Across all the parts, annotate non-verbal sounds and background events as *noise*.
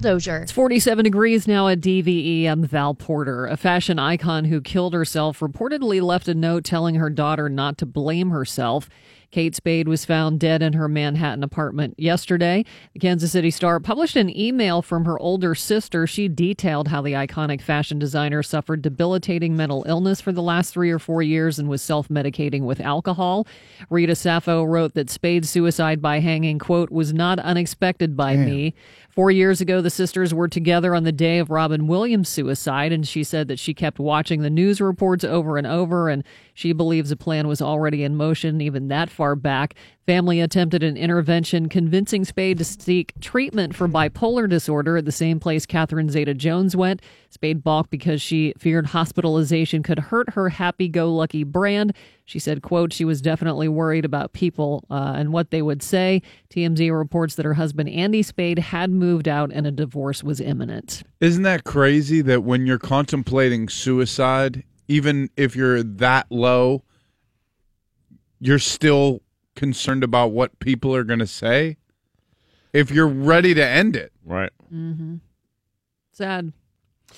Dozier. It's 47 degrees now at DVE. I'm Val Porter. A fashion icon who killed herself reportedly left a note telling her daughter not to blame herself. Kate Spade was found dead in her Manhattan apartment yesterday. The Kansas City Star published an email from her older sister. She detailed how the iconic fashion designer suffered debilitating mental illness for the last three or four years and was self medicating with alcohol. Reta Saffo wrote that Spade's suicide by hanging, quote, was not unexpected by me. Four years ago, the sisters were together on the day of Robin Williams' suicide, and she said that she kept watching the news reports over and over, and she believes a plan was already in motion even that far back. Family attempted an intervention convincing Spade to seek treatment for bipolar disorder at the same place Catherine Zeta Jones went. Spade balked because she feared hospitalization could hurt her happy go lucky brand. She said, quote, she was definitely worried about people uh, and what they would say. TMZ reports that her husband, Andy Spade, had moved out and a divorce was imminent. Isn't that crazy that when you're contemplating suicide, even if you're that low, you're still concerned about what people are going to say? If you're ready to end it, Right. Mm-hmm. Sad.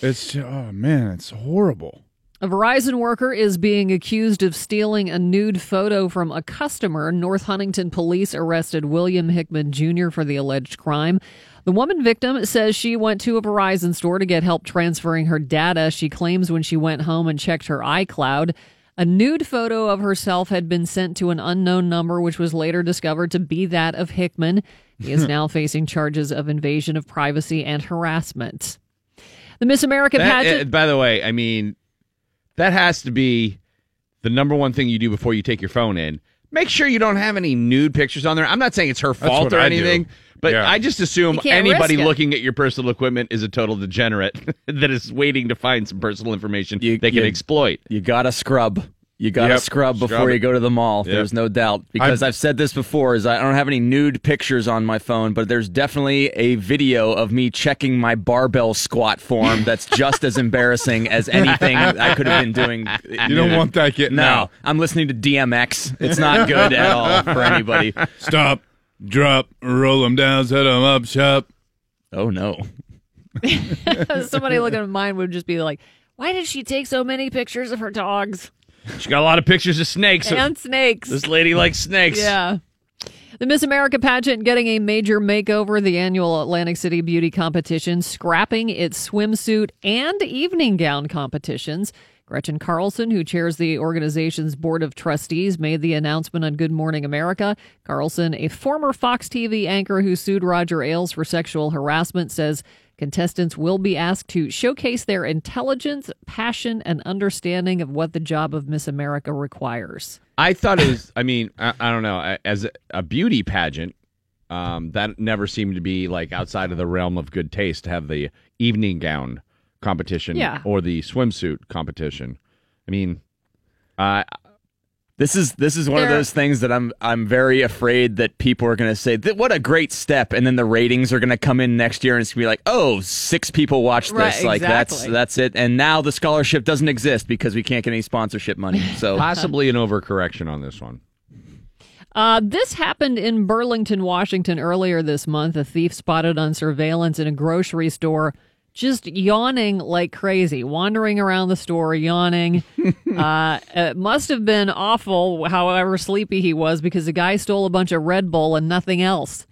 it's oh man, it's horrible. A Verizon worker is being accused of stealing a nude photo from a customer. North Huntington police arrested William Hickman Jr. for the alleged crime. The woman victim says she went to a Verizon store to get help transferring her data. She claims when she went home and checked her iCloud, a nude photo of herself had been sent to an unknown number, which was later discovered to be that of Hickman. He is *laughs* now facing charges of invasion of privacy and harassment. The Miss America That- pageant. uh, by the way, I mean, that has to be the number one thing you do before you take your phone in. Make sure you don't have any nude pictures on there. I'm not saying it's her fault or I do. Anything, but Yeah. I just assume anybody looking at your personal equipment is a total degenerate *laughs* that is waiting to find some personal information You- they can you- exploit. You gotta scrub. You gotta Yep. scrub before Scrub you go to the mall. Yep. There's no doubt because I've- I've, said this before. Is I don't have any nude pictures on my phone, but there's definitely a video of me checking my barbell squat form. *laughs* That's just as embarrassing as anything I could have been doing. You don't want that getting No, out. I'm listening to DMX. It's not good at all for anybody. Stop, drop, roll them down, set them up, shop. Oh no. *laughs* Somebody looking at mine would just be like, why did she take so many pictures of her dogs She got a lot of pictures of snakes. and snakes? This lady likes snakes. Yeah. The Miss America pageant getting a major makeover, the annual Atlantic City Beauty competition, scrapping its swimsuit and evening gown competitions. Gretchen Carlson, who chairs the organization's board of trustees, made the announcement on Good Morning America. Carlson, a former Fox TV anchor who sued Roger Ailes for sexual harassment, says contestants will be asked to showcase their intelligence, passion, and understanding of what the job of Miss America requires. I thought it was. I mean, I, I don't know, as a, beauty pageant, um, that never seemed to be like outside of the realm of good taste to have the evening gown competition Yeah. or the swimsuit competition. I mean, uh, This is this is one of those things that I'm I'm very afraid that people are going to say that what a great step, and then the ratings are going to come in next year, and it's going to be like, oh, six people watched this, Right, like that's that's it, and now the scholarship doesn't exist because we can't get any sponsorship money. *laughs* So possibly an overcorrection on this one. Uh, this happened in Burlington, Washington earlier this month. A thief spotted on surveillance in a grocery store just yawning like crazy, wandering around the store, yawning. *laughs* uh, it must have been awful, however sleepy he was, because the guy stole a bunch of Red Bull and nothing else.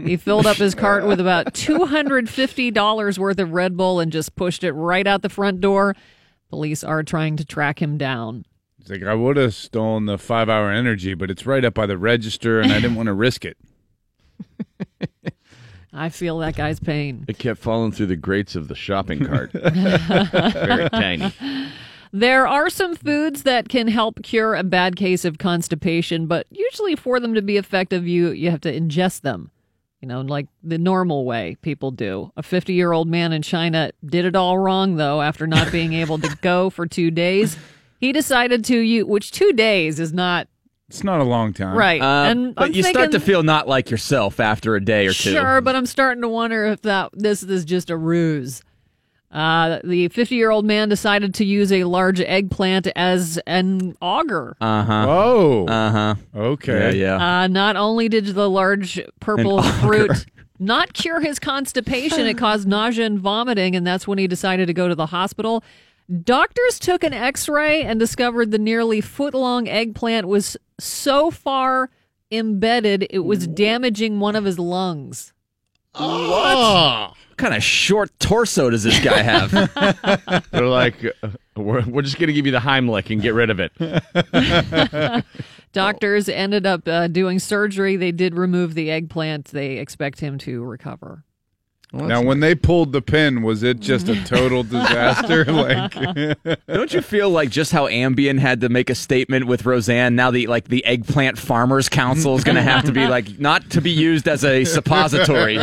He filled up his cart with about *laughs* $250 worth of Red Bull and just pushed it right out the front door. Police are trying to track him down. It's like I would have stolen the five hour energy, but it's right up by the register, and I didn't want to risk it. *laughs* I feel that guy's pain. It kept falling through the grates of the shopping cart. *laughs* Very tiny. There are some foods that can help cure a bad case of constipation, but usually for them to be effective, you you have to ingest them. You know, like the normal way people do. A 50 year old man in China did it all wrong, though, after not being able to *laughs* go for two days. He decided to use, which two days is not It's not a long time. right. Uh, and but I'm you start to feel not like yourself after a day or two. Sure, but I'm starting to wonder if that this is just a ruse. Uh, the 50 year old man decided to use a large eggplant as an auger. Uh huh. Oh. Uh huh. okay. Yeah. Yeah. Uh, not only did the large purple fruit not cure his constipation. It caused nausea and vomiting, and that's when he decided to go to the hospital. Doctors took an x ray and discovered the nearly foot long eggplant was so far embedded it was damaging one of his lungs. What kind of short torso does this guy have? *laughs* They're like, uh, we're, we're just going to give you the Heimlich and get rid of it. *laughs* Doctors ended up uh, doing surgery. They did remove the eggplant. They expect him to recover. Now, when they pulled the pin, was it just a total *laughs* disaster? *laughs* like, *laughs* Don't you feel like just how Ambien had to make a statement with Roseanne? Now the like the eggplant farmers council is going to have to be like not to be used as a suppository.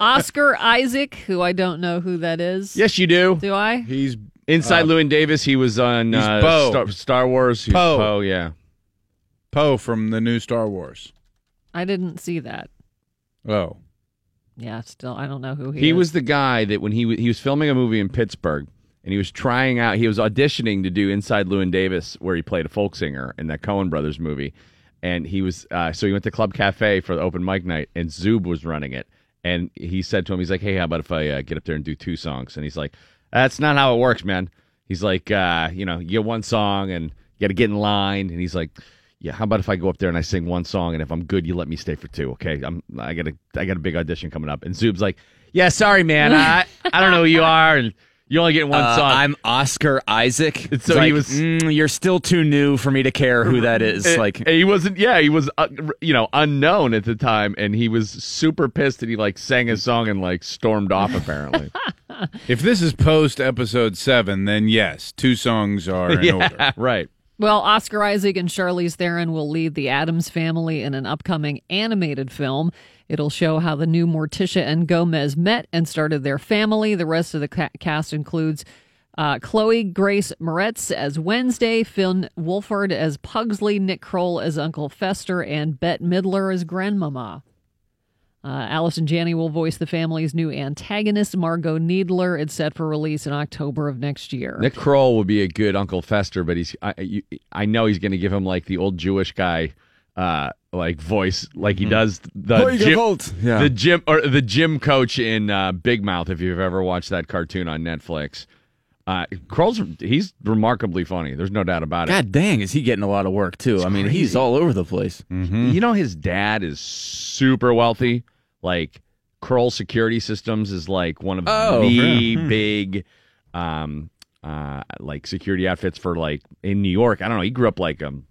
Oscar Isaac, who I don't know who that is. yes, you do. Do I? he's Inside Llewyn Davis, he was on he's uh, Poe. Star, Star Wars. Poe. Poe, yeah. Poe from the new Star Wars. I didn't see that. Oh, Yeah, still, I don't know who he, He is. was the guy that when he w- he was filming a movie in Pittsburgh and he was trying out, he was auditioning to do Inside Llewyn Davis, where he played a folk singer in that Coen Brothers movie. And he was uh, so he went to Club Cafe for the open mic night, and Zoob was running it. And he said to him, he's like, "Hey, how about if I uh, get up there and do two songs?" And he's like, "That's not how it works, man." He's like, uh, "You know, you get one song and you got to get in line." And he's like. Yeah, how about if I go up there and I sing one song, and if I'm good, you let me stay for two, okay? I'm I got a I got a big audition coming up, and Zoob's like, yeah, sorry, man, I *laughs* I don't know who you are, and you only get one Uh, song. I'm Oscar Isaac. So It's he was- "Mm, you're still too new for me to care who that *laughs* is. And- like and he wasn't. Yeah, he was. Uh, you know, unknown at the time, and he was super pissed that he like sang his song and like stormed off. Apparently, *laughs* if this is post episode seven, then yes, two songs are in order. right. Well, Oscar Isaac and Charlize Theron will lead the Addams family in an upcoming animated film. It'll show how the new Morticia and Gomez met and started their family. The rest of the ca- cast includes uh, Chloe Grace Moretz as Wednesday, Finn Wolfhard as Pugsley, Nick Kroll as Uncle Fester, and Bette Midler as Grandmama. Uh, Allison Janney will voice the family's new antagonist, Margaux Needler. It's set for release in October of next year. Nick Kroll would be a good Uncle Fester, but he's. I, you, I know he's going to give him like the old Jewish guy, uh, like voice, like he does the gym, Yeah. the gym or the gym coach in uh, Big Mouth. If you've ever watched that cartoon on Netflix, uh, Kroll's he's remarkably funny. There's no doubt about it. God dang, is he getting a lot of work too? I mean, he's all over the place. You know, his dad is super wealthy. Like Kroll Security Systems is like one of Oh, the yeah. big, um, uh, like security outfits for like in New York. I don't know. He grew up like um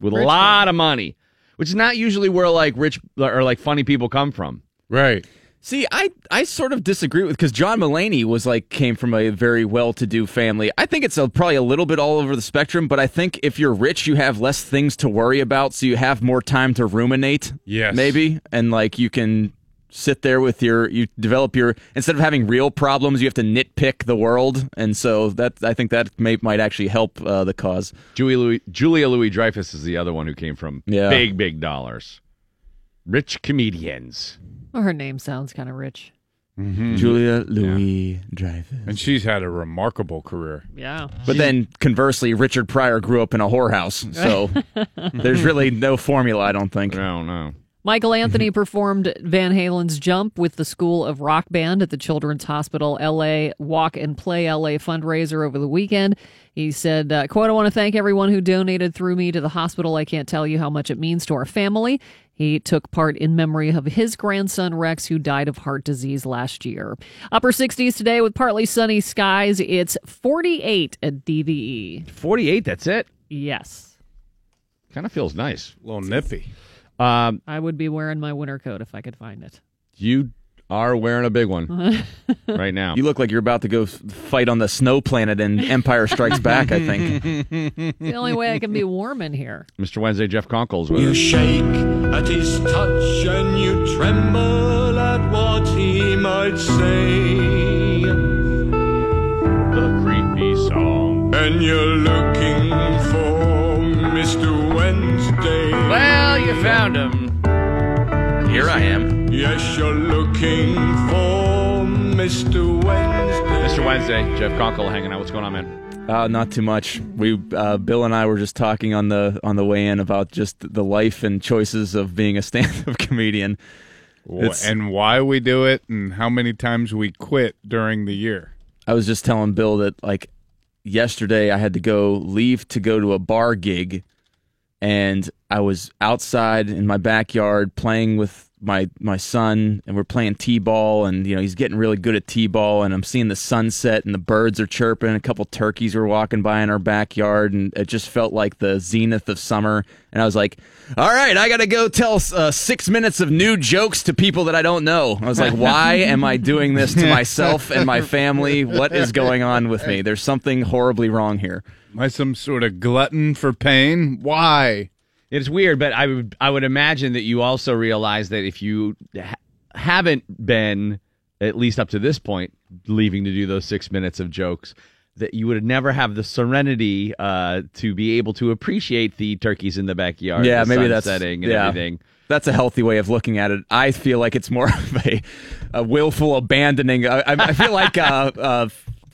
with a Rich lot of money, which is not usually where like rich or like funny people come from. Right. See, I, I sort of disagree with because John Mulaney was like came from a very well-to-do family. I think it's a, probably a little bit all over the spectrum, but I think if you're rich, you have less things to worry about, so you have more time to ruminate. Yes. maybe, and like you can sit there with your you develop your instead of having real problems, you have to nitpick the world, and so that I think that may, might actually help uh, the cause. Julia Louis, Julia Louis Dreyfus is the other one who came from Yeah. big big dollars, rich comedians. Well, her name sounds kind of rich. Julia Louis Dreyfus. And she's had a remarkable career. Yeah. But then conversely, Richard Pryor grew up in a whorehouse, so *laughs* there's really no formula, I don't think. No, no. Michael Anthony performed Van Halen's Jump with the School of Rock Band at the Children's Hospital LA Walk and Play LA fundraiser over the weekend. He said, uh, quote, I want to thank everyone who donated through me to the hospital. I can't tell you how much it means to our family. He took part in memory of his grandson Rex, who died of heart disease last year. Upper 60s today with partly sunny skies. It's 48 at DVE. Forty-eight. That's it. Yes. Kind of feels nice. A little nippy. Um, I would be wearing my winter coat if I could find it. You are wearing a big one *laughs* right now. You look like you're about to go f- fight on the snow planet in Empire Strikes Back, I think. *laughs* the only way I can be warm in here. Mr. Wednesday, Jeff Conkles with You us. shake at his touch and you tremble at what he might say. The creepy song. And you're looking for Mr. Wednesday. Well, you found him. Here I am. Yes, you're looking for Mr. Wednesday. Mr. Wednesday, Jeff Conkle hanging out. What's going on, man? Uh, not too much. We uh, Bill and I were just talking on the on the way in about just the life and choices of being a *laughs* stand-up comedian. It's- and why we do it and how many times we quit during the year. I was just telling Bill that like yesterday I had to go leave to go to a bar gig and I was outside in my backyard playing with my my son and we're playing t-ball and you know he's getting really good at t-ball and I'm seeing the sunset and the birds are chirping a couple turkeys were walking by in our backyard and it just felt like the zenith of summer. And I was like all right I got to go tell uh, 6 minutes of new jokes to people that I don't know. I was like why am I doing this to myself and my family? What is going on with me? There's something horribly wrong here. Am I some sort of glutton for pain? Why? It's weird, but I would I would imagine that you also realize that if you ha- haven't been at least up to this point leaving to do those six minutes of jokes, that you would never have the serenity uh, to be able to appreciate the turkeys in the backyard, Yeah, the maybe that's- setting and yeah. everything. That's a healthy way of looking at it. I feel like it's more *laughs* of a, a willful abandoning. I, I feel like uh, uh,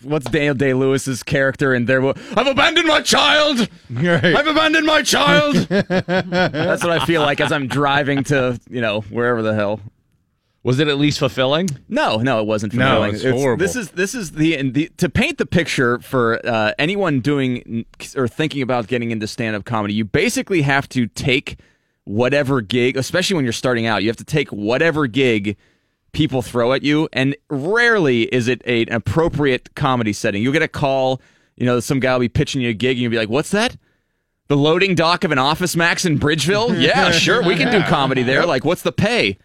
what's Daniel Day Lewis's character in there? I've abandoned my child. Right. I've abandoned my child. *laughs* That's what I feel like as I'm driving to you know wherever the hell. Was it at least fulfilling? No, no, it wasn't. No, fulfilling. it's horrible. This is this is the, the to paint the picture for uh, anyone doing or thinking about getting into stand up comedy. You basically have to take whatever gig, especially when you're starting out. You have to take whatever gig people throw at you, and rarely is it a, an appropriate comedy setting. You'll get a call. You know, some guy will be pitching you a gig, and you'll be like, "What's that?" The loading dock of an Office Max in Bridgeville? *laughs* Yeah, sure, we can do comedy there. Like, what's the pay?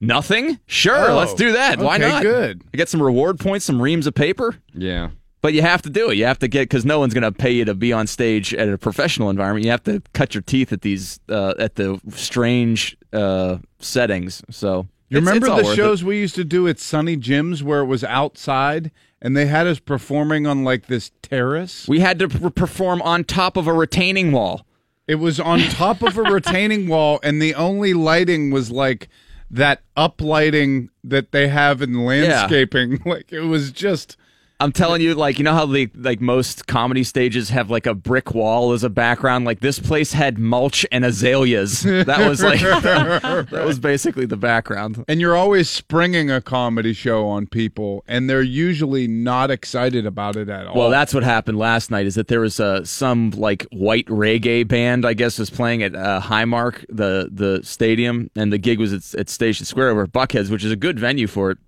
Nothing? Sure, Oh, let's do that. Why okay, not? good. I get some reward points, some reams of paper, Yeah. but you have to do it. You have to get because no one's going to pay you to be on stage at a professional environment. You have to cut your teeth at these uh, at the strange uh, settings. So You it's- remember it's the shows we used to do at Sunny Jim's where it was outside and they had us performing on like this terrace? We had to p- perform on top of a retaining wall. It was on top of a *laughs* retaining wall, and the only lighting was like that uplighting that they have in landscaping. *laughs* Like it was just I'm telling you, like you know how the like most comedy stages have like a brick wall as a background. Like this place had mulch and azaleas. That was like *laughs* that was basically the background. and you're always springing a comedy show on people, and they're usually not excited about it at all. Well, that's what happened last night. Is that there was uh, some like white reggae band, I guess, was playing at uh, Highmark, the the stadium, and the gig was at, at Station Square over at Buckheads, which is a good venue for it.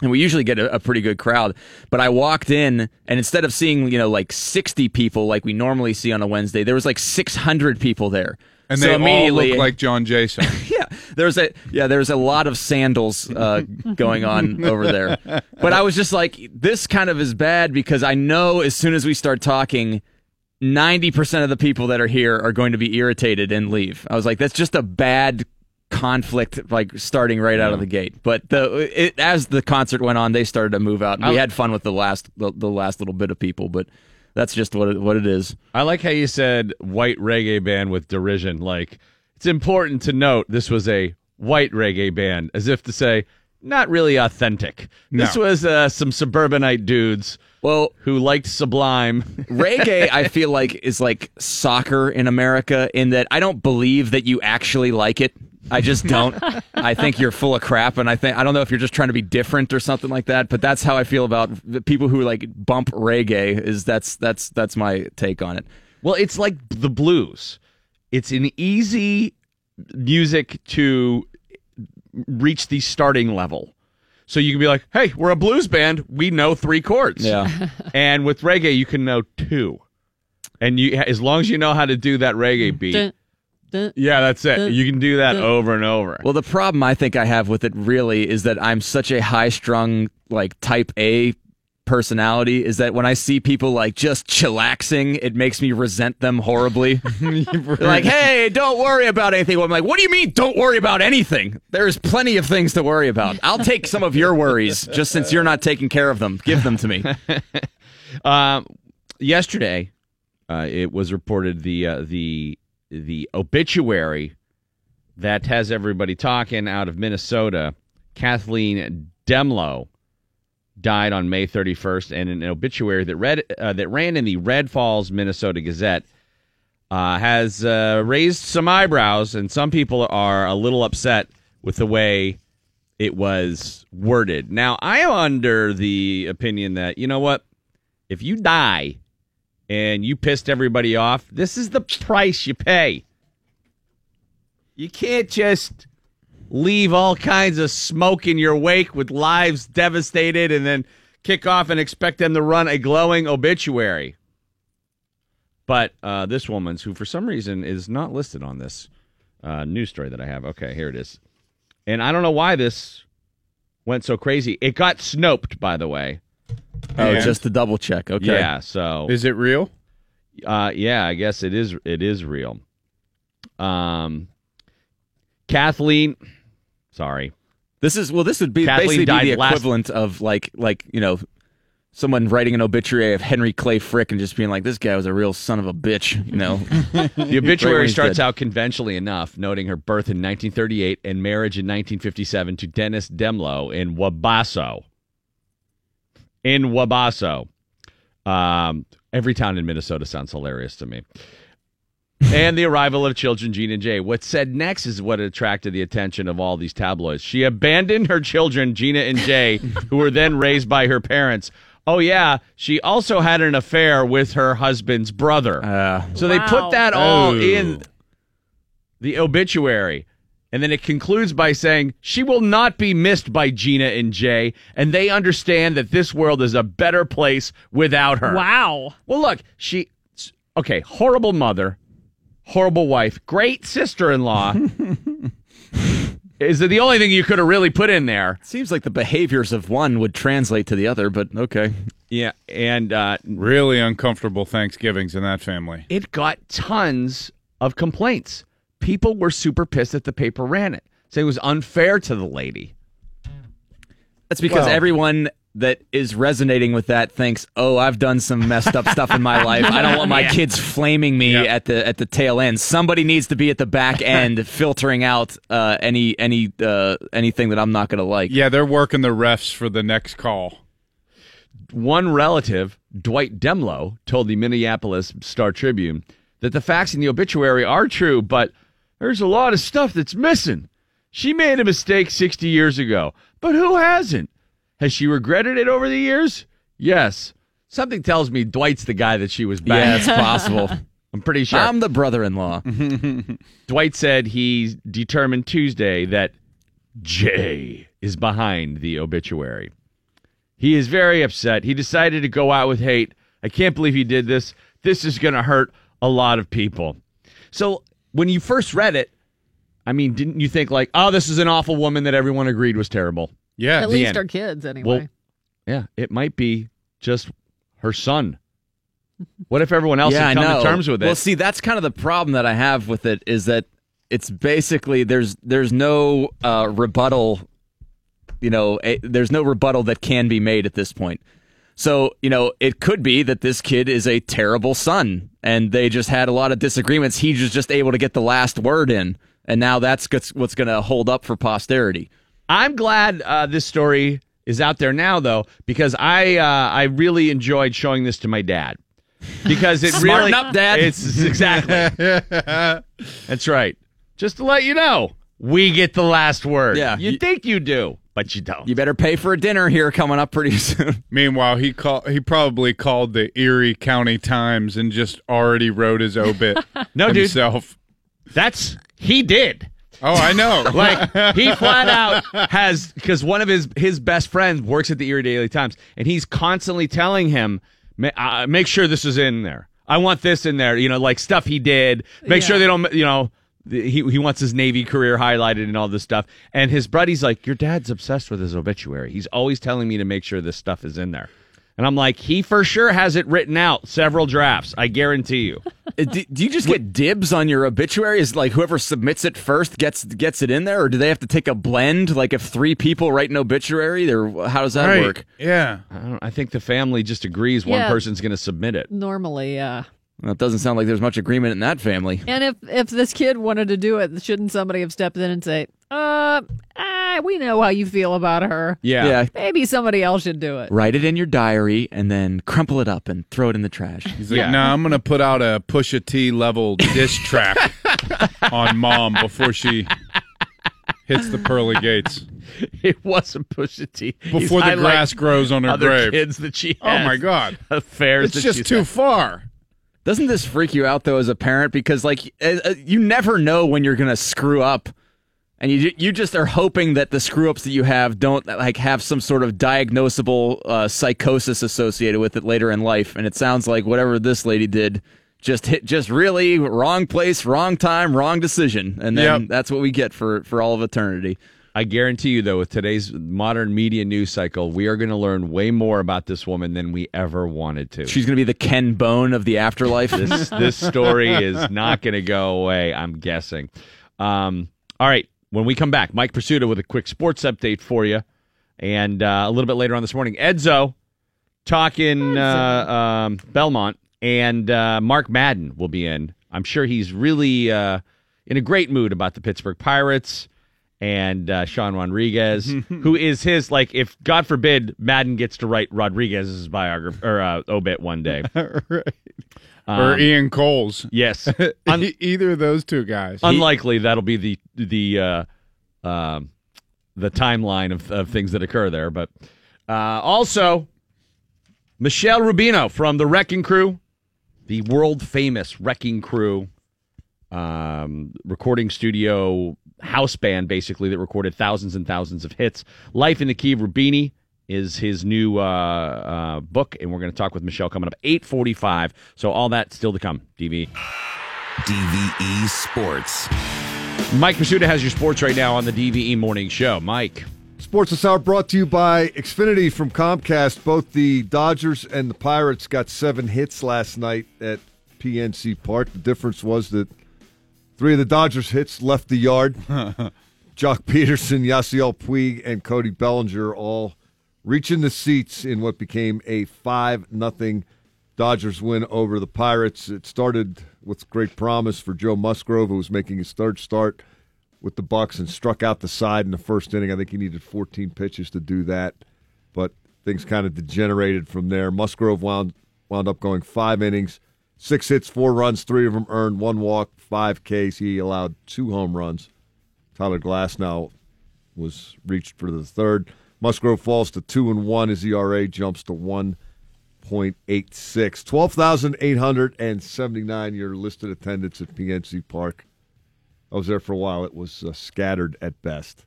And we usually get a, a pretty good crowd. But I walked in, and instead of seeing you know like sixty people like we normally see on a Wednesday, there was like six hundred people there. and so they all immediately, look like John Jason. *laughs* yeah, there's a yeah, there's a lot of sandals uh, going on over there. But I was just like, this kind of is bad because I know as soon as we start talking, ninety percent of the people that are here are going to be irritated and leave. I was like, that's just a bad conflict, like starting right out of the gate. But the it, as the concert went on, they started to move out, and we had fun with the last the, the last little bit of people. But that's just what it, what it is. I like how you said white reggae band with derision. Like, it's important to note this was a white reggae band, as if to say, not really authentic. This was uh, some suburbanite dudes Well, who liked Sublime. *laughs* reggae i feel like is like soccer in america in that i don't believe that you actually like it i just don't *laughs* i think you're full of crap and i think i don't know if you're just trying to be different or something like that but that's how i feel about the people who like bump reggae is that's that's that's my take on it well, it's like the blues. It's an easy music to reach the starting level. So you can be like, hey, we're a blues band. We know three chords. yeah *laughs* And with reggae, you can know two. And you, as long as you know how to do that reggae beat, Dun, dun. yeah, that's it. Dun, You can do that dun. over and over. well the problem i think i have with it really is that i'm such a high strung like type a personality is that when i see people like just chillaxing it makes me resent them horribly *laughs* like, hey, don't worry about anything. Well, I'm like, what do you mean, don't worry about anything? There's plenty of things to worry about. I'll take some of your worries just since you're not taking care of them. Give them to me. *laughs* Um, yesterday, uh, it was reported the uh, the the obituary that has everybody talking out of Minnesota. Kathleen Dehmlow died on May 31st, and an obituary that read uh, that ran in the Red Falls, Minnesota Gazette uh, has uh, raised some eyebrows, and some people are a little upset with the way it was worded. Now, I am under the opinion that you know what, if you die and you pissed everybody off, this is the price you pay. You can't just leave all kinds of smoke in your wake with lives devastated and then kick off and expect them to run a glowing obituary. But uh, this woman's, who for some reason is not listed on this uh, news story that I have. Okay, here it is. And I don't know why this went so crazy. It got snoped, by the way. Oh, And- just to double check. Okay. Yeah, so Is it real? uh, yeah, I guess it is. It is real. Um, Kathleen, sorry, This is well. This would be Kathleen basically be the last- equivalent of like like you know someone writing an obituary of Henry Clay Frick and just being like, this guy was a real son of a bitch. You know. *laughs* *laughs* The obituary starts dead. out conventionally enough, noting her birth in 1938 and marriage in 1957 to Dennis Dehmlow in Wabasso. In Wabasso. Um, every town in Minnesota sounds hilarious to me. and the arrival of children, Gene and Jay. What's said next is what attracted the attention of all these tabloids. She abandoned her children, Gina and Jay, who were then raised by her parents. Oh, yeah. She also had an affair with her husband's brother. Uh, So they put that all Oh. in the obituary. And then it concludes by saying, she will not be missed by Gina and Jay, and they understand that this world is a better place without her. Wow. Well, look, she, okay, horrible mother, horrible wife, great sister in law. *laughs* is the only thing you could have really put in there. seems like the behaviors of one would translate to the other, but okay. Yeah. And uh, Really uncomfortable Thanksgivings in that family. it got tons of complaints. People were super pissed that the paper ran it, saying it was unfair to the lady. That's because Well- everyone that is resonating with that thinks, "Oh, I've done some messed up stuff in my *laughs* life. I don't want my kids flaming me Yeah. at the at the tail end. Somebody needs to be at the back *laughs* end filtering out uh, any any uh, anything that I'm not going to like." Yeah, they're working the refs for the next call. One relative, Dwight Dehmlow, told the Minneapolis Star Tribune that the facts in the obituary are true, but there's a lot of stuff that's missing. She made a mistake 60 years ago, but who hasn't? Has she regretted it over the years? Yes. Something tells me Dwight's the guy that she was Yeah, banging. it's possible. *laughs* I'm pretty sure. I'm the brother-in-law. *laughs* Dwight said he determined Tuesday that Jay is behind the obituary. He is very upset. He decided to go out with hate. I can't believe he did this. This is going to hurt a lot of people. So, when you first read it, I mean, didn't you think like, "Oh, this is an awful woman that everyone agreed was terrible"? Yeah. At least end. our kids, anyway. Well, yeah, it might be just her son. What if everyone else yeah, had come to terms with it? Well, see, that's kind of the problem that I have with it is that it's basically there's there's no uh, rebuttal. You know, a, there's no rebuttal that can be made at this point. So you know, it could be that this kid is a terrible son, and they just had a lot of disagreements. He was just able to get the last word in, and now that's what's- what's going to hold up for posterity. I'm glad uh, this story is out there now, though, because I uh, I really enjoyed showing this to my dad because it *laughs* really up, Dad. It's exactly *laughs* that's right. Just to let you know, we get the last word. Yeah. you You- think you do, but you don't. You better pay for a dinner here coming up pretty *laughs* soon. Meanwhile, he call he probably called the Erie County Times and just already wrote his obit *laughs* No, dude. himself. That's he did. Oh, I know. *laughs* Like he flat out has because one of his his best friends works at the Erie Daily Times, and he's constantly telling him, uh, "Make sure this is in there. I want this in there." You know, like stuff he did. Make sure they don't. You know, th- he he wants his Navy career highlighted and all this stuff. And his buddy's like, "Your dad's obsessed with his obituary. He's always telling me to make sure this stuff is in there." And I'm like, he for sure has it written out, several drafts. I guarantee you. *laughs* Uh, do, do you just get dibs on your obituary? Is like whoever submits it first gets gets it in there, or do they have to take a blend? Like if three people write an obituary, or how does that Right. work? Yeah. I, don't, I think the family just agrees one person's going to submit it. Normally, yeah. Well, it doesn't sound like there's much agreement in that family. And if if this kid wanted to do it, shouldn't somebody have stepped in and say, "Uh, ah, we know how you feel about her. Yeah. Yeah. Maybe somebody else should do it. Write it in your diary and then crumple it up and throw it in the trash. He's like, Yeah. no, I'm gonna put out a Pusha T level diss track *laughs* on mom before she hits the pearly gates. It wasn't Pusha T. He's Before the grass grows on her other grave. kids that she Oh my god. Affairs It's that just she's too had. far. Doesn't this freak you out though as a parent because like uh, uh, you never know when you're going to screw up and you you just are hoping that the screw ups that you have don't like have some sort of diagnosable uh, psychosis associated with it later in life and it sounds like whatever this lady did just hit just really wrong place, wrong time, wrong decision and then Yep. that's what we get for for all of eternity. I guarantee you, though, with today's modern media news cycle, we are going to learn way more about this woman than we ever wanted to. She's going to be the Ken Bone of the afterlife. this this story is not going to go away. I'm guessing. Um, all right, when we come back, Mike Prisuta with a quick sports update for you, and uh, a little bit later on this morning, Edzo talking uh, um, Belmont, and uh, Mark Madden will be in. I'm sure he's really uh, in a great mood about the Pittsburgh Pirates. And uh, Sean Rodriguez, *laughs* who is his like, if God forbid Madden gets to write Rodriguez's biography or uh, obit one day, *laughs* or Um, Ian Coles. Yes. *laughs* Un- Either of those two guys. unlikely that'll be the the uh, um, the timeline of, of things that occur there. But uh, also, Michel Rubini from the Wrecking Crew, the world famous Wrecking Crew um, recording studio house band, basically that recorded thousands and thousands of hits. Life in the Key of Rubini is his new uh, uh, book, and we're going to talk with Michel coming up eight forty five. So all that still to come. DV. DVE Sports. Mike Prisuta has your sports right now on the DVE Morning Show. Mike. Sports this hour brought to you by Xfinity from Comcast. Both the Dodgers and the Pirates got seven hits last night at PNC Park. The difference was that three of the Dodgers hits left the yard. *laughs* Joc Pederson, Yasiel Puig, and Cody Bellinger all reaching the seats in what became a 5 nothing Dodgers win over the Pirates. It started with great promise for Joe Musgrove, who was making his third start with the Bucs and struck out the side in the first inning. I think he needed 14 pitches to do that, but things kind of degenerated from there. Musgrove wound wound up going five innings, six hits, four runs, three of them earned, one walk, five Ks. He allowed two home runs. Tyler Glasnow was reached for the third. Musgrove falls to two and one. His ERA jumps to one point eight six. Twelve thousand eight hundred and seventy nine. Your listed attendance at PNC Park. I was there for a while. It was uh, scattered at best.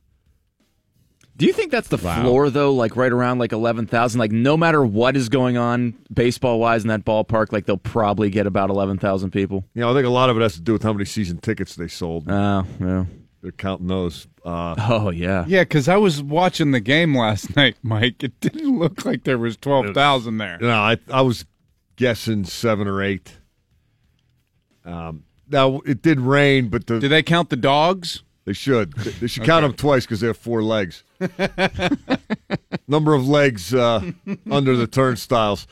Do you think that's the floor though? Like right around like eleven thousand. Like no matter what is going on baseball wise in that ballpark, like they'll probably get about eleven thousand people. Yeah, I think a lot of it has to do with how many season tickets they sold. Oh, yeah. They're counting those. Uh, Oh yeah. Yeah, because I was watching the game last *laughs* night, Mike. It didn't look like there was twelve thousand there. No, I I was guessing seven or eight. Um, now it did rain, but the, Did they count the dogs? They should they should count them twice because they have four legs. *laughs* Number of legs uh, under the turnstiles.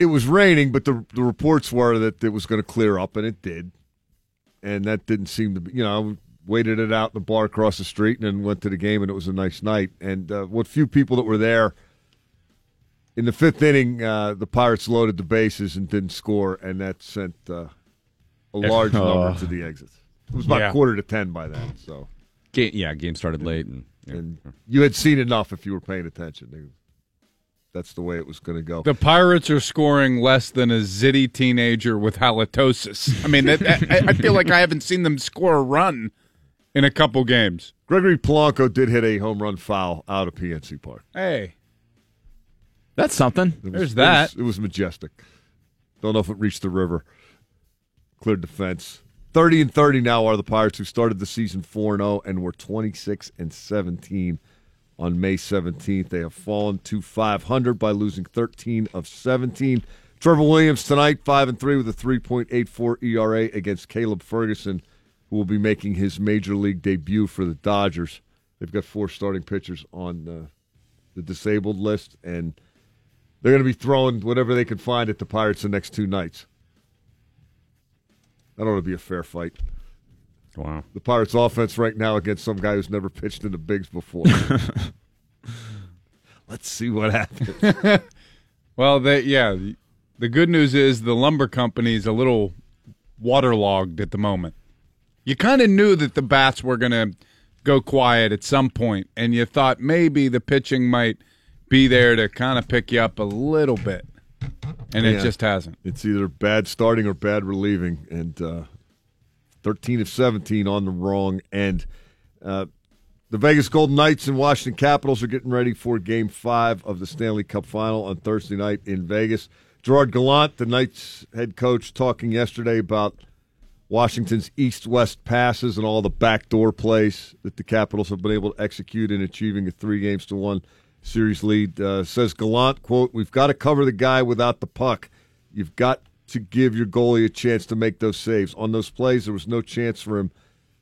It was raining, but the the reports were that it was going to clear up, and it did. And that didn't seem to be, you know, I waited it out in the bar across the street and then went to the game, and it was a nice night. And uh, what few people that were there in the fifth inning, uh, the Pirates loaded the bases and didn't score, and that sent uh, a large *laughs* number to the exits. It was about Yeah. quarter to ten by then. So, Game, yeah, game started late, and, and you had seen enough if you were paying attention. That's the way it was going to go. The Pirates are scoring less than a zitty teenager with halitosis. I mean, that, I, I feel like I haven't seen them score a run in a couple games. Gregory Polanco did hit a home run foul out of PNC Park. Hey, That's something. Was, There's it that. was- It was, majestic. Don't know if it reached the river. Cleared the fence. Thirty and thirty now are the Pirates who started the season four and zero and were twenty six and seventeen on May seventeenth. They have fallen to five hundred by losing thirteen of seventeen. Trevor Williams tonight five and three with a three point eight four ERA against Caleb Ferguson, who will be making his major league debut for the Dodgers. They've got four starting pitchers on uh, the disabled list and. They're going to be throwing whatever they can find at the Pirates the next two nights. That ought to be a fair fight. Wow. the Pirates' offense right now against some guy who's never pitched in the bigs before. *laughs* Let's see what happens. *laughs* Well, the, yeah, the- the good news is the lumber company is a little waterlogged at the moment. You kind of knew that the bats were going to go quiet at some point, and you thought maybe the pitching might be there to kind of pick you up a little bit, and it just hasn't. It's either bad starting or bad relieving, and uh, 13 of 17 on the wrong end. Uh, the Vegas Golden Knights and Washington Capitals are getting ready for Game Five of the Stanley Cup Final on Thursday night in Vegas. Gerard Gallant, the Knights head coach, talking yesterday about Washington's east-west passes and all the backdoor plays that the Capitals have been able to execute in achieving a three games to one series lead. Uh, says Gallant, quote, "We've got to cover the guy without the puck. You've got to give your goalie a chance to make those saves. On those plays, there was no chance for him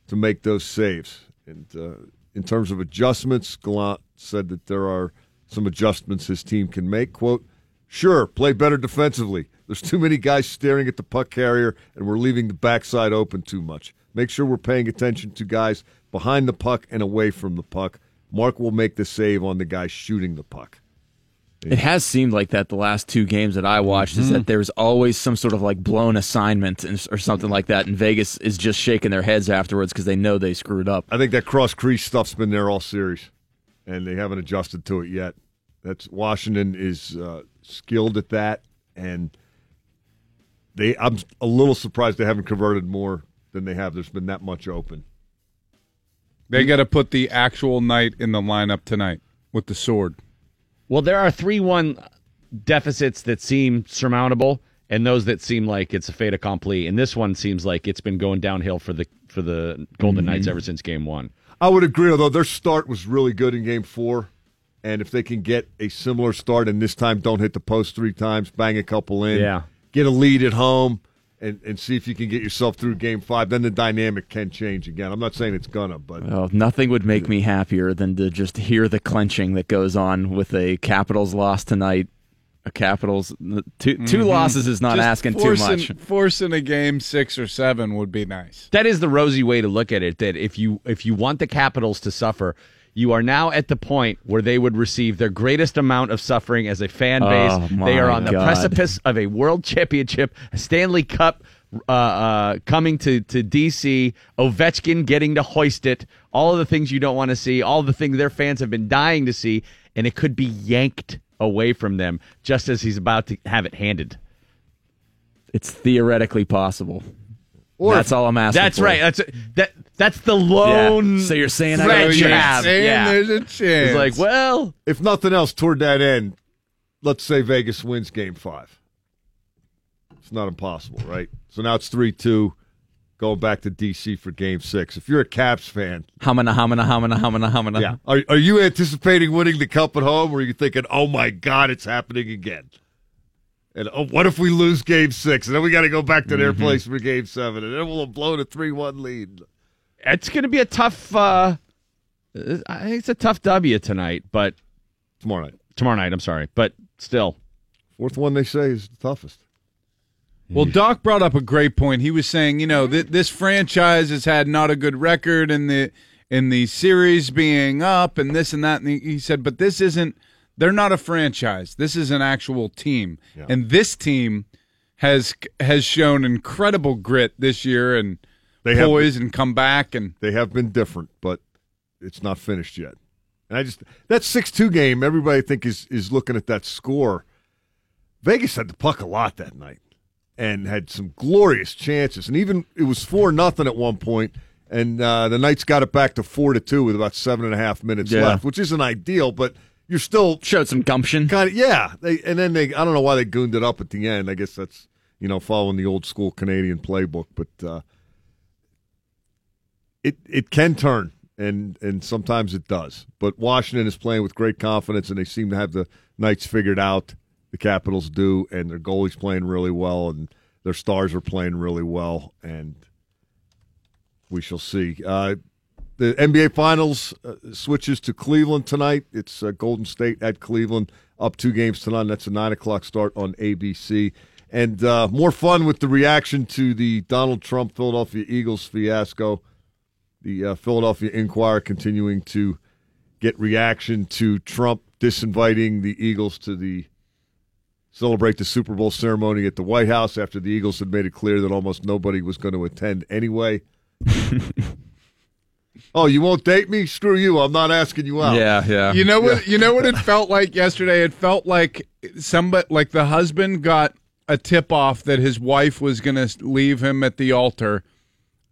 to make those saves. And uh, in terms of adjustments, Gallant said that there are some adjustments his team can make. Quote, sure, play better defensively. There's too many guys staring at the puck carrier, and we're leaving the backside open too much. Make sure we're paying attention to guys behind the puck and away from the puck. Mark will make the save on the guy shooting the puck. It has seemed like that the last two games that I watched is that there's always some sort of like blown assignment or something like that, and Vegas is just shaking their heads afterwards because they know they screwed up. I think that cross crease stuff's been there all series, and they haven't adjusted to it yet. That's Washington is uh, skilled at that, and they. I'm a little surprised they haven't converted more than they have. There's been that much open. They got to put the actual knight in the lineup tonight with the sword. Well, there are three one deficits that seem surmountable, and those that seem like it's a fait accompli. And this one seems like it's been going downhill for the for the Golden Knights mm-hmm. ever since Game One. I would agree, although their start was really good in Game Four, and if they can get a similar start and this time don't hit the post three times, bang a couple in, Yeah. get a lead at home, and and see if you can get yourself through Game Five, then the dynamic can change again. I'm not saying it's gonna, but Oh, nothing would make me happier than to just hear the clenching that goes on with a Capitals loss tonight. A Capitals two two mm-hmm. losses is not Just asking too much. Forcing a game six or seven would be nice. That is the rosy way to look at it. That if you if you want the Capitals to suffer, you are now at the point where they would receive their greatest amount of suffering as a fan base. Oh, they are on the God. precipice of a World Championship, a Stanley Cup. Uh, uh, coming to, to DC, Ovechkin getting to hoist it, all of the things you don't want to see, all the things their fans have been dying to see, and it could be yanked away from them just as he's about to have it handed. It's theoretically possible. Or That's if- all I'm asking. That's for. right. That's that. That's the Yeah. lone. So you're saying I threat got a So you you're chance. saying Yeah. there's a chance. It's like, well, if nothing else, toward that end, let's say Vegas wins game five. It's not impossible, right? So now it's 3 2, going back to D.C. for game six. If you're a Caps fan, Hamana, hamana, hamana, hamana, hamana. yeah. Are, are you anticipating winning the Cup at home, or are you thinking, oh my God, it's happening again? And oh, what if we lose game six? And then we got to go back to their place for game seven, and then we'll have blown a 3 1 lead. it's going to be a tough. Uh, I think it's a tough W tonight, but Tomorrow night. tomorrow night. I'm sorry, but still, Fourth one they say is the toughest. Well, Doc brought up a great point. He was saying, you know, th- this franchise has had not a good record in the in the series being up and this and that. And he- he said, but this isn't. They're not a franchise. This is an actual team, and this team has has shown incredible grit this year and They have- poise and come back and They have been different, but it's not finished yet. And I just that six two game, everybody I think is is looking at that score. Vegas had the puck a lot that night and had some glorious chances. And even it was four nothing at one point, and uh, the Knights got it back to four to two with about seven and a half minutes Yeah. left, which isn't ideal, but you're still Showed some gumption. kind of yeah. They and then they I don't know why they gooned it up at the end. I guess that's you know following the old school Canadian playbook, but uh, it it can turn and and sometimes it does. But Washington is playing with great confidence, and they seem to have the Knights figured out. The Capitals do, and their goalie's playing really well, and their stars are playing really well, and we shall see. Uh, the NBA Finals uh, switches to Cleveland tonight. It's uh, Golden State at Cleveland, up two games tonight. That's a nine o'clock start on ABC. And uh, more fun with the reaction to the Donald Trump Philadelphia Eagles fiasco The uh, Philadelphia Inquirer continuing to get reaction to Trump disinviting the Eagles to the celebrate the Super Bowl ceremony at the White House after the Eagles had made it clear that almost nobody was going to attend anyway. *laughs* oh, you won't date me? Screw you! I'm not asking you out. Yeah, yeah. You know what? You know what it *laughs* felt like yesterday. It felt like somebody, like the husband, got a tip off that his wife was going to leave him at the altar,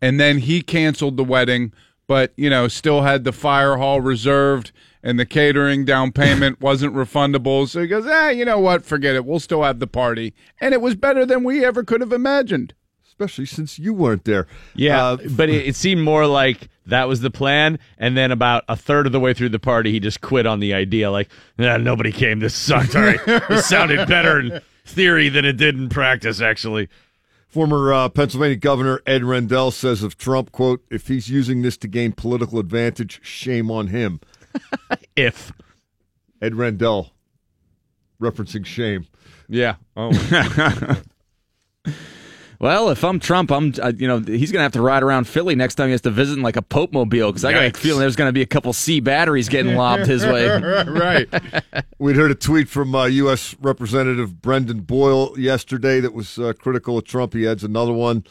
and then he canceled the wedding, but you know, still had the fire hall reserved, and the catering down payment *laughs* wasn't refundable. So he goes, "Ah, you know what? Forget it. We'll still have the party," and it was better than we ever could have imagined. Especially since you weren't there. Yeah, Uh, but it, it seemed more like that was the plan, and then about a third of the way through the party, he just quit on the idea. Like, nah, nobody came. This sucked. All right, this *laughs* sounded better in theory than it did in practice. Actually, Former uh, Pennsylvania Governor Ed Rendell says of Trump, quote, if he's using this to gain political advantage, shame on him. *laughs* if Ed Rendell referencing shame. yeah, oh, *laughs* Well, if I'm Trump, I'm uh, you know he's gonna have to ride around Philly next time he has to visit in like a Pope mobile because I got a feeling there's gonna be a couple C batteries getting lobbed his way. *laughs* right. *laughs* We'd heard a tweet from uh, U.S. Representative Brendan Boyle yesterday that was uh, critical of Trump. He adds another one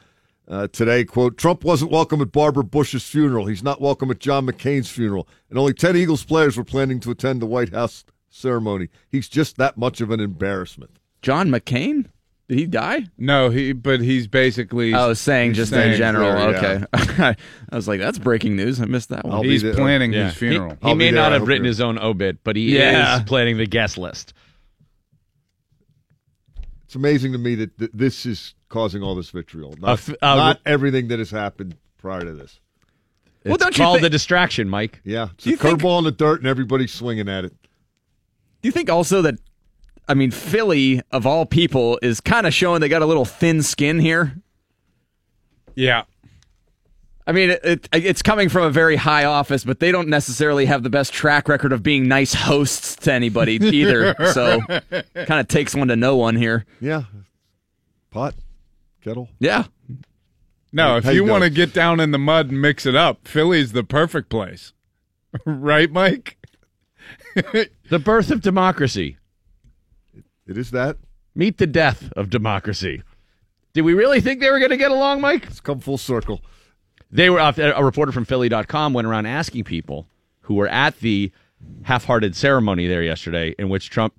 uh, today. Quote: Trump wasn't welcome at Barbara Bush's funeral. He's not welcome at John McCain's funeral, and only ten Eagles players were planning to attend the White House ceremony. He's just that much of an embarrassment. John McCain, did he die? No, he. But he's basically. I was saying he's just saying in general. there, yeah. okay, *laughs* I was like, that's breaking news. I missed that one. I'll he's planning yeah. his funeral. He, he may there. not I have written you're- his own obit, but he Yeah. is planning the guest list. It's amazing to me that th- this is causing all this vitriol. Not, A f- uh, not everything that has happened prior to this. Well, It's don't you called think- the distraction, Mike. Yeah, it's a you think- curveball in the dirt, and everybody's swinging at it. Do you think also that, I mean, Philly of all people is kind of showing they got a little thin skin here? Yeah. I mean, it, it, it's coming from a very high office, but they don't necessarily have the best track record of being nice hosts to anybody *laughs* either. So, kind of takes one to know one here. Yeah, pot, kettle. Yeah. No, if you you want to get down in the mud and mix it up, Philly's the perfect place. *laughs* right, Mike? *laughs* The birth of democracy. It is that. Meet the death of democracy. Did we really think they were going to get along, Mike? It's come full circle. They were uh, a reporter from Philly.com went around asking people who were at the half-hearted ceremony there yesterday, in which Trump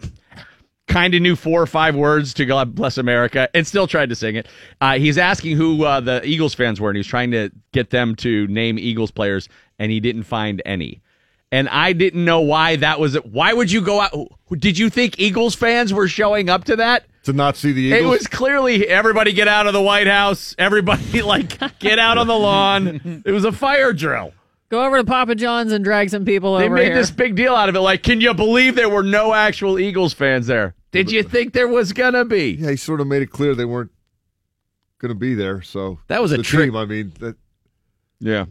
*laughs* kind of knew four or five words to God bless America and still tried to sing it. Uh, he's asking who uh, the Eagles fans were, and he was trying to get them to name Eagles players, and he didn't find any. And I didn't know why that was. Why would you go out? Did you think Eagles fans were showing up to that? To not see the Eagles. It was clearly everybody get out of the White House. Everybody *laughs* like get out on the lawn. It was a fire drill. Go over to Papa John's and drag some people They over They made here. this big deal out of it. Like, can you believe there were no actual Eagles fans there? Did you think there was gonna be? yeah, he sort of made it clear they weren't going to be there. So That was a the trick. Team, I mean, that Yeah.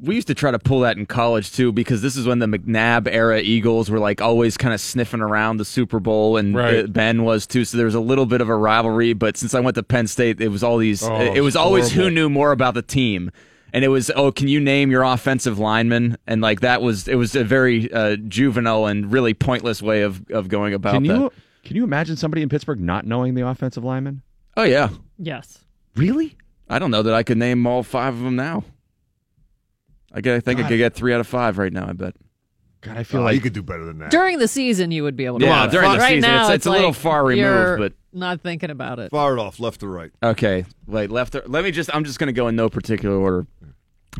We used to try to pull that in college too, because this is when the McNabb era Eagles were like always kind of sniffing around the Super Bowl, and Right. Ben was too. So there was a little bit of a rivalry. But since I went to Penn State, it was all these. Oh, it was it's always who knew more about the team, and it was oh, can you name your offensive lineman? And like that was it was a very uh, juvenile and really pointless way of of going about Can that. you can you imagine somebody in Pittsburgh not knowing the offensive lineman? Oh yeah, yes. Really? I don't know that I could name all five of them now. I, get, I think I could get three out of five right now. I bet. God, I feel oh, like you could do better than that. During the season, you would be able to. Yeah, do during that. the right season, now, it's- it's a little far removed, you're but- not thinking about it. Fire off left to right. Okay, wait, left. Or, let me just. I'm just going to go in no particular order.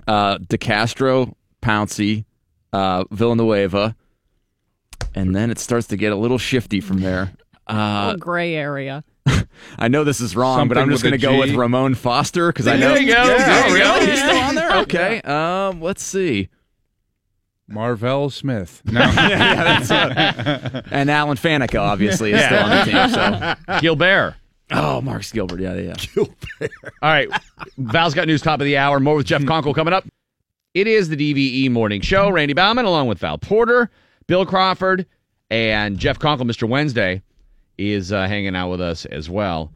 Uh, DeCastro, Pouncey, uh, Villanueva, and then it starts to get a little shifty from there. *laughs* Uh, Little gray area. *laughs* I know this is wrong, but I'm just going to go with Ramon Foster because I know. There you go. There you really? go. He's still on there. *laughs* Okay. Um, let's see. Marvel Smith. *laughs* No. And Alan Faneca obviously is still on the team. So, Gilbert. oh, Mark Gilbert. Yeah, yeah. Gilbert. All right. Val's got news top of the hour. More with Jeff Conkle coming up. It is the DVE morning show. Randy Bauman along with Val Porter, Bill Crawford, and Jeff Conkle, Mr. Wednesday, is uh, hanging out with us as well.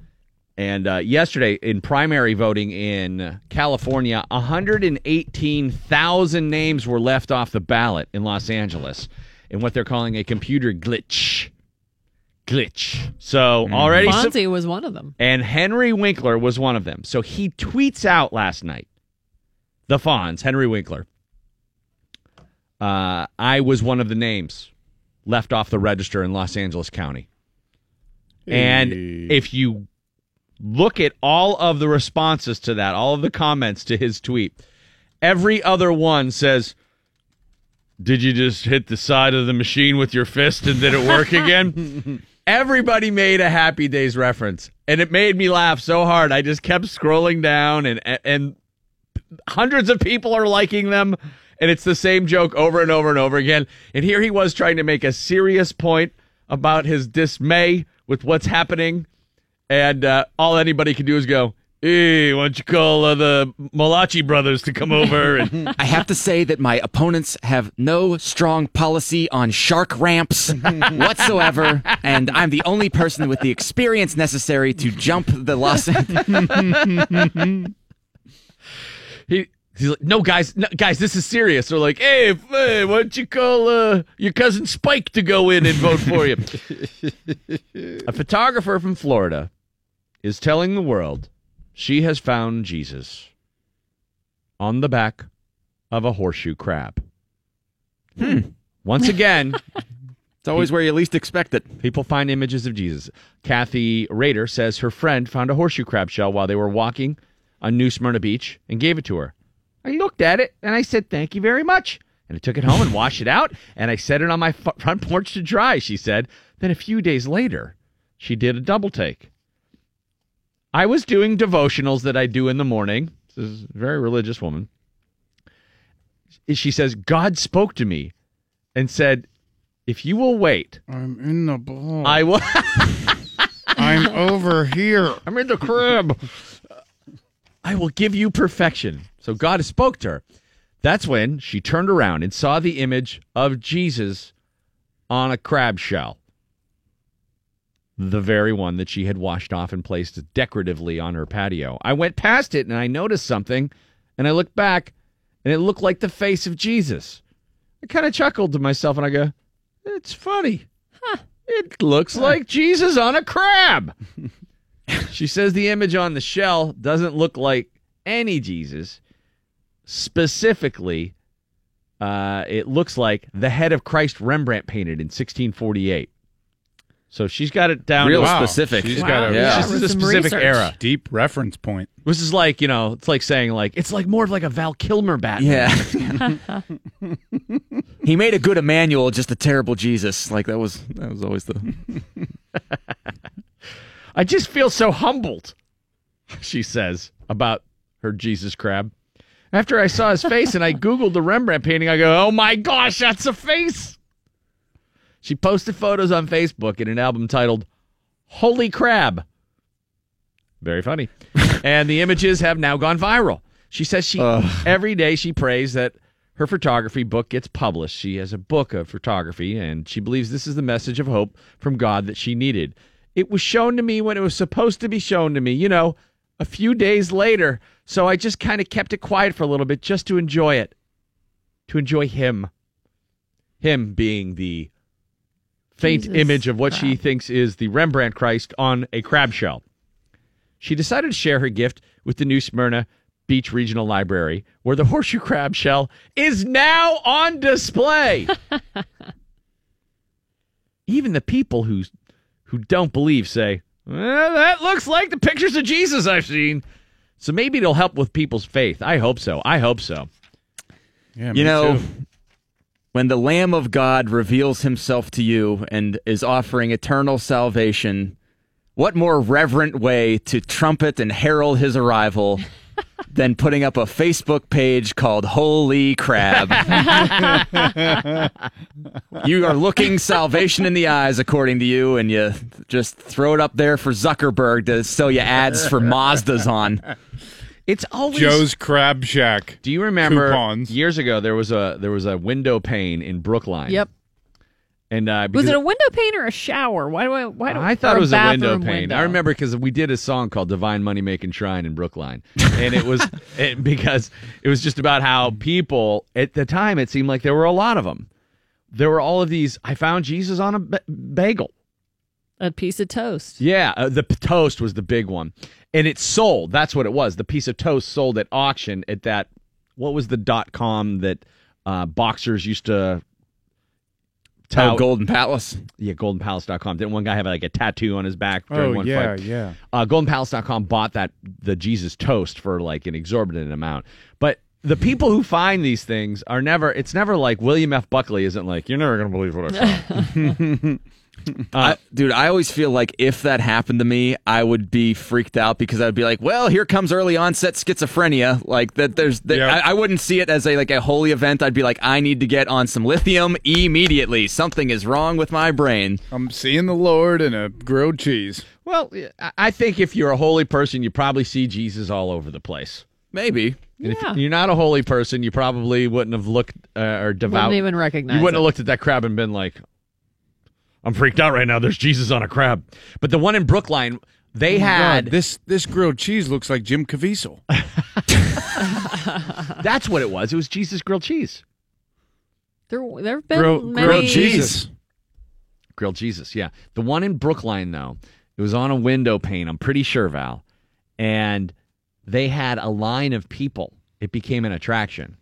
And uh, yesterday, in primary voting in California, 118,000 names were left off the ballot in Los Angeles in what they're calling a computer glitch. Glitch. So already, some- was one of them. and Henry Winkler was one of them. So he tweets out last night, the Fonz, Henry Winkler. Uh, I was one of the names left off the register in Los Angeles County. And if you look at all of the responses to that, all of the comments to his tweet, every other one says, Did you just hit the side of the machine with your fist and did it work again? *laughs* Everybody made a Happy Days reference, and it made me laugh so hard. I just kept scrolling down, and and hundreds of people are liking them, and it's the same joke over and over and over again. And here he was trying to make a serious point about his dismay with what's happening, and uh, all anybody can do is go, "Hey, why don't you call uh, the Malachi brothers to come over?" And *laughs* I have to say that my opponents have no strong policy on shark ramps *laughs* whatsoever, and I'm the only person with the experience necessary to jump the Los *laughs* he. He's like, no, guys, no, guys, this is serious. They're like, hey, f- hey, why don't you call uh, your cousin Spike to go in and vote for you? *laughs* a photographer from Florida is telling the world she has found Jesus on the back of a horseshoe crab. Hmm. Once again, *laughs* It's always where you least expect it. people find images of Jesus. Kathy Rader says her friend found a horseshoe crab shell while they were walking on New Smyrna Beach and gave it to her. I looked at it and I said, Thank you very much. And I took it home and washed it out and I set it on my f- *laughs* front porch to dry, she said. Then a few days later, she did a double take. I was doing devotionals that I do in the morning. This is a very religious woman. She says, God spoke to me and said, If you will wait, I'm in the ball. I will. *laughs* I'm over here. I'm in the crib. I will give you perfection. So God spoke to her. That's when she turned around and saw the image of Jesus on a crab shell. The very one that she had washed off and placed decoratively on her patio. I went past it and I noticed something, and I looked back, and it looked like the face of Jesus. I kind of chuckled to myself and I go, It's funny. Huh. It looks like Jesus on a crab. *laughs* She says the image on the shell doesn't look like any Jesus. Specifically, uh, it looks like the head of Christ Rembrandt painted in 1648. So she's got it down. Real to- Wow. specific. She's Wow. got a Yeah. This is a specific research. era. deep reference point. This is like you know, it's like saying like it's like more of like a Val Kilmer Batman. Yeah. *laughs* *laughs* he made a good Emmanuel, just a terrible Jesus. Like that was that was always the *laughs* I just feel so humbled, she says about her Jesus crab. After I saw his face and I Googled the Rembrandt painting, I go, oh my gosh, that's a face. She posted photos on Facebook in an album titled Holy Crab. Very funny. *laughs* and the images have now gone viral. She says she every day she prays that her photography book gets published. She has a book of photography and she believes this is the message of hope from God that she needed. It was shown to me when it was supposed to be shown to me, you know, a few days later. So I just kind of kept it quiet for a little bit just to enjoy it. To enjoy him. Him being the faint Jesus image of what she thinks is the Rembrandt Christ on a crab shell. She decided to share her gift with the New Smyrna Beach Regional Library, where the horseshoe crab shell is now on display. *laughs* Even the people who who don't believe say, well, "That looks like the pictures of Jesus I've seen." So maybe it'll help with people's faith. I hope so. I hope so. Yeah, You know, when the Lamb of God reveals himself to you and is offering eternal salvation, what more reverent way to trumpet and herald his arrival than putting up a Facebook page called Holy Crab? *laughs* you are looking salvation in the eyes, according to you, and you just throw it up there for Zuckerberg to sell you ads for Mazdas on. It's always Joe's Crab Shack. Do you remember coupons. years ago there was a there was a window pane in Brookline? Yep. And uh, Was it a window pane or a shower? Why do I? Why do I thought it was a window pane. window? I remember because we did a song called "Divine Money Making Shrine" in Brookline, and it was *laughs* it, because it was just about how people at the time it seemed like there were a lot of them. There were all of these. I found Jesus on a bagel. a piece of toast. Yeah, uh, the p- toast was the big one, and it sold. That's what it was. The piece of toast sold at auction at that. What was the dot com that uh, boxers used to? Oh. Golden Palace. Yeah, goldenpalace.com. Didn't one guy have like a tattoo on his back during Oh one yeah, fight? yeah. uh, goldenpalace.com bought that the Jesus toast for like an exorbitant amount. But the people who find these things are never. It's never like William F. Buckley isn't like you're never gonna believe what I found. *laughs* *laughs* *laughs* *laughs* I, dude, I always feel like if that happened to me, I would be freaked out because I'd be like, "Well, here comes early onset schizophrenia." Like that, there's, that, Yeah. I, I wouldn't see it as a like a holy event. I'd be like, "I need to get on some lithium immediately. Something is wrong with my brain." I'm seeing the Lord in a grilled cheese. well, I- I think if you're a holy person, you probably see Jesus all over the place. Maybe. And Yeah. if you're not a holy person, you probably wouldn't have looked uh, or devout. Wouldn't even recognize. You wouldn't have looked at that crab and been like, "I'm freaked out right now. There's Jesus on a crab." But the one in Brookline, they oh had God, this this grilled cheese looks like Jim Caviezel. *laughs* *laughs* That's what it was. It was Jesus grilled cheese. There, there have been Grill, many. grilled cheese. Grilled Jesus, yeah. The one in Brookline, though, it was on a window pane, I'm pretty sure, Val. And they had a line of people. It became an attraction.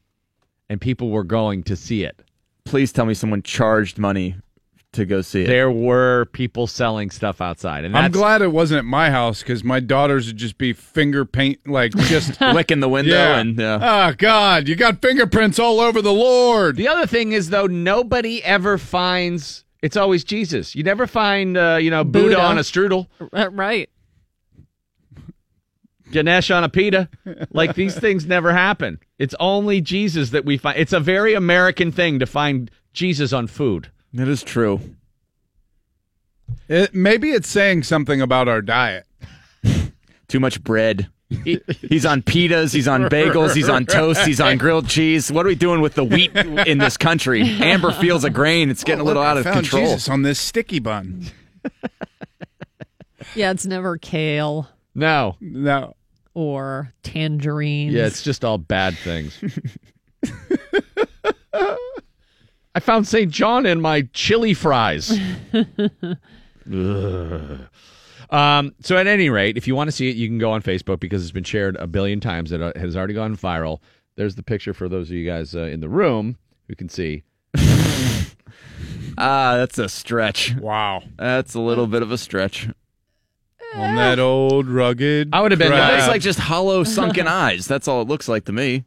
And people were going to see it. Please tell me someone charged money to go see it. There were people selling stuff outside. And I'm glad it wasn't at my house because my daughters would just be finger paint like just *laughs* Licking the window yeah. and yeah. Oh God, you got fingerprints all over the Lord. The other thing is, though, nobody ever finds. It's always Jesus. You never find, uh, you know, Buddha, Buddha. on a strudel. Uh, right. Ganesh on a pita. Like these things never happen. It's only Jesus that we find. It's a very American thing to find Jesus on food. It is true. It, maybe it's saying something about our diet. *laughs* Too much bread. He- he's on pitas, he's on bagels, he's on toast, he's on grilled cheese. What are we doing with the wheat in this country? Amber feels a grain. It's getting a oh, little Look, out I of found control. Jesus on this sticky bun. *laughs* Yeah, it's never kale No. No, or tangerines. Yeah, it's just all bad things. *laughs* I found St. John in my chili fries. *laughs* Um, so, at any rate, if you want to see it, you can go on Facebook because it's been shared a billion times. It uh, has already gone viral. There's the picture for those of you guys uh, in the room who can see. *laughs* Ah, that's a stretch. wow. That's a little bit of a stretch. On that old rugged. I would have been- It looks like just hollow, sunken *laughs* eyes. That's all it looks like to me.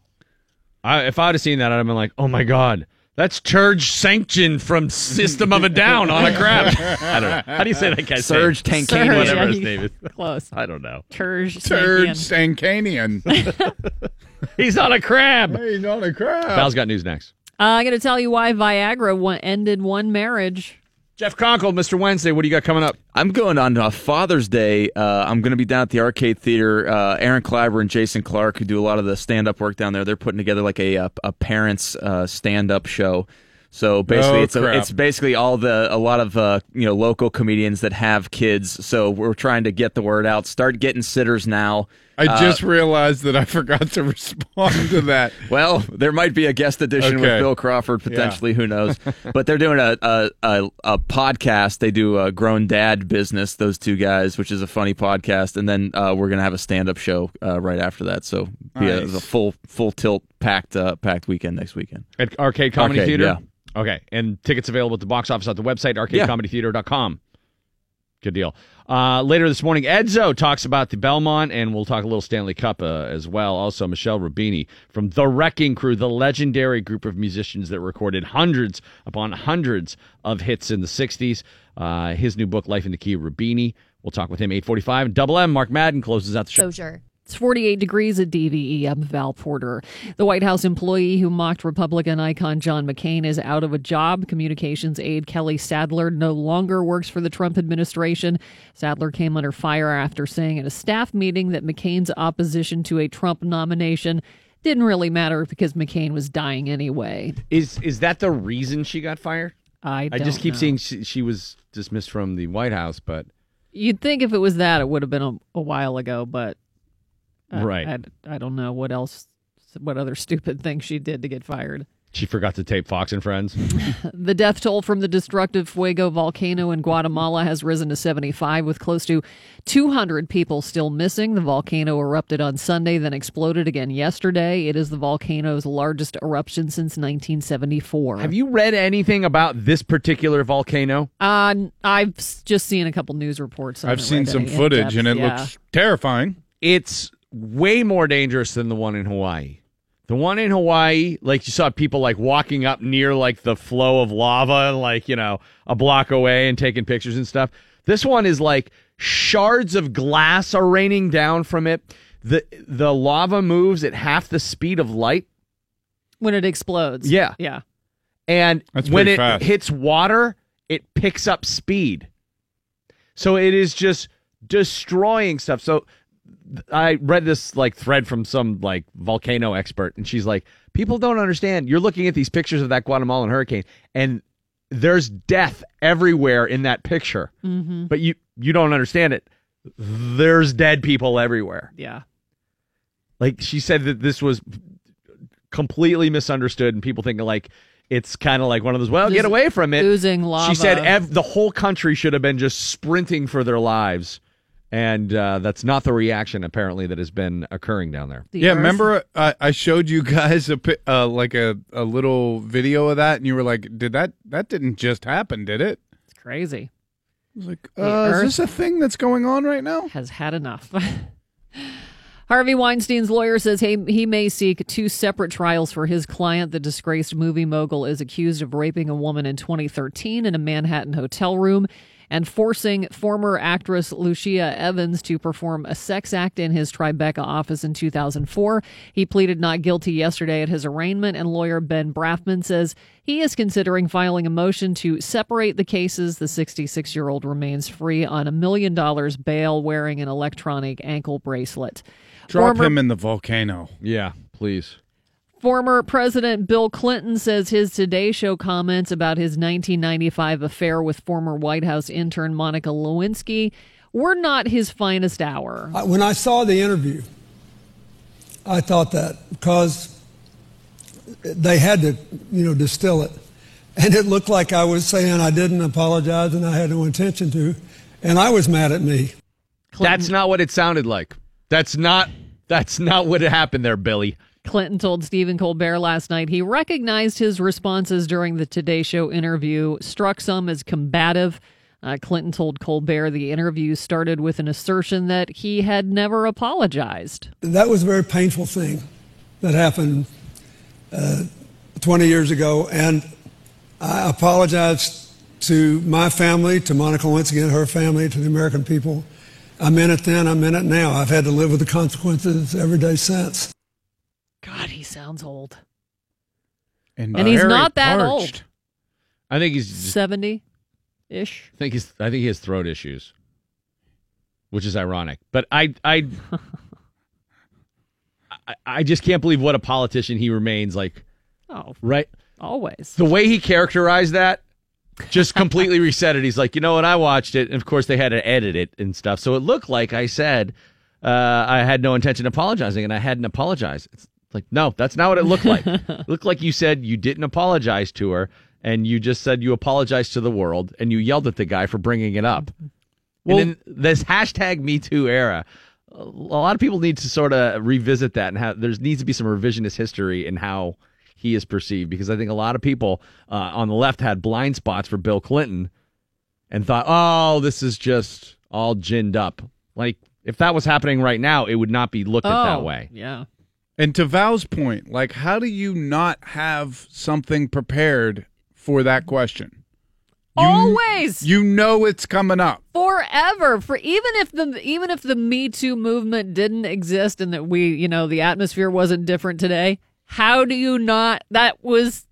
I, if I would have seen that, I'd have been like, "Oh my god, that's Turge Sanction from System of a Down on a crab." *laughs* I don't know. How do you say that guy's Serge name? Tankanian. Serge, whatever yeah, his name is. Close. I don't know. Turge. turd Sankian. *laughs* *laughs* He's on a crab. hey, not a crab. Val's got news next. Uh, I'm going to tell you why Viagra wa- ended one marriage. Jeff Conkle, Mr. Wednesday. What do you got coming up? I'm going on uh, Father's Day. Uh, I'm going to be down at the Arcade Theater. Uh, Aaron Kleiber and Jason Clark, who do a lot of the stand up work down there, they're putting together like a a, a parents uh, stand up show. So basically, Oh, it's a, it's basically all the a lot of uh, you know local comedians that have kids. So we're trying to get the word out. Start getting sitters now. I Uh, just realized that I *laughs* forgot to respond to that. Well, there might be a guest edition with Bill Crawford potentially. Who knows? *laughs* but they're doing a a, a a podcast. They do a grown dad business. Those two guys, which is a funny podcast, and then uh, we're gonna have a stand up show uh, right after that. So be a, Nice. a full full tilt packed uh, packed weekend next weekend. At Arcade Comedy Arcade, Theater? yeah. Okay. And tickets available at the box office at the website, arcadecomedytheater.com. Good deal. Uh, later this morning, Edzo talks about the Belmont, and we'll talk a little Stanley Cup uh, as well. Also, Michel Rubini from The Wrecking Crew, the legendary group of musicians that recorded hundreds upon hundreds of hits in the 60s. Uh, his new book, Life in the Key, Rubini. We'll talk with him 845. Double M, Mark Madden closes out the show. Exposure. It's 48 degrees at DVE. I'm Val Porter. The White House employee who mocked Republican icon John McCain is out of a job. Communications aide Kelly Sadler no longer works for the Trump administration. Sadler came under fire after saying at a staff meeting that McCain's opposition to a Trump nomination didn't really matter because McCain was dying anyway. Is is that the reason she got fired? I I just keep know. seeing she, she was dismissed from the White House, but You'd think if it was that, it would have been a, a while ago, but I, Right. I, I don't know what else, what other stupid *laughs* thing she did to get fired. she forgot to tape Fox and Friends. *laughs* The death toll from the destructive Fuego volcano in Guatemala has risen to 75, with close to 200 people still missing. The volcano erupted on Sunday, then exploded again yesterday. It is the volcano's largest eruption since 1974. Have you read anything about this particular volcano? Uh, I've just seen a couple news reports. I I've haven't seen read some any footage and it in-depth. looks terrifying. It's way more dangerous than the one in Hawaii. The one in Hawaii, like you saw people like walking up near like the flow of lava, like, you know, a block away and taking pictures and stuff. This one is like shards of glass are raining down from it. The the lava moves at half the speed of light. when it explodes. Yeah. yeah. And That's when it fast. hits water, it picks up speed. So it is just destroying stuff. So th- I read this like thread from some like volcano expert, and she's like, people don't understand. You're looking at these pictures of that Guatemalan hurricane, and there's death everywhere in that picture, Mm-hmm. but you you don't understand it. There's dead people everywhere. Yeah. Like she said that this was completely misunderstood, and people thinking like it's kind of like one of those. Well, Just get away from it. oozing lava. She said ev- the whole country should have been just sprinting for their lives, and uh, that's not the reaction apparently that has been occurring down there. The yeah, Earth- remember I, I showed you guys a pi- uh, like a, a little video of that, and you were like, "Did that that didn't just happen, did it?" It's crazy. I was like, uh, "Is this a thing that's going on right now?" Has had enough. *laughs* Harvey Weinstein's lawyer says he, he may seek two separate trials for his client. The disgraced movie mogul is accused of raping a woman in 2013 in a Manhattan hotel room and forcing former actress Lucia Evans to perform a sex act in his Tribeca office in 2004. He pleaded not guilty yesterday at his arraignment, and lawyer Ben Brafman says he is considering filing a motion to separate the cases. The 66 year old remains free on a million dollars bail wearing an electronic ankle bracelet. Drop Former- him in the volcano. Yeah, please. Former President Bill Clinton says his Today Show comments about his 1995 affair with former White House intern Monica Lewinsky were not his finest hour. When I saw the interview, I thought that because they had to, you know, distill it. And it looked like I was saying I didn't apologize and I had no intention to. And I was mad at me. That's not what it sounded like. That's not. That's not what happened there, Billy. Clinton told Stephen Colbert last night he recognized his responses during the Today Show interview struck some as combative. Uh, Clinton told Colbert the interview started with an assertion that he had never apologized. That was a very painful thing that happened uh, 20 years ago. And I apologize to my family, to Monica Lewinsky and her family, to the American people. I meant it then, I meant it now. I've had to live with the consequences every day since. God, he sounds old. And, And he's very not that parched. old. I think he's. 70 ish. I think he's. I think he has throat issues, which is ironic. But I. I. I, I just can't believe what a politician he remains like. Oh, Right. always. the way he characterized that just completely *laughs* reset it. He's like, you know what? I watched it, and of course they had to edit it and stuff, so it looked like I said uh, I had no intention of apologizing, and I hadn't apologized. It's like, no, that's not what it looked like. *laughs* it looked like you said you didn't apologize to her, and you just said you apologized to the world, and you yelled at the guy for bringing it up. Well- and in this hashtag Me Too era. A lot of people need to sort of revisit that, and how there needs to be some revisionist history in how he is perceived because I think a lot of people uh, on the left had blind spots for Bill Clinton and thought, oh, this is just all ginned up. Like, if that was happening right now, it would not be looked at that Oh, way. Yeah. And to Val's point, like, how do you not have something prepared for that question? You- Always. You know it's coming up. forever for even if the even if the me too movement didn't exist and that we you know the atmosphere wasn't different today how do you not that was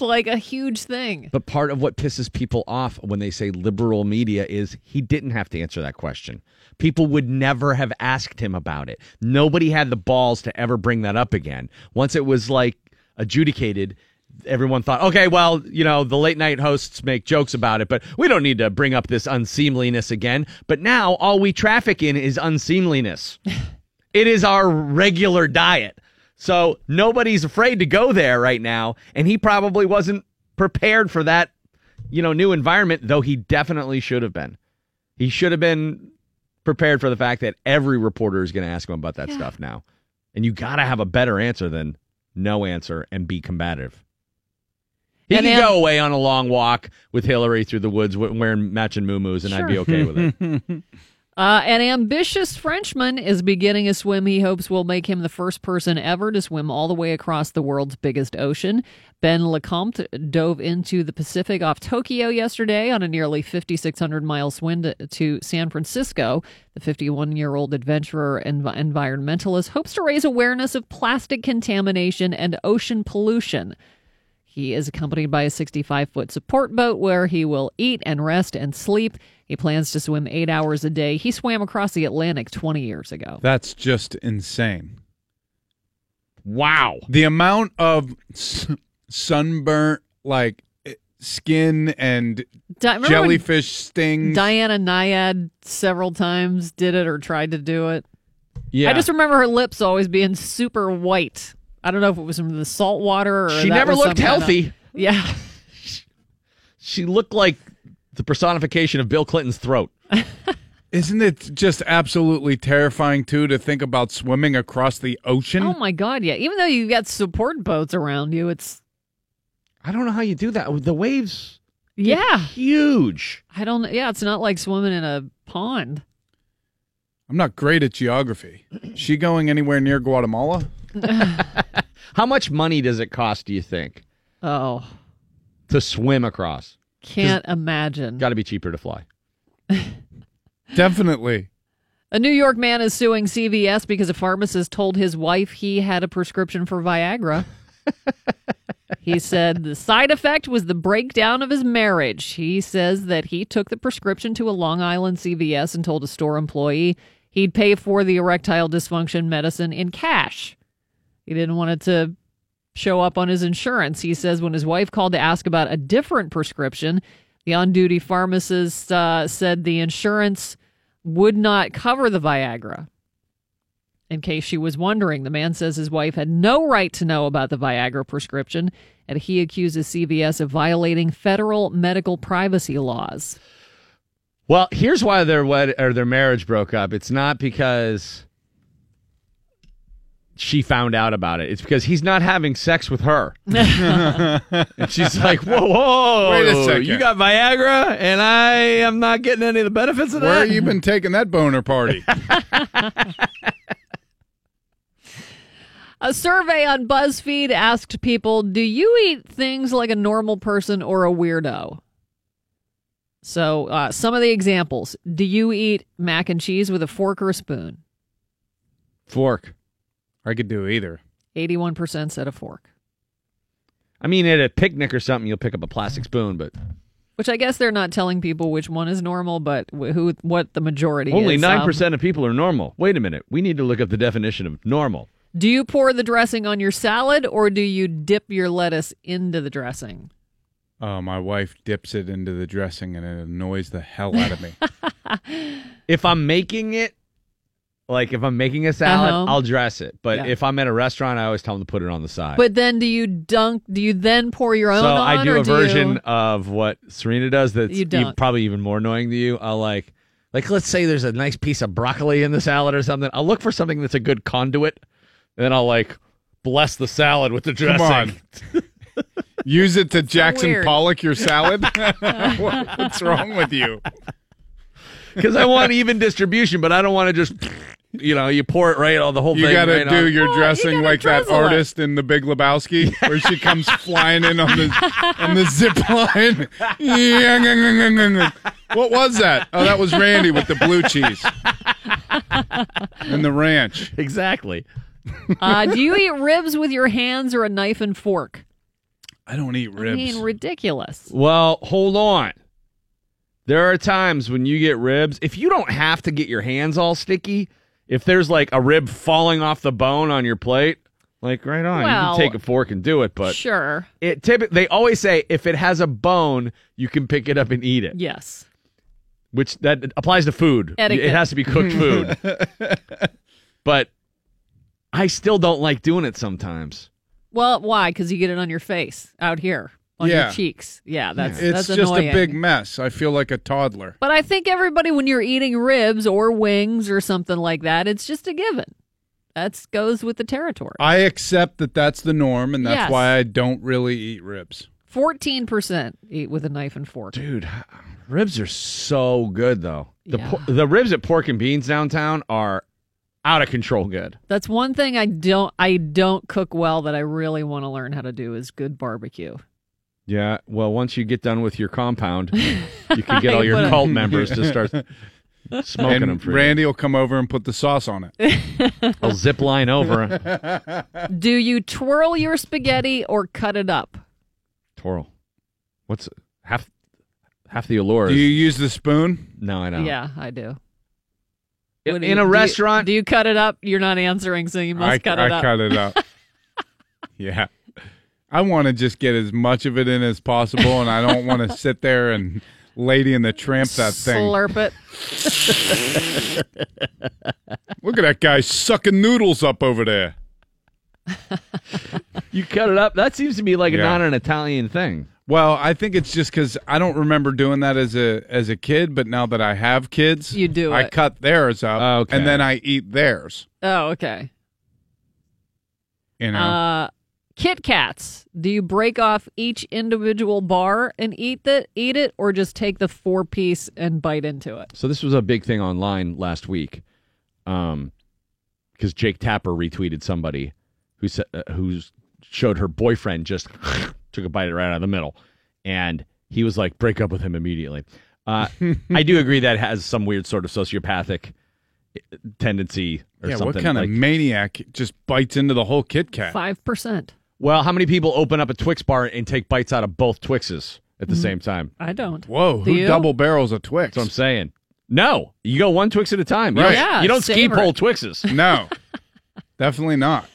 like a huge thing But part of what pisses people off when they say liberal media is he didn't have to answer that question. People would never have asked him about it. Nobody had the balls to ever bring that up again. Once it was like adjudicated, everyone thought, okay, well, you know, the late night hosts make jokes about it, but we don't need to bring up this unseemliness again. But now all we traffic in is unseemliness. *laughs* it is our regular diet. So nobody's afraid to go there right now. And he probably wasn't prepared for that, you know, new environment, though he definitely should have been. He should have been prepared for the fact that every reporter is going to ask him about that stuff now. And you got to have a better answer than no answer and be combative. He And can then- go away on a long walk with Hillary through the woods wearing matching moo and I'd be okay with it. *laughs* Uh, an ambitious Frenchman is beginning a swim he hopes will make him the first person ever to swim all the way across the world's biggest ocean. Ben Lecomte dove into the Pacific off Tokyo yesterday on a nearly 5,600 mile swim to, to San Francisco. The 51 year old adventurer and envi- environmentalist hopes to raise awareness of plastic contamination and ocean pollution. He is accompanied by a 65 foot support boat where he will eat and rest and sleep. He plans to swim eight hours a day. He swam across the Atlantic 20 years ago. That's just insane. wow. The amount of s- sunburnt, like eh, skin and Di- jellyfish stings. Diana Nyad several times did it or tried to do it. Yeah. I just remember her lips always being super white. I don't know if it was from the salt water or she never looked some kinda- healthy. yeah. *laughs* She looked like the personification of Bill Clinton's throat. *laughs* Isn't it just absolutely terrifying too to think about swimming across the ocean? Oh my God. Yeah. Even though you got support boats around you, it's, I don't know how you do that. The waves yeah. huge. I don't, yeah. It's not like swimming in a pond. I'm not great at geography. Is She going anywhere near Guatemala? *laughs* How much money does it cost, do you think, Oh, to swim across? can't imagine. Got to be cheaper to fly. *laughs* Definitely. A New York man is suing CVS because a pharmacist told his wife he had a prescription for Viagra. *laughs* he said the side effect was the breakdown of his marriage. He says that he took the prescription to a Long Island CVS and told a store employee he'd pay for the erectile dysfunction medicine in cash. He didn't want it to show up on his insurance. He says when his wife called to ask about a different prescription, the on duty pharmacist uh, said the insurance would not cover the Viagra. In case she was wondering, the man says his wife had no right to know about the Viagra prescription, and he accuses CVS of violating federal medical privacy laws. Well, here's why their wed- or their marriage broke up. It's not because she found out about it. It's because he's not having sex with her. *laughs* and she's like, "Whoa, whoa, Wait a second. You got Viagra, and I am not getting any of the benefits of that? Where that." you been taking that boner party? *laughs* A survey on BuzzFeed asked people, Do you eat things like a normal person or a weirdo? So, uh, some of the examples Do you eat mac and cheese with a fork or a spoon? Fork. I could do either. 81% said a fork, I mean, at a picnic or something, you'll pick up a plastic spoon, but which I guess they're not telling people which one is normal, but who what the majority only is. nine Um, percent of people are normal. Wait a minute, we need to look up the definition of normal. do you pour the dressing on your salad or do you dip your lettuce into the dressing? Oh, my wife dips it into the dressing and it annoys the hell out of me. *laughs* If I'm making it, like if I'm making a salad, Uh-huh. I'll dress it. But Yeah. if I'm at a restaurant, I always tell them to put it on the side. But then do you dunk? Do you then pour your own so on? I do or a version you- of what Serena does that's You e- don't. probably even more annoying to you. I'll like, like let's say there's a nice piece of broccoli in the salad or something. I'll look for something that's a good conduit, and then I'll like bless the salad with the Come dressing. on. Use it to Jackson weird. Pollock your salad? What- *laughs* *laughs* What's wrong with you? Because I want even distribution, but I don't want to just, you know, you pour it right on the whole You thing. got to right do on. your Well, you dressing gotta like that drizzle it. artist in The Big Lebowski, where she comes *laughs* flying in on the on the zip line. *laughs* what was that? Oh, that was Randy with the blue cheese and the ranch. exactly. uh, do you eat ribs with your hands or a knife and fork? I don't eat ribs. I mean, ridiculous. Well, hold on. There are times when you get ribs, if you don't have to get your hands all sticky, if there's like a rib falling off the bone on your plate, Like right on, you can take a fork and do it, but sure. it typically they always say if it has a bone, you can pick it up and eat it. Yes. Which that applies to food. Etiquette. It has to be cooked *laughs* food. but I still don't like doing it sometimes. Well, why? Because you get it on your face out here, on Yeah. your cheeks. Yeah, that's It's that's just annoying. a big mess. I feel like a toddler. But I think everybody, when you're eating ribs or wings or something like that, it's just a given. That goes with the territory. I accept that that's the norm, and that's Yes. why I don't really eat ribs. Fourteen percent eat with a knife and fork. Dude, ribs are so good though. The Yeah. por- the ribs at Pork and Beans downtown are out of control good. That's one thing I don't I don't cook well that I really want to learn how to do is good barbecue. Yeah, well, once you get done with your compound, *laughs* you can get *laughs* all your cult *laughs* members to start smoking and them for Randy will come over and put the sauce on it. you. I'll zip line over. Do you twirl your spaghetti or cut it up? Twirl. What's half half the allure? Do you use the spoon? no, I don't. Yeah, I do. In, What do in you- a do you- restaurant, do you cut it up? You're not answering, so you must I, cut I it up. I cut it up. yeah. I want to just get as much of it in as possible, and I don't want to *laughs* sit there and lady in the tramp that thing. Slurp it. Look at that guy sucking noodles up over there. you cut it up. That seems to be like Yeah. not an Italian thing. Well, I think it's just because I don't remember doing that as a as a kid, but now that I have kids, You do I it. cut theirs up, Okay. and then I eat theirs. Oh, okay. You know, Uh, Kit Kats. Do you break off each individual bar and eat the eat it, or just take the four piece and bite into it? So this was a big thing online last week, um, because Jake Tapper retweeted somebody who said uh, who showed her boyfriend just *laughs* took a bite right out of the middle, and he was like, "Break up with him immediately." Uh, I do agree that has some weird sort of sociopathic uh, tendency or yeah. something. What kind like, of maniac just bites into the whole Kit Kat? Five percent. Well, how many people open up a Twix bar and take bites out of both Twixes at the mm-hmm. same time? I don't. Whoa, Do who you? double barrels a Twix? That's what I'm saying. No, you go one Twix at a time. You Right. don't, Yeah, you don't ski pole. Twixes. *laughs* No, definitely not.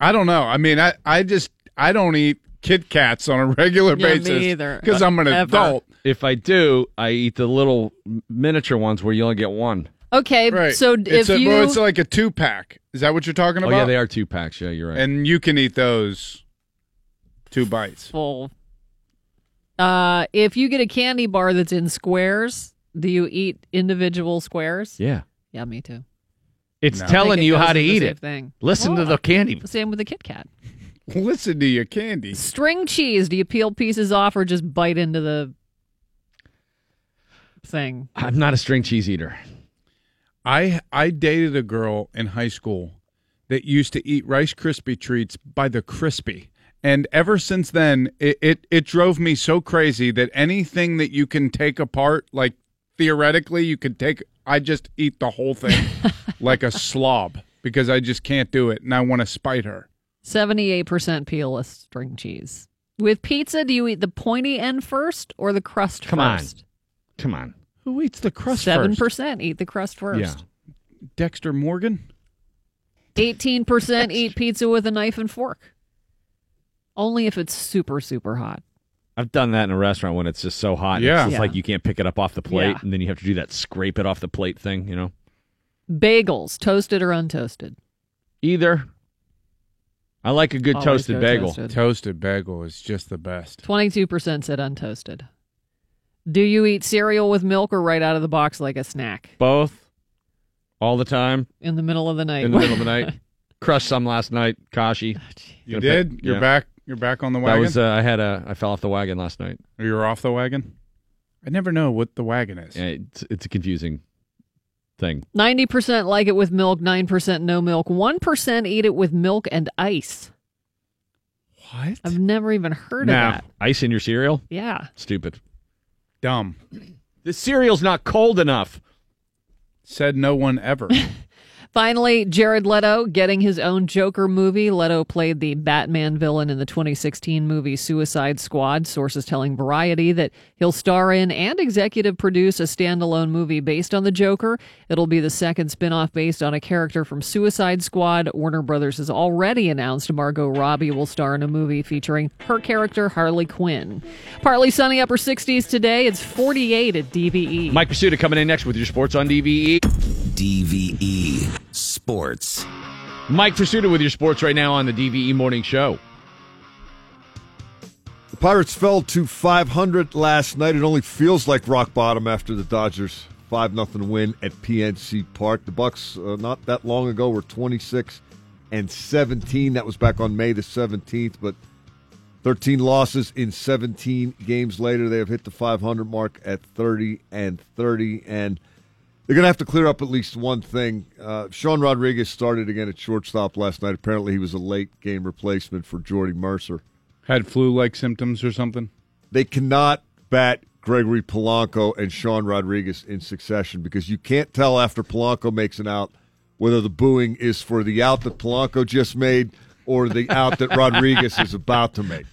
I don't know. I mean, I, I just I don't eat Kit Kats on a regular Yeah, me basis either. because I'm an Ever. adult. If I do, I eat the little miniature ones where you only get one. Okay, Right. so d- it's if a, you well, it's like a two pack. Is that what you're talking about? Oh about? yeah, they are two packs. Yeah, you're right. And you can eat those two bites. full, uh, if you get a candy bar that's in squares, do you eat individual squares? yeah, Yeah, me too. it's No. Telling it you how to eat it. Thing. Listen to the candy. Same with the Kit Kat. *laughs* Listen to your candy. String cheese. Do you peel pieces off or just bite into the thing? I'm not a string cheese eater. I I dated a girl in high school that used to eat Rice Krispie treats by the crispy. And ever since then, it, it, it drove me so crazy that anything that you can take apart, like theoretically, you could take, I just eat the whole thing *laughs* like a slob because I just can't do it. And I want to spite her. 78% peelless string cheese. With pizza, do you eat the pointy end first or the crust Come on. Come on. Who eats the crust 7% eat the crust first. Yeah. Dexter Morgan? Eighteen percent eat pizza with a knife and fork. Only if it's super super hot. I've done that in a restaurant when it's just so hot. Yeah. It's just Yeah. like you can't pick it up off the plate, Yeah. and then you have to do that scrape it off the plate thing. You know, Bagels, toasted or untoasted? either. I like a good Always toasted go bagel. toasted. Toasted bagel is just the best. Twenty-two percent said untoasted. Do you eat cereal with milk or right out of the box like a snack Both, all the time in the middle of the night? in the middle of the night. *laughs* Crushed some last night. Kashi. You Gonna did? pick- You're yeah. back? You're back on the That wagon? was. Uh, I had a. I fell off the wagon last night. Or you're off the wagon? I never know what the wagon is. Yeah, It's, it's a confusing thing. Ninety percent like it with milk. Nine percent no milk. One percent eat it with milk and ice. What? I've never even heard now, of that. ice in your cereal? Yeah. Stupid. Dumb. The cereal's not cold enough. Said no one ever. *laughs* Finally, Jared Leto getting his own Joker movie. Leto played the Batman villain in the 2016 movie Suicide Squad. Sources telling Variety that he'll star in and executive produce a standalone movie based on the Joker. It'll be the second spin-off based on a character from Suicide Squad. Warner Brothers has already announced Margot Robbie will star in a movie featuring her character Harley Quinn. Partly sunny upper 60s today. It's 48 at DVE. Mike Prisuta coming in next with your sports on DVE. DVE Sports. Mike Prisuta with your sports right now on the DVE Morning Show. The Pirates fell to 500 last night. It only feels like rock bottom after the Dodgers 5 nothing win at PNC Park. The Bucs uh, not that long ago were 26 and 17. That was back on May the 17th, but 13 losses in 17 games later. They have hit the 500 mark at 30 and 30 and they're going to have to clear up at least one thing. Uh, Sean Rodriguez started again at shortstop last night. Apparently, he was a late game replacement for Jordy Mercer. Had flu-like symptoms or something. They cannot bat Gregory Polanco and Sean Rodriguez in succession because you can't tell after Polanco makes an out whether the booing is for the out that Polanco just made or the out that *laughs* Rodriguez is about to make.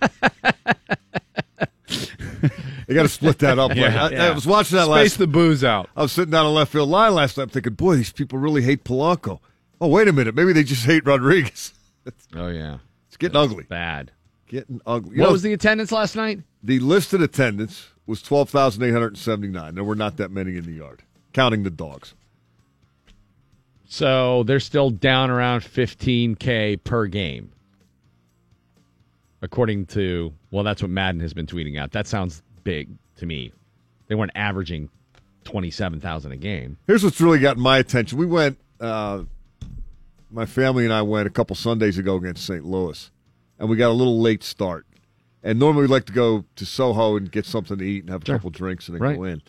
They got to split that up. Yeah, I, I yeah. was watching that last Space the booze out. I was sitting down on left field line last night, thinking, "Boy, these people really hate Polanco." Oh, wait a minute, maybe they just hate Rodriguez. *laughs* Oh yeah, It's getting ugly. bad. Getting ugly. You What know, was the attendance last night? the listed attendance was twelve thousand eight hundred seventy nine. There were not that many in the yard, counting the dogs. So they're still down around 15k per game, according to well, that's what Madden has been tweeting out. That sounds big to me. They weren't averaging 27,000 a game. Here's what's really gotten my attention. We went, uh, my family and I went a couple Sundays ago against St. Louis, and we got a little late start. And normally we like to go to Soho and get something to eat and have a couple drinks and then Right. go in.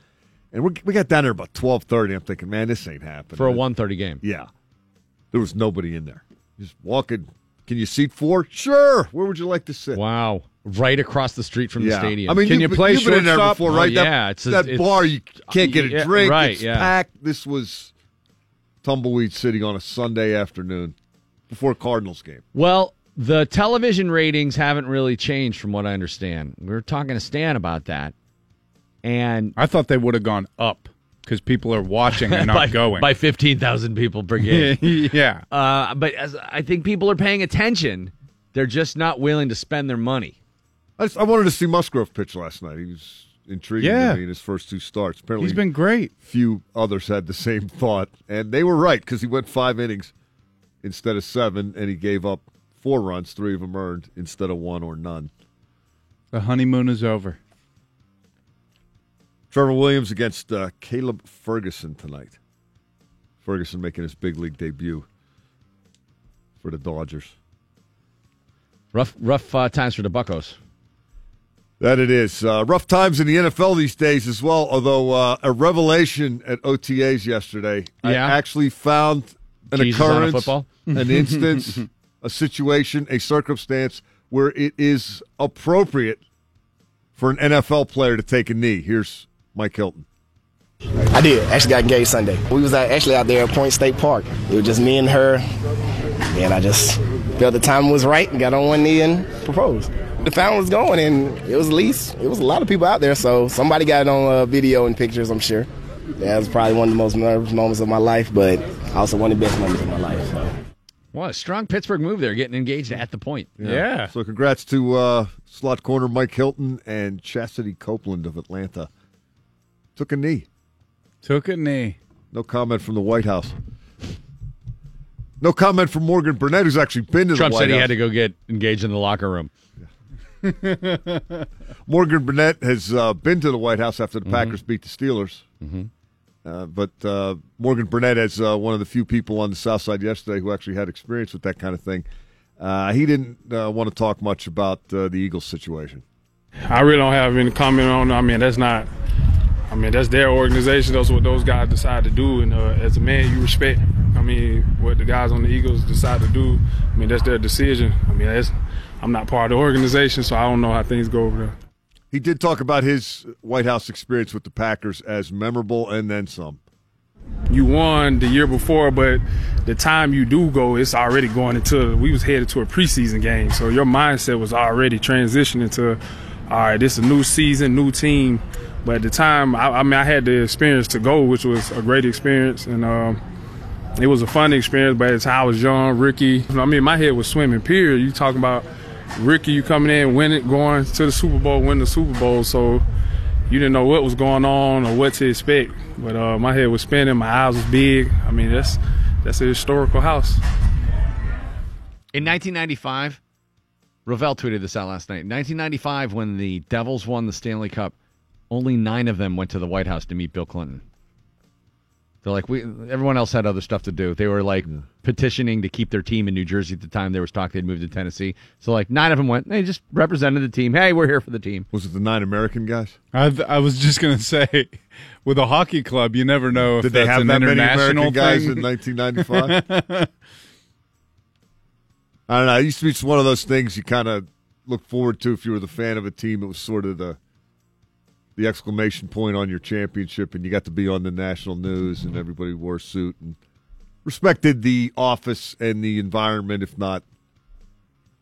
And we we got down there about twelve thirty. I'm thinking, man, this ain't happening For a 130 game. Yeah, there was nobody in there. Just walking. Can you seat four? Sure. Where would you like to sit? Wow. Right across the street from the stadium. I mean, Can you've you play you've been in there shortstop? before, Oh, right? yeah, that it's a- that it's- bar you can't get a Yeah, drink. right, It's yeah. packed. This was Tumbleweed City on a Sunday afternoon before Cardinals game. Well, the television ratings haven't really changed from what I understand. We were talking to Stan about that. And I thought they would have gone up because people are watching and *laughs* not by, going. by 15,000 people per game. *laughs* yeah. uh, but as I think people are paying attention, they're just not willing to spend their money. I, just, I wanted to see Musgrove pitch last night. He was intriguing Yeah. to me in his first two starts. Apparently, He's been great. few others had the same *laughs* thought, and they were right because he went five innings instead of seven, and he gave up four runs, three of them earned instead of one or none. The honeymoon is over. Trevor Williams against uh, Caleb Ferguson tonight. Ferguson making his big league debut for the Dodgers. Rough, rough uh, times for the Buckos. That it is. Uh, rough times in the NFL these days as well, although uh, a revelation at OTAs yesterday. Yeah. I actually found an Jesus occurrence, football? an *laughs* instance, a situation, a circumstance where it is appropriate for an NFL player to take a knee. Here's Mike Hilton. I did. Actually got engaged Sunday. We was out, actually out there at Point State Park. It was just me and her. And I just felt the time was right and got on one knee and proposed. The fountain was going and it was at least, it was a lot of people out there. So somebody got it on uh, video and pictures, I'm sure. That was probably one of the most nervous moments of my life, but also one of the best moments of my life. So. What a strong Pittsburgh move there, getting engaged at the point. Yeah. So congrats to uh, slot corner Mike Hilton and Chastity Copeland of Atlanta. Took a knee. Took a knee. No comment from the White House. No comment from Morgan Burnett, who's actually been to Trump the White House. Trump said he House. had to go get engaged in the locker room. *laughs* Morgan Burnett has uh, been to the White House after the Mm-hmm. Packers beat the Steelers. Uh, but uh, Morgan Burnett is uh, one of the few people on the South Side yesterday who actually had experience with that kind of thing. Uh, he didn't uh, want to talk much about uh, the Eagles situation. I really don't have any comment on. I mean, that's not. I mean, that's their organization. That's what those guys decide to do. And uh, as a man, you respect. I mean, what the guys on the Eagles decide to do. I mean, that's their decision. I mean, that's, I'm not part of the organization, so I don't know how things go over there. He did talk about his White House experience with the Packers as memorable and then some. you won the year before, but the time you do go, it's already going into. We was headed to a preseason game, so your mindset was already transitioning to, all right, this is a new season, new team. But at the time, I, I mean, I had the experience to go, which was a great experience, and um, it was a fun experience. But at the time I was young, rookie. I mean, my head was swimming. Period. You talking about rookie? You coming in, winning, going to the Super Bowl, win the Super Bowl. So you didn't know what was going on or what to expect. But uh, my head was spinning, my eyes was big. I mean, that's that's a historical house. In 1995, Ravel tweeted this out last night. 1995, when the Devils won the Stanley Cup, only nine of them went to the White House to meet Bill Clinton. They're like, we. Everyone else had other stuff to do. They were like hmm. petitioning to keep their team in New Jersey at the time. There was talk they'd move to Tennessee. So like nine of them went. They just represented the team. Hey, we're here for the team. Was it the nine American guys? I, I was just gonna say, *laughs* with a hockey club, you never know if Did they have an that many international American guys in *laughs* 1995? I don't know. It used to be just one of those things you kind of look forward to if you were the fan of a team. It was sort of the the exclamation point on your championship, and you got to be on the national news, and everybody wore a suit and respected the office and the environment, if not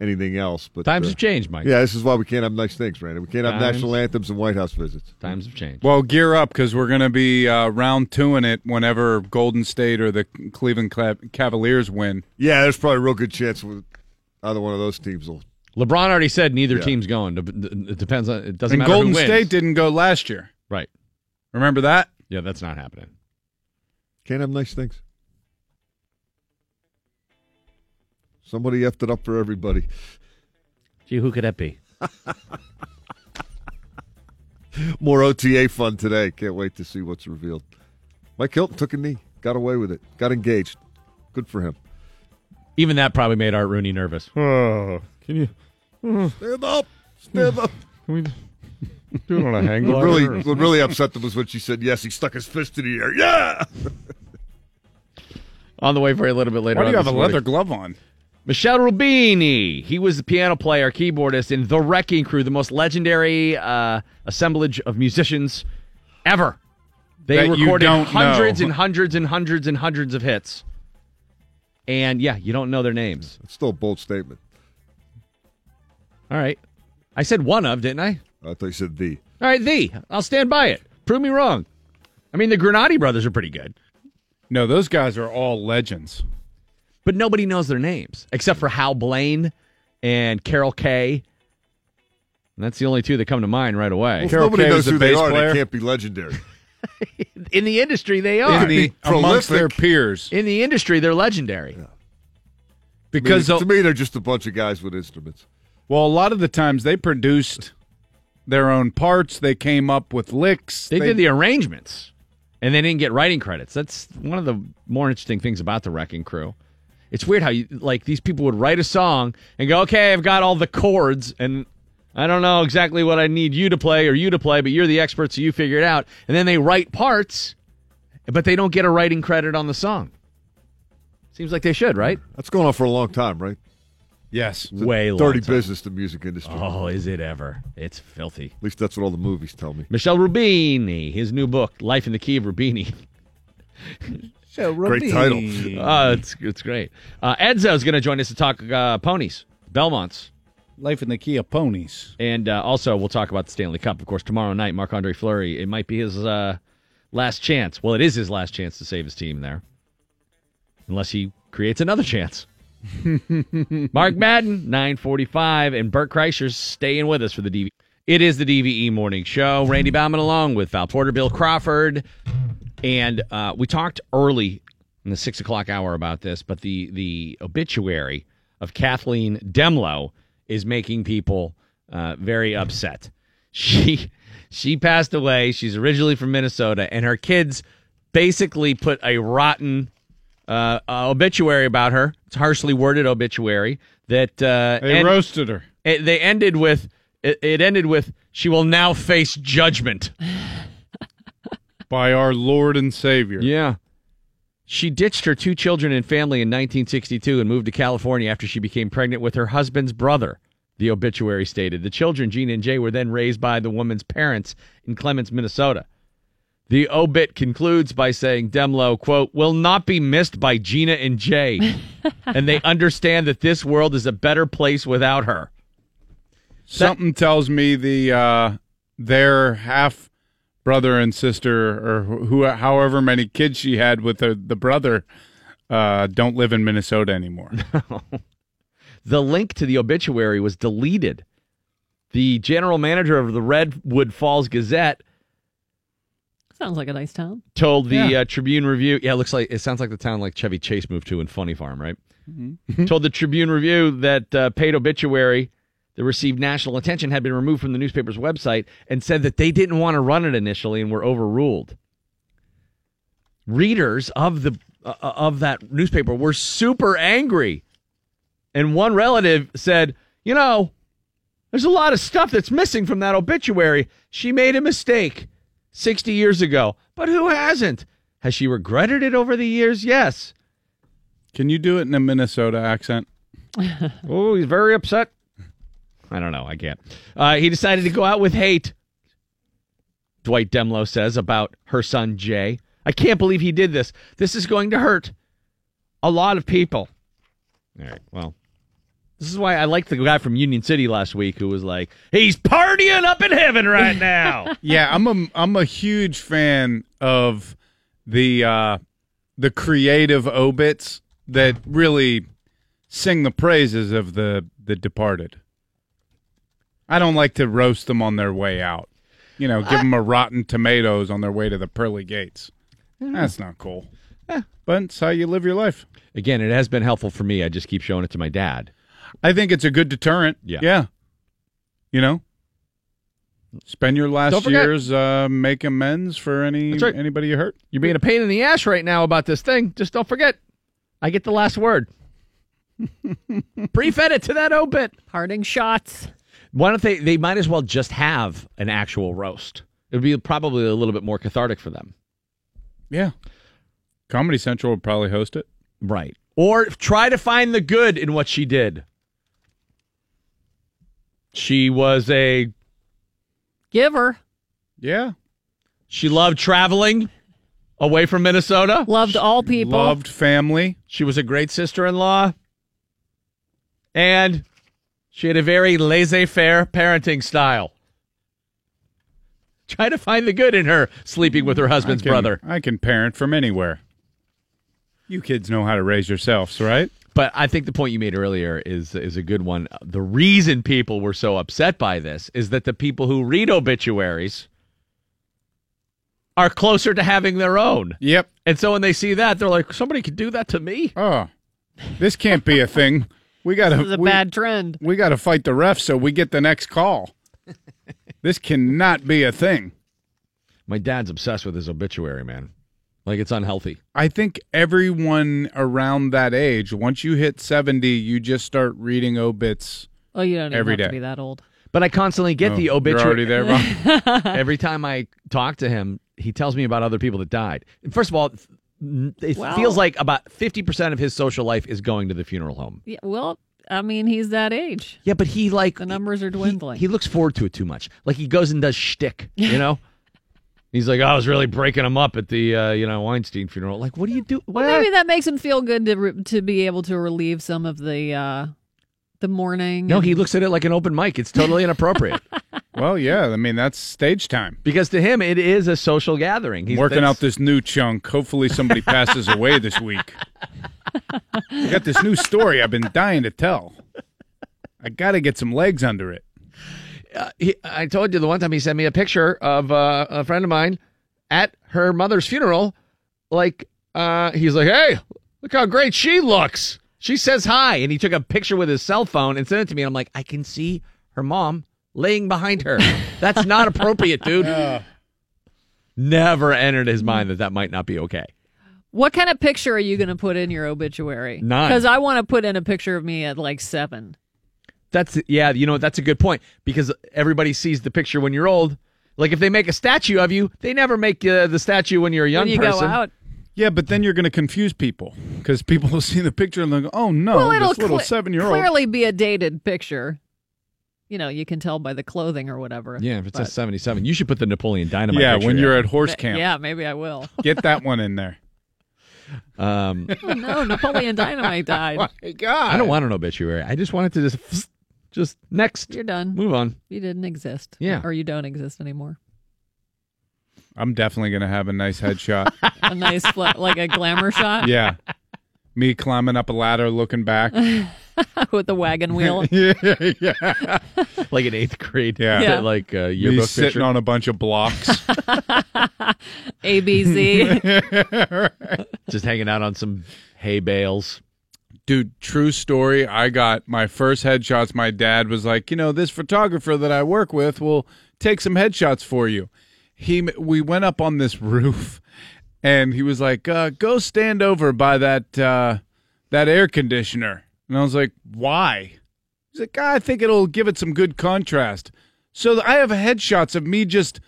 anything else. But Times uh, have changed, Mike. Yeah, this is why we can't have nice things, Brandon. We can't have national anthems and White House visits. Times have changed. Well, gear up because we're going to be uh, round two in it whenever Golden State or the Cleveland Cav- Cavaliers win. Yeah, there's probably a real good chance with either one of those teams will. LeBron already said neither Yeah. team's going. It depends on. It doesn't And matter Golden who wins. State didn't go last year. Right. Remember that? Yeah, that's not happening. Can't have nice things. Somebody effed it up for everybody. Gee, who could that be? *laughs* More OTA fun today. Can't wait to see what's revealed. Mike Hilton took a knee, got away with it, got engaged. Good for him. Even that probably made Art Rooney nervous. Oh, can you Stand up, stand up. can we do it on a hang What really, what really upset them was when she said yes. He stuck his fist in the air. Yeah. On the way for a little bit later. Why do on you have a morning. leather glove on? Michel Rubini. He was the piano player, keyboardist in The Wrecking Crew, the most legendary uh, assemblage of musicians ever. They That you recorded don't hundreds know. and hundreds and hundreds and hundreds of hits. And yeah, you don't know their names. It's still a bold statement. All right. I said one of, didn't I? I thought you said the. All right, the. I'll stand by it. Prove me wrong. I mean, the Granati brothers are pretty good, No, those guys are all legends. but nobody knows their names except for Hal Blaine and Carol Kaye. And that's the only two that come to mind right away. Well, if Carol nobody Kaye knows was the who they bass are. player. They can't be legendary. *laughs* In the industry, they are. In the, amongst their prolific. peers. In the industry, they're legendary. Because to me, they're just a bunch of guys with instruments. Well, a lot of the times they produced their own parts. They came up with licks. They, did the arrangements, and they didn't get writing credits. That's one of the more interesting things about the Wrecking Crew. It's weird how you like these people would write a song and go, "Okay, I've got all the chords, and I don't know exactly what I need you to play or you to play, but you're the expert, so you figure it out." And then they write parts, but they don't get a writing credit on the song. Seems like they should, right? That's going on for a long time, right? Yes. It's a Way long dirty time. business, the music industry. Oh, is it ever? It's filthy. At least that's what all the movies tell me. Michel Rubini, his new book, Life in the Key of Rubini. Great title. Oh, *laughs* it's it's great. Uh, Edzo's going to join us to talk uh, ponies, Belmonts, Life in the Key of Ponies. and uh, also we'll talk about the Stanley Cup. Of course, tomorrow night, Marc Andre Fleury. It might be his uh, last chance. Well, it is his last chance to save his team there, unless he creates another chance. *laughs* Mark Madden, nine forty-five, and Bert Kreischer's staying with us for the DVE. It is the DVE morning show. Randy Bauman along with Val Porter, Bill Crawford, and uh, we talked early in the six o'clock hour about this, but the the obituary of Kathleen Dehmlow is making people uh, very upset. *laughs* She she passed away. She's originally from Minnesota, and her kids basically put a rotten uh, uh, obituary about her. It's a harshly worded obituary that uh, They roasted her. it, they ended with it, it ended with she will now face judgment. *laughs* by our Lord and Savior. Yeah. She ditched her two children and family in 1962 and moved to California after she became pregnant with her husband's brother. The obituary stated the children, Gina and Jay, were then raised by the woman's parents in Clements, Minnesota. The obit concludes by saying Dehmlow, quote, will not be missed by Gina and Jay. *laughs* and they understand that this world is a better place without her. Something tells me the uh, their half brother and sister, or who, however many kids she had with the, the brother, uh, don't live in Minnesota anymore. *laughs* The link to the obituary was deleted. The general manager of the Redwood Falls Gazette Sounds like a nice town. told the Yeah. uh, Tribune Review. Yeah, it looks like it sounds like the town like Chevy Chase moved to in Funny Farm, right? *laughs* *laughs* told the Tribune Review that uh, paid obituary that received national attention had been removed from the newspaper's website and said that they didn't want to run it initially and were overruled. Readers of the uh, of that newspaper were super angry, and one relative said, "You know, there's a lot of stuff that's missing from that obituary. She made a mistake 60 years ago, but who hasn't? Has she regretted it over the years? Yes. Can you do it in a Minnesota accent? *laughs* oh, he's very upset. I don't know. I can't. Uh, he decided to go out with hate. Dwight Dehmlow says about her son Jay. I can't believe he did this. This is going to hurt a lot of people. All right. Well, this is why I liked the guy from Union City last week who was like, "He's partying up in heaven right *laughs* now." yeah, I'm a I'm a huge fan of the uh, the creative obits that really sing the praises of the the departed. I don't like to roast them on their way out. You know, give them a rotten tomatoes on their way to the pearly gates. That's not cool. But it's how you live your life. Again, it has been helpful for me. I just keep showing it to my dad. I think it's a good deterrent. Yeah. Yeah. You know, spend your last forget- years uh, make amends for any That's right. anybody you hurt. You're being a pain in the ass right now about this thing. Just don't forget, I get the last word. *laughs* Brief edit to that obit. Parting shots. Why don't they? They might as well just have an actual roast. It would be probably a little bit more cathartic for them. Yeah. Comedy Central would probably host it. Right. Or try to find the good in what she did. She was a. Giver. Yeah. She loved traveling away from Minnesota. Loved all people. Loved family. She was a great sister in law. And she had a very laissez faire parenting style. Try to find the good in her sleeping with her husband's I can- brother. I can parent from anywhere. You kids know how to raise yourselves, right? But I think the point you made earlier is is a good one. The reason people were so upset by this is that the people who read obituaries are closer to having their own. Yep. And so when they see that, they're like, somebody could do that to me. Oh, this can't be a thing. We got to. a we, bad trend. we got to fight the refs so we get the next call. *laughs* this cannot be a thing. My dad's obsessed with his obituary, man. Like it's unhealthy. I think everyone around that age, once you hit 70, you just start reading obits. Oh, you don't even Every have to day. be that old. But I constantly get Oh, the you're obituary. already there, Ron? *laughs* Every time I talk to him, he tells me about other people that died. First of all, it Well- feels like about 50% of his social life is going to the funeral home. Yeah, well, I mean, he's that age. Yeah, but he like The numbers are dwindling. he looks forward to it too much. Like he goes and does shtick, you *laughs* know? He's like, I was really breaking him up at the uh, you know Weinstein funeral. Like, what do you do? What? Well, maybe that makes him feel good to re- to be able to relieve some of the uh, the mourning. no, and- he looks at it like an open mic. It's totally inappropriate *laughs* well, yeah. I mean, that's stage time. because to him it is a social gathering. He's working thinks- out this new chunk. Hopefully, somebody passes away this week. I got this new story I've been dying to tell. I got to get some legs under it. Uh, he, I told you the one time he sent me a picture of uh, a friend of mine at her mother's funeral. Like, uh, he's like, "Hey, look how great she looks." She says hi, and he took a picture with his cell phone and sent it to me. And I'm like, I can see her mom laying behind her. That's not appropriate, dude. *laughs* Never entered his mind that that might not be okay. What kind of picture are you going to put in your obituary? None. Because I want to put in a picture of me at like seven. That's yeah, you know that's a good point because everybody sees the picture when you're old. Like if they make a statue of you, they never make uh, the statue when you're a young when you person. go out. Yeah, but then you're going to confuse people because people *laughs* will see the picture and they'll go, "Oh no, well, it'll this little cle- seven-year-old." clearly be a dated picture. you know, you can tell by the clothing or whatever. Yeah, if it But- says 77, you should put the Napoleon Dynamite. Yeah, picture when you're at horse camp. Yeah, maybe I will. *laughs* Get that one in there. Um, *laughs* oh no, Napoleon Dynamite died. My God. I don't want an obituary. I just wanted to just, just next. You're done. Move on. You didn't exist. Yeah. Or you don't exist anymore. I'm definitely going to have a nice headshot. *laughs* A nice, fla- like a glamour shot yeah. Me climbing up a ladder looking back. *laughs* with the wagon wheel. *laughs* yeah, yeah. Like an eighth grade, Yeah. Yeah. like uh, Me yearbook sitting picture. on a bunch of blocks. ABC. just hanging out on some hay bales. Dude, true story. I got my first headshots. My dad was like, you know, this photographer that I work with will take some headshots for you. He, we went up on this *laughs* roof, and he was like, uh, "Go stand over by that uh, that air conditioner." And I was like, "Why?" He's like, "Ah, "I think it'll give it some good contrast." So I have headshots of me just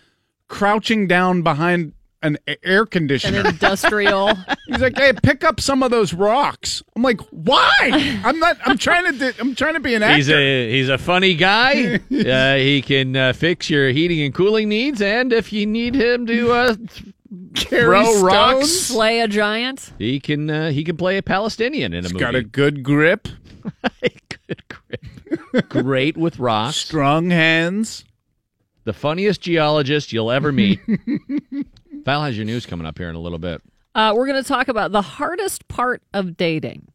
crouching down behind an a- air An conditioner. industrial. *laughs* He's like, "Hey, pick up some of those rocks." I'm like, "Why?" I'm not. I'm trying to. di- I'm trying to be an actor. He's a he's a funny guy. *laughs* uh, he can uh, fix your heating and cooling needs, and if you need him to uh, throw stones. rocks, Slay a giant. he can uh, he can play a Palestinian in a He's movie. got a good grip, *laughs* good grip. Great with rocks. strong hands. The funniest geologist you'll ever meet. Val has your news coming up here in a little bit. Uh, we're going to talk about the hardest part of dating.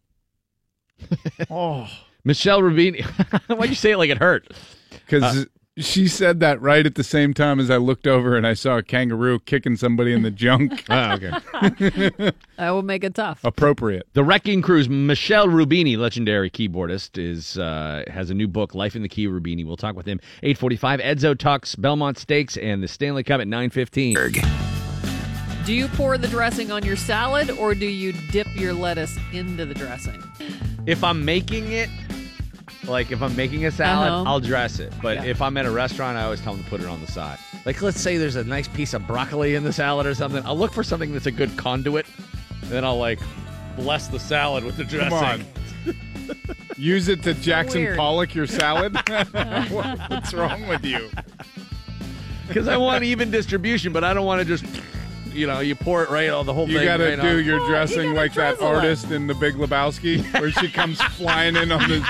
*laughs* Oh, Michel Rubini. *laughs* Why'd you say it like it hurt? because she said that right at the same time as I looked over and I saw a kangaroo kicking somebody in the junk. Oh, *laughs* okay. That will make it tough. Appropriate. The Wrecking Crew's Michel Rubini, legendary keyboardist, is uh, has a new book, Life in the Key Rubini. We'll talk with him. Eight forty-five. Edzo talks Belmont Stakes and the Stanley Cup at nine fifteen. Do you pour the dressing on your salad or do you dip your lettuce into the dressing? If I'm making it, like if I'm making a salad, Uh-huh. I'll dress it. But Yeah. if I'm at a restaurant, I always tell them to put it on the side. Like let's say there's a nice piece of broccoli in the salad or something. I'll look for something that's a good conduit, and then I'll like bless the salad with the dressing. Come on. *laughs* Use it to Jackson weird. Pollock your salad. *laughs* *laughs* What's wrong with you? because I want even distribution, but I don't want to just, you know, you pour it right on the whole You thing. got to right do on. your Well, dressing you gotta like that drizzle it. artist in The Big Lebowski, where she comes *laughs* flying in on the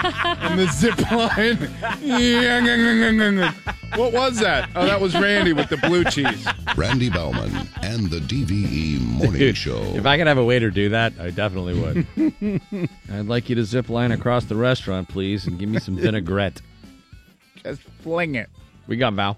on the zip line. *laughs* what was that? Oh, that was Randy with the blue cheese. Randy Bauman and the DVE Morning Dude, Show. If I could have a waiter do that, I definitely would. *laughs* I'd like you to zip line across the restaurant, please, and give me some vinaigrette. Just fling it. We got Val.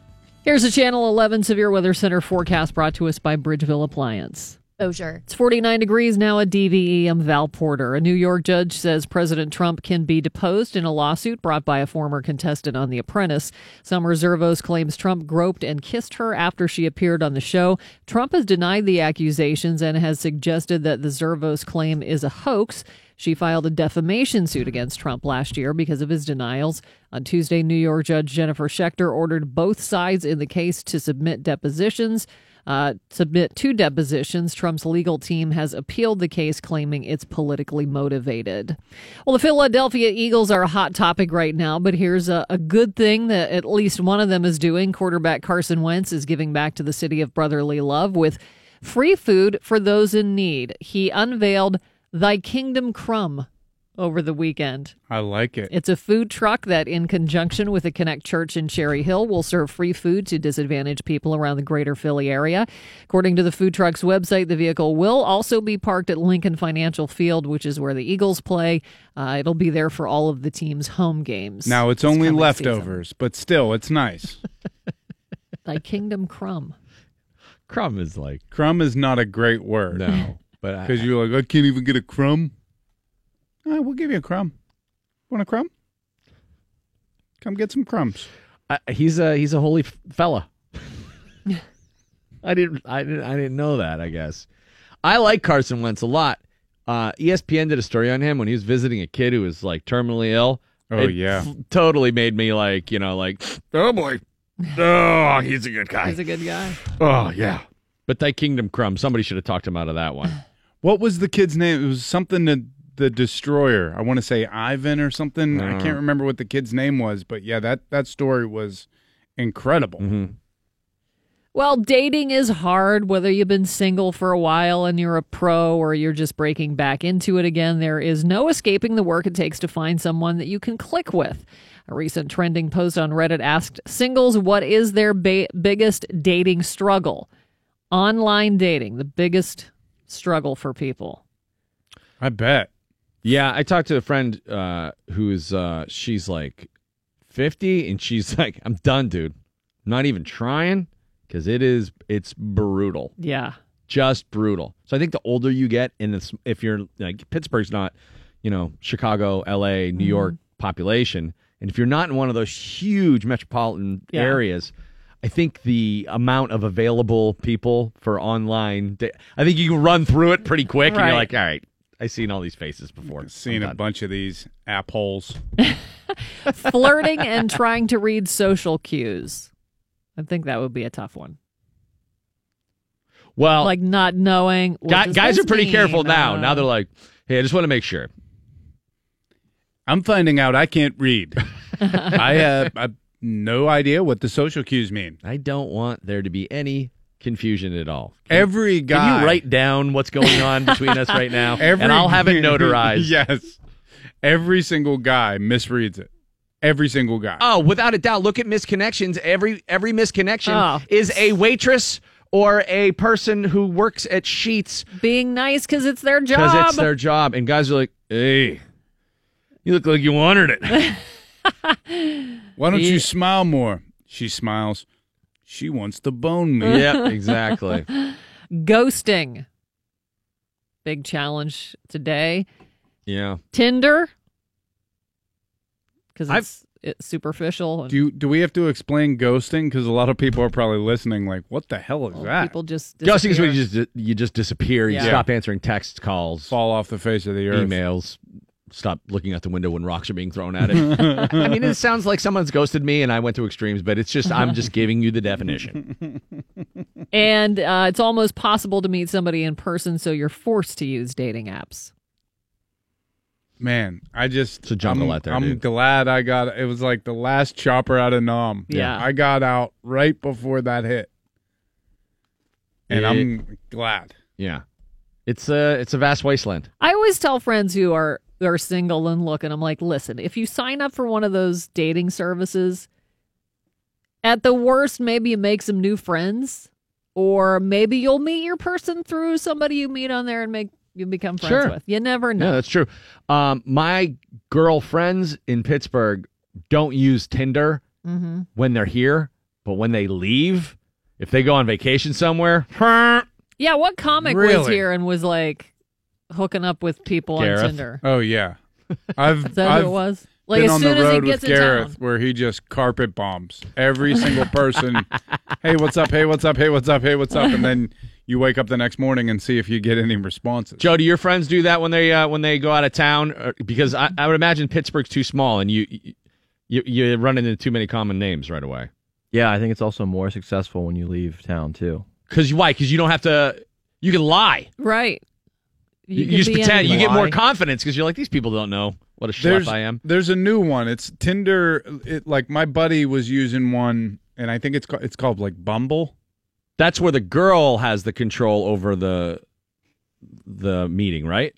Here's a Channel 11 Severe Weather Center forecast brought to us by Bridgeville Appliance. Oh, Exposure. It's 49 degrees now at DVE. I'm Val Porter. A New York judge says President Trump can be deposed in a lawsuit brought by a former contestant on The Apprentice. Summer Zervos claims Trump groped and kissed her after she appeared on the show. Trump has denied the accusations and has suggested that the Zervos claim is a hoax. She filed a defamation suit against Trump last year because of his denials. On Tuesday, New York Judge Jennifer Schechter ordered both sides in the case to submit depositions. Uh, submit two depositions. Trump's legal team has appealed the case, claiming it's politically motivated. Well, the Philadelphia Eagles are a hot topic right now, but here's a, a good thing that at least one of them is doing. Quarterback Carson Wentz is giving back to the city of brotherly love with free food for those in need. He unveiled Thy Kingdom Crumb over the weekend. I like it. It's a food truck that, in conjunction with the Connect Church in Cherry Hill, will serve free food to disadvantaged people around the greater Philly area. According to the food truck's website, the vehicle will also be parked at Lincoln Financial Field, which is where the Eagles play. Uh, it'll be there for all of the team's home games. Now it's only coming leftovers, but still, it's nice. season. *laughs* *laughs* Thy Kingdom Crumb. Crumb is like Crumb is not a great word. no, *laughs* but Because you're like, I can't even get a crumb. All right, we'll give you a crumb. Want a crumb? Come get some crumbs. I, he's a he's a holy f- fella. *laughs* I didn't I didn't I didn't know that. I guess I like Carson Wentz a lot. Uh, ESPN did a story on him when he was visiting a kid who was like terminally ill. Oh, It yeah. f- totally made me like you know like oh boy, oh he's a good guy. He's a good guy. Oh yeah. But that Kingdom Crumb, somebody should have talked him out of that one. What was the kid's name? It was something to the destroyer. I want to say Ivan or something. I Uh. can't remember what the kid's name was, but yeah, that that story was incredible. Mm-hmm. Well, dating is hard, whether you've been single for a while and you're a pro or you're just breaking back into it again. There is no escaping the work it takes to find someone that you can click with. A recent trending post on Reddit asked singles what is their ba- biggest dating struggle? Online dating, the biggest struggle for people. I bet. Yeah, I talked to a friend uh, who's uh, she's like fifty, and she's *laughs* like, "I'm done, dude. I'm not even trying because it is it's brutal, Yeah. just brutal." So I think the older you get, and it's, if you're like Pittsburgh's not, you know, Chicago, L.A., New York population, and if you're not in one of those huge metropolitan Yeah. areas. I think the amount of available people for online, da- I think you can run through it pretty quick, and Right. you're like, all right, I've seen all these faces before. Seen a bunch of these app holes. *laughs* Flirting and trying to read social cues. I think that would be a tough one. Well, Like not knowing. what Guy- does guys this are pretty mean? careful now. Uh, now they're like, hey, I just want to make sure. I'm finding out I can't read. *laughs* I have I have no idea what the social cues mean. I don't want there to be any confusion at all. Every guy. Can you write down what's going on between us right now? *laughs* Every, and I'll have it *laughs* notarized. yes. Every single guy misreads it. Every single guy. Oh, without a doubt. Look at misconnections. Every every misconnection Oh. is a waitress or a person who works at Sheetz being nice because it's their because job. it's their job. And guys are like, hey, you look like you wanted it. *laughs* *laughs* Why don't Yeah. you smile more? She smiles. She wants to bone me. Yeah, *laughs* exactly. Ghosting. Big challenge today. Yeah. Tinder. Because it's, it's superficial. And Do you, do we have to explain ghosting? Because a lot of people are probably listening. Like, what the hell is that? people just Ghosting is when you just you just disappear. You Yeah. stop answering text calls, Fall off the face of the earth. emails. Stop looking out the window when rocks are being thrown at it. *laughs* I mean, it sounds like someone's ghosted me, and I went to extremes, but it's just I'm just giving you the definition. *laughs* And uh, it's almost possible to meet somebody in person, so you're forced to use dating apps. Man, I just It's a jungle I'm, out there, I'm dude. glad I got it. Was like the last chopper out of Nam. Yeah. I got out right before that hit, and It- I'm glad. Yeah, it's a it's a vast wasteland. I always tell friends who are who are single and looking, I'm like, listen, if you sign up for one of those dating services, at the worst, maybe you make some new friends, or maybe you'll meet your person through somebody you meet on there and make you become friends Sure. with. You never know. No, that's true. Um, my girlfriends in Pittsburgh don't use Tinder hmm when they're here, but when they leave, if they go on vacation somewhere, Yeah, what comic was here and was like hooking up with people Gareth. on Tinder? Oh yeah, *laughs* I've Is that I've who it was? Like been as on soon the as he road gets with in Gareth town. where he just carpet bombs every single *laughs* person. hey, what's up? Hey, what's up? Hey, what's up? Hey, what's up? And then you wake up the next morning and see if you get any responses. Joe, do your friends do that when they uh, when they go out of town? Or- Because I, I would imagine Pittsburgh's too small, and you you you run into too many common names right away. Yeah, I think it's also more successful when you leave town too. Because why? Because you don't have to. You can lie. Right. You, you just be pretend. You get more confidence because you're like these people don't know what a schlep There's I am. there's a new one. It's Tinder. It, like my buddy was using one, and I think it's called, it's called like Bumble. That's where the girl has the control over the the meeting, right?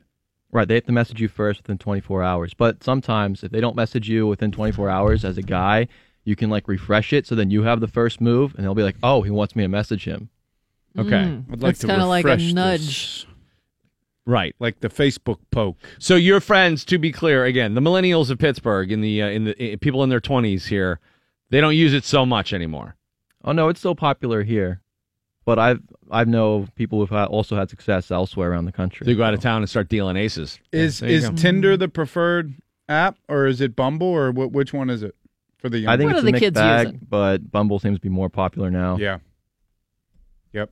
Right, they have to message you first within 24 hours. But sometimes if they don't message you within 24 hours as a guy, you can like refresh it so then you have the first move and they'll be like, "Oh, he wants me to message him." Okay, Mm. I'd like It's to kinda like a nudge. this. Right. like the Facebook poke. So your friends, to be clear, again, the millennials of Pittsburgh, in the uh, in the uh, people in their twenties here, they don't use it so much anymore. Oh no, it's still popular here. But I've I've know people who've also had success elsewhere around the country. They go out of town and start dealing aces. Is There you is go. Tinder the preferred app, or is it Bumble, or wh- which one is it for the young? I think What it's a the mixed kids bag, using? but Bumble seems to be more popular now. yeah. Yep.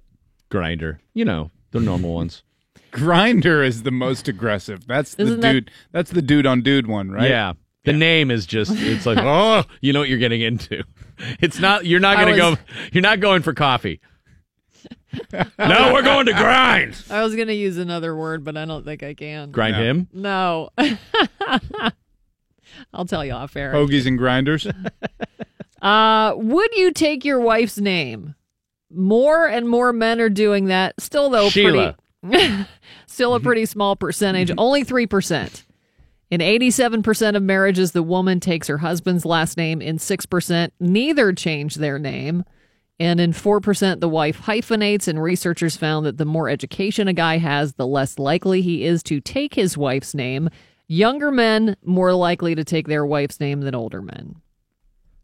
Grindr? You know, the normal *laughs* ones. Grindr is the most aggressive. That's the Isn't that- dude. That's the dude on dude one, right? Yeah. The name is just it's like, *laughs* oh, you know what you're getting into. *laughs* It's not you're not I gonna was- go you're not going for coffee. *laughs* now we're going to grind. I was going to use another word, but I don't think I can. Grind No. him. No. I'll tell you off air. Hoagies and grinders. Uh, would you take your wife's name? More and more men are doing that. Still, though, Sheila. pretty, *laughs* still a mm-hmm. pretty small percentage. Mm-hmm. Only three percent. In 87% of marriages, the woman takes her husband's last name. In 6%, neither change their name. And in 4%, the wife hyphenates. And researchers found that the more education a guy has, the less likely he is to take his wife's name. Younger men more likely to take their wife's name than older men.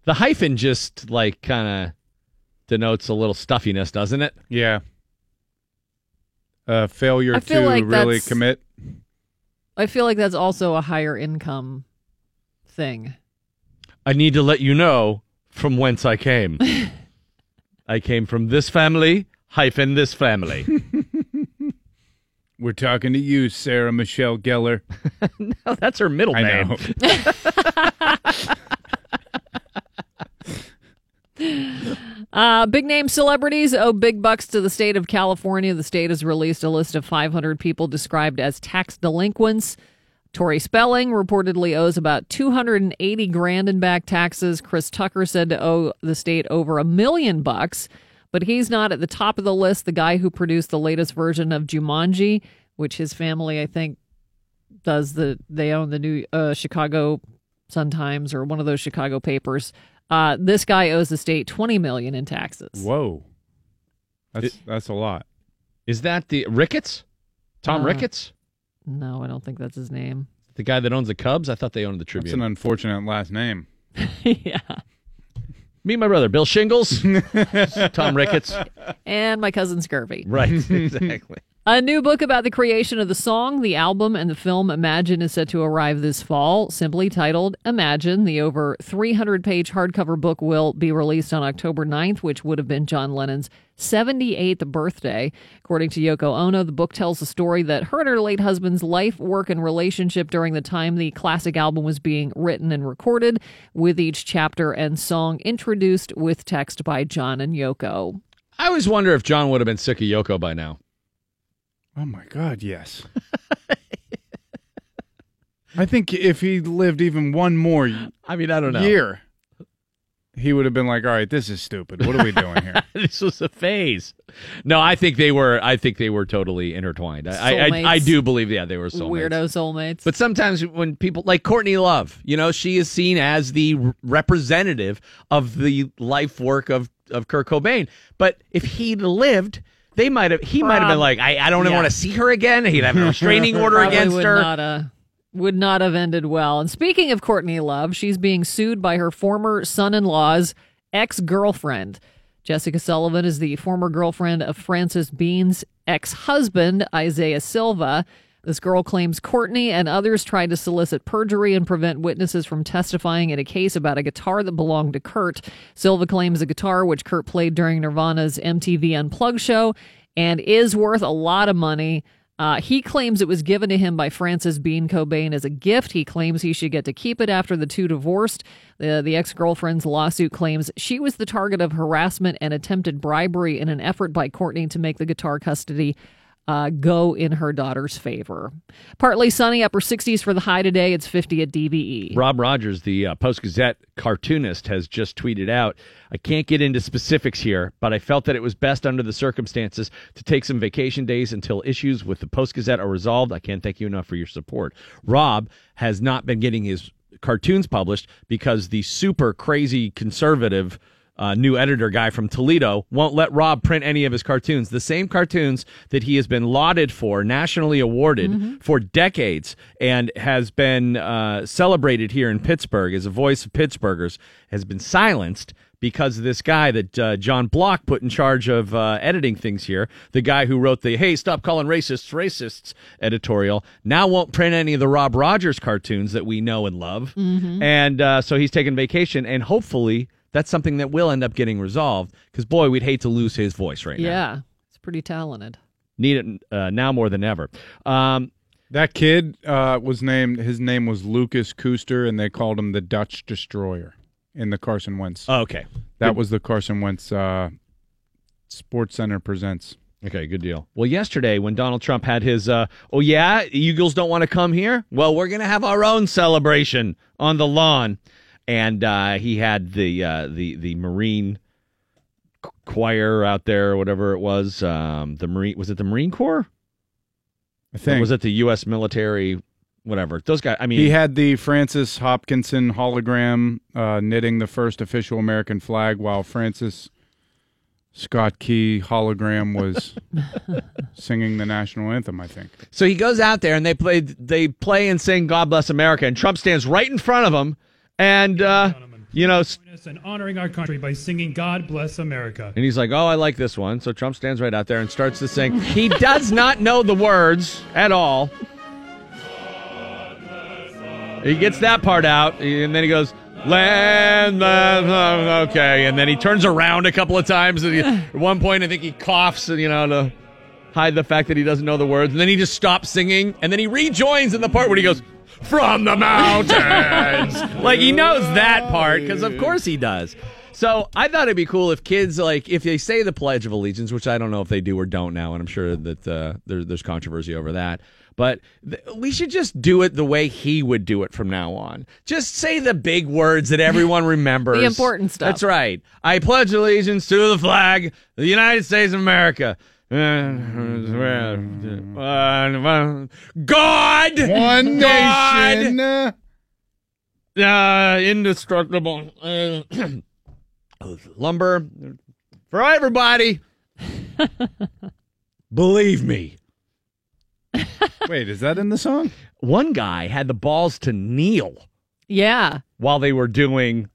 The hyphen just like kind of denotes a little stuffiness, doesn't it? Yeah. Uh, failure to like really commit. I feel like that's also a higher income thing. I need to let you know from whence I came. *laughs* I came from this family hyphen this family. *laughs* We're talking to you, Sarah Michelle Gellar. *laughs* no, that's her middle I name. know. Uh, big name celebrities owe big bucks to the state of California. The state has released a list of 500 people described as tax delinquents. Tori Spelling reportedly owes about 280 grand in back taxes. Chris Tucker said to owe the state over a million bucks, but he's not at the top of the list. The guy who produced the latest version of Jumanji, which his family, I think, does the they own the new uh, Chicago Sun Times or one of those Chicago papers. Uh, this guy owes the state 20 million in taxes. Whoa. That's that's a lot. Is that the Ricketts? Tom Uh, Ricketts? No, I don't think that's his name. The guy that owns the Cubs? I thought they owned the Tribune. That's an unfortunate last name. *laughs* yeah. Me and my brother, Bill Shingles, *laughs* Tom Ricketts. And my cousin Scurvy. Right, *laughs* exactly. A new book about the creation of the song, the album, and the film Imagine is set to arrive this fall. Simply titled Imagine, the over 300 page hardcover book will be released on October 9th, which would have been John Lennon's 78th birthday. According to Yoko Ono, the book tells the story that her and her late husband's life, work, and relationship during the time the classic album was being written and recorded, with each chapter and song introduced with text by John and Yoko. I always wonder if John would have been sick of Yoko by now. Oh my God, yes. *laughs* I think if he lived even one more I mean, I don't know. year, he would have been like, "All right, this is stupid. What are we doing here?" *laughs* this was a phase. No, I think they were. I think they were totally intertwined. I, I, I, I do believe, yeah, they were soulmates. Weirdo soulmates. But sometimes when people like Courtney Love, you know, she is seen as the representative of the life work of of Kurt Cobain. But if he'd lived, they might have. He might have been like, I, I don't even yeah. want to see her again. He'd have a *laughs* restraining order Probably against would her. Not, uh, would not have ended well. And speaking of Courtney Love, she's being sued by her former son-in-law's ex-girlfriend. Jessica Sullivan is the former girlfriend of Francis Bean's ex-husband, Isaiah Silva. This girl claims Courtney and others tried to solicit perjury and prevent witnesses from testifying in a case about a guitar that belonged to Kurt. Silva claims a guitar which Kurt played during Nirvana's MTV Unplugged show and is worth a lot of money. Uh, he claims it was given to him by Francis Bean Cobain as a gift. He claims he should get to keep it after the two divorced. The, the ex girlfriend's lawsuit claims she was the target of harassment and attempted bribery in an effort by Courtney to make the guitar custody uh, go in her daughter's favor. Partly sunny, upper 60s for the high today. It's 50 at. DVE. Rob Rogers, the uh, Post Gazette cartoonist, has just tweeted out I can't get into specifics here, but I felt that it was best under the circumstances to take some vacation days until issues with the Post Gazette are resolved. I can't thank you enough for your support. Rob has not been getting his cartoons published because the super crazy conservative uh, new editor guy from Toledo won't let Rob print any of his cartoons. The same cartoons that he has been lauded for, nationally awarded for decades, and has been uh, celebrated here in Pittsburgh as a voice of Pittsburghers, has been silenced because of this guy that uh, John Block put in charge of uh, editing things here, the guy who wrote the "Hey, stop calling racists racists" editorial, now won't print any of the Rob Rogers cartoons that we know and love, Mhm. and uh, so he's taking vacation, and hopefully that's something that will end up getting resolved. Because boy, we'd hate to lose his voice right now. Yeah, it's pretty talented. Need it uh, now more than ever. Um, that kid uh, was named. His name was Lucas Kuster, and they called him the Dutch Destroyer in the Carson Wentz. Oh, okay, that was the Carson Wentz uh, Sports Center presents. Okay, good deal. Well, yesterday when Donald Trump had his, uh, oh yeah, Eagles don't want to come here. Well, we're gonna have our own celebration on the lawn, and uh, he had the uh, the the Marine choir out there, or whatever it was. Um, the Marine was it the Marine Corps? I Or think was it the U.S. military? Whatever those guys. I mean, he had the Francis Hopkinson hologram uh, knitting the first official American flag, while Francis Scott Key hologram was *laughs* singing the national anthem. I think. So he goes out there and they play they play and sing God Bless America and Trump stands right in front of him and uh, you know and honoring our country by singing God Bless America. and he's like, "Oh, I like this one." So Trump stands right out there and starts to sing. He does not know the words at all. He gets that part out and then he goes, "Land, land, land," okay." And then he turns around a couple of times and he, at one point I think he coughs, you know, to hide the fact that he doesn't know the words. And then he just stops singing and then he rejoins in the part where he goes, from the mountains. *laughs* like he knows that part because of course he does. So I thought it'd be cool if kids like if they say the Pledge of Allegiance, which I don't know if they do or don't now, and I'm sure that uh, there, there's controversy over that. But th- we should just do it the way he would do it from now on. Just say the big words that everyone *laughs* remembers. The important stuff. That's right. I pledge allegiance to the flag of the United States of America. God, One God, nation. uh, indestructible uh, *clears throat* lumber for everybody. *laughs* Believe me. Wait, is that in the song? One guy had the balls to kneel Yeah. while they were doing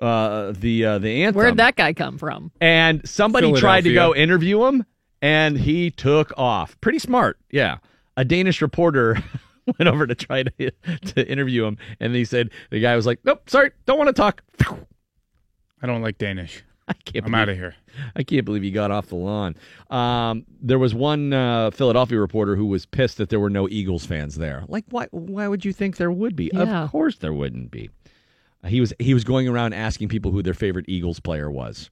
uh, the uh, the anthem. Where'd that guy come from? and somebody tried to Philadelphia. go interview him and he took off. Pretty smart yeah. A danish reporter *laughs* went over to try to to interview him and he said the guy was like nope sorry don't want to talk. *laughs* I don't like Danish. *laughs* i can't I'm believe- out of here. i can't believe he got off the lawn. Um, there was one uh, philadelphia reporter who was pissed that there were no eagles fans there. Like why why would you think there would be? Yeah. of course there wouldn't be. He was he was going around asking people who their favorite eagles player was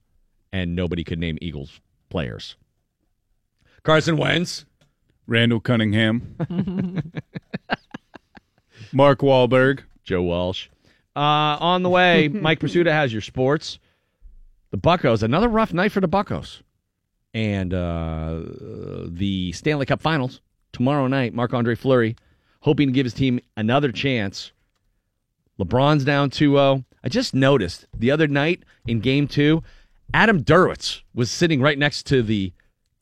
and nobody could name eagles players carson wentz Randall Cunningham. *laughs* Mark Wahlberg. Joe Walsh. Uh, on the way, *laughs* Mike Prisuta has your sports. The Buccos, another rough night for the Buccos. And uh, the Stanley Cup Finals tomorrow night. Marc Andre Fleury hoping to give his team another chance. LeBron's down 2 0. I just noticed the other night in game two, Adam Duritz was sitting right next to the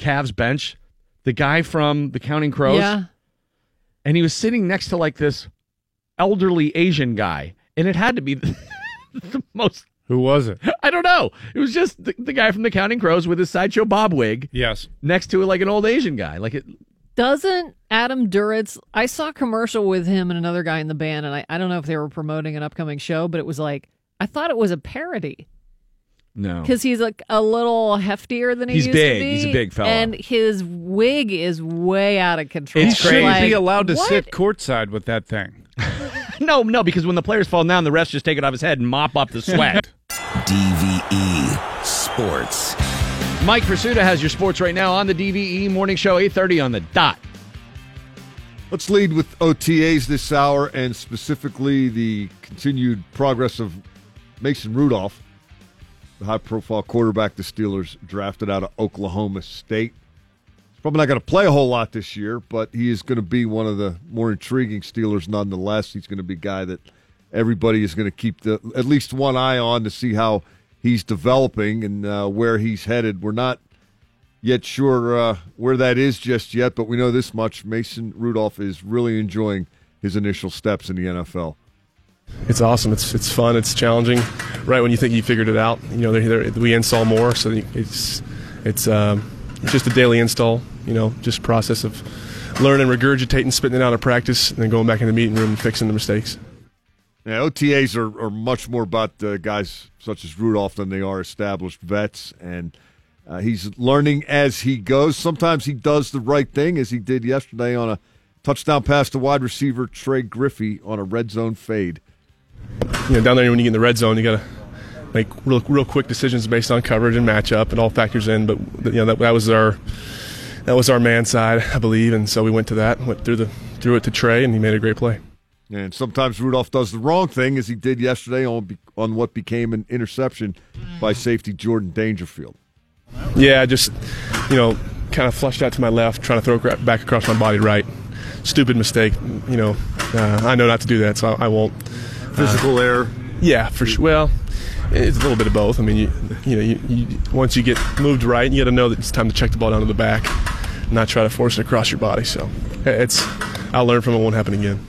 Cavs bench, the guy from the Counting Crows Yeah. and he was sitting next to like this elderly Asian guy, and it had to be the, *laughs* the most. Who was it? *laughs* I don't know. It was just the, the guy from the Counting Crows with his sideshow bob wig Yes. next to like an old Asian guy. Like it. Doesn't Adam Duritz? I saw a commercial with him and another guy in the band, and I, I don't know if they were promoting an upcoming show, but it was like I thought it was a parody No. because he's like a little heftier than he He's used big. to be. He's a big fella. and his wig is way out of control. He shouldn't Like, be allowed to what? sit courtside with that thing. *laughs* No, no, because when the players fall down, the refs just take it off his head and mop up the *laughs* sweat. DVE Sports. Mike Prisuta has your sports right now on the DVE Morning Show, 8.30 on the dot. Let's lead with OTAs this hour and specifically the continued progress of Mason Rudolph, high profile quarterback the Steelers drafted out of Oklahoma State. He's probably not going to play a whole lot this year, but he is going to be one of the more intriguing Steelers nonetheless. He's going to be a guy that everybody is going to keep the, at least one eye on to see how he's developing and uh, where he's headed. We're not yet sure uh, where that is just yet, but we know this much: Mason Rudolph is really enjoying his initial steps in the NFL. It's awesome. It's it's fun. It's challenging. Right when you think you figured it out, you know, they're, they're, we install more, so it's it's um, just a daily install. You know, just process of learning, regurgitating, spitting it out of practice, and then going back in the meeting room and fixing the mistakes. Yeah, OTAs are, are much more about uh, guys such as Rudolph than they are established vets, and uh, he's learning as he goes. Sometimes he does the right thing, as he did yesterday on a touchdown pass to wide receiver Trey Griffey on a red zone fade. You know, down there when you get in the red zone, you gotta make real, real quick decisions based on coverage and matchup. It all factors in, but you know that, that was our that was our man side, I believe, and so we went to that, went through the threw it to Trey, and he made a great play. And sometimes Rudolph does the wrong thing, as he did yesterday on on what became an interception by safety Jordan Dangerfield. Yeah, just you know, kind of flushed out to my left, trying to throw it back across my body right. Stupid mistake. You know, uh, I know not to do that, so I, I won't. Physical error. Yeah, for sure. Well, it's a little bit of both. I mean, you you know, you, you, once you get moved right, you got to know that it's time to check the ball down to the back, not try to force it across your body. So it's I'll learn from it. Won't happen again.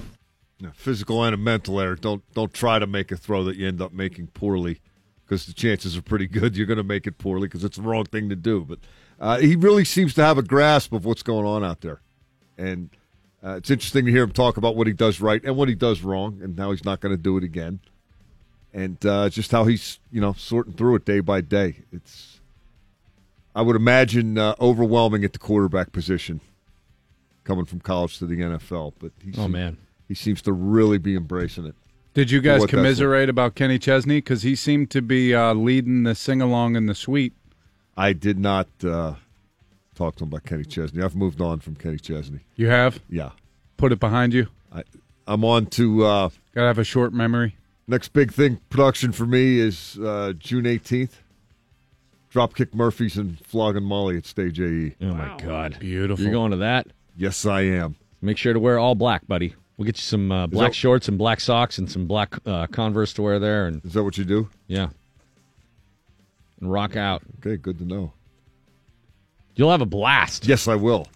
Yeah, physical and a mental error. Don't don't try to make a throw that you end up making poorly, because the chances are pretty good you're going to make it poorly because it's the wrong thing to do. But uh, he really seems to have a grasp of what's going on out there, and uh, it's interesting to hear him talk about what he does right and what he does wrong, and how he's not going to do it again, and uh, just how he's you know sorting through it day by day. It's I would imagine uh, overwhelming at the quarterback position, coming from college to the NFL. But he's, Oh, man. he seems to really be embracing it. Did you guys what that's commiserate about Kenny Chesney because he seemed to be uh, leading the sing along in the suite? I did not uh, talk to him about Kenny Chesney. I've moved on from Kenny Chesney. You have? Yeah. Put it behind you. I, I'm on to. Uh, Gotta have a short memory. Next big thing production for me is uh, June 18th. Dropkick Murphys and Flogging Molly at Stage AE. Oh my God, beautiful! You're going to that? Yes, I am. Make sure to wear all black, buddy. We'll get you some uh, black that- shorts and black socks and some black uh, Converse to wear there. And is that what you do? Yeah. And rock out. Okay, good to know. You'll have a blast. Yes, I will.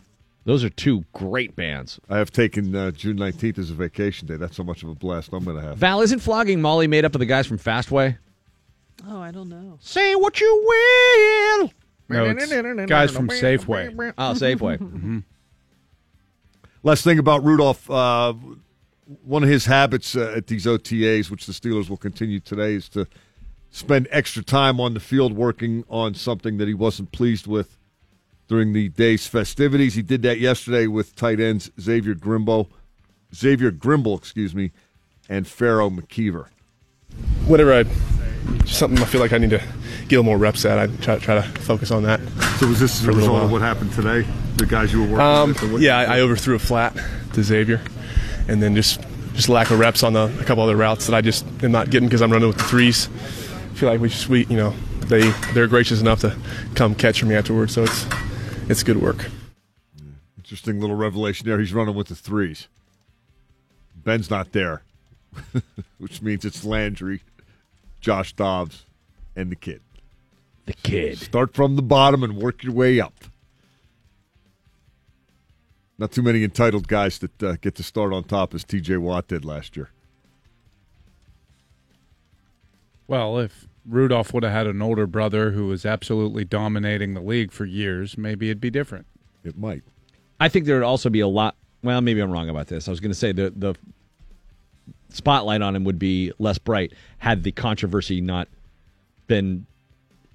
Those are two great bands. I have taken uh, June 19th as a vacation day. That's how much of a blast I'm going to have. Val, isn't flogging Molly made up of the guys from Fastway? Oh, I don't know. Say what you will. No, it's guys from Safeway. Oh, Safeway. *laughs* Mhm. Last thing about Rudolph, uh, one of his habits uh, at these OTAs, which the Steelers will continue today, is to spend extra time on the field working on something that he wasn't pleased with during the day's festivities. He did that yesterday with tight ends Xavier Grimbo, Xavier Grimble, excuse me, and Pharaoh McKeever. Whatever I, something I feel like I need to get a little more reps at. I try try to focus on that. So was this as for a little result of what happened today? The guys you were working Um, with? yeah, I, I overthrew a flat to Xavier, and then just just lack of reps on the, a couple other routes that I just am not getting because I'm running with the threes. I feel like we just we you know they they're gracious enough to come catch for me afterwards, so it's it's good work. Interesting little revelation there. He's running with the threes. Ben's not there, *laughs* which means it's Landry, Josh Dobbs, and the kid. The kid. Start from the bottom and work your way up. Not too many entitled guys that uh, get to start on top as TJ Watt did last year. Well, if Rudolph would have had an older brother who was absolutely dominating the league for years, maybe it'd be different. It might. I think there would also be a lot. Well, maybe I'm wrong about this. I was going to say the the spotlight on him would be less bright had the controversy not been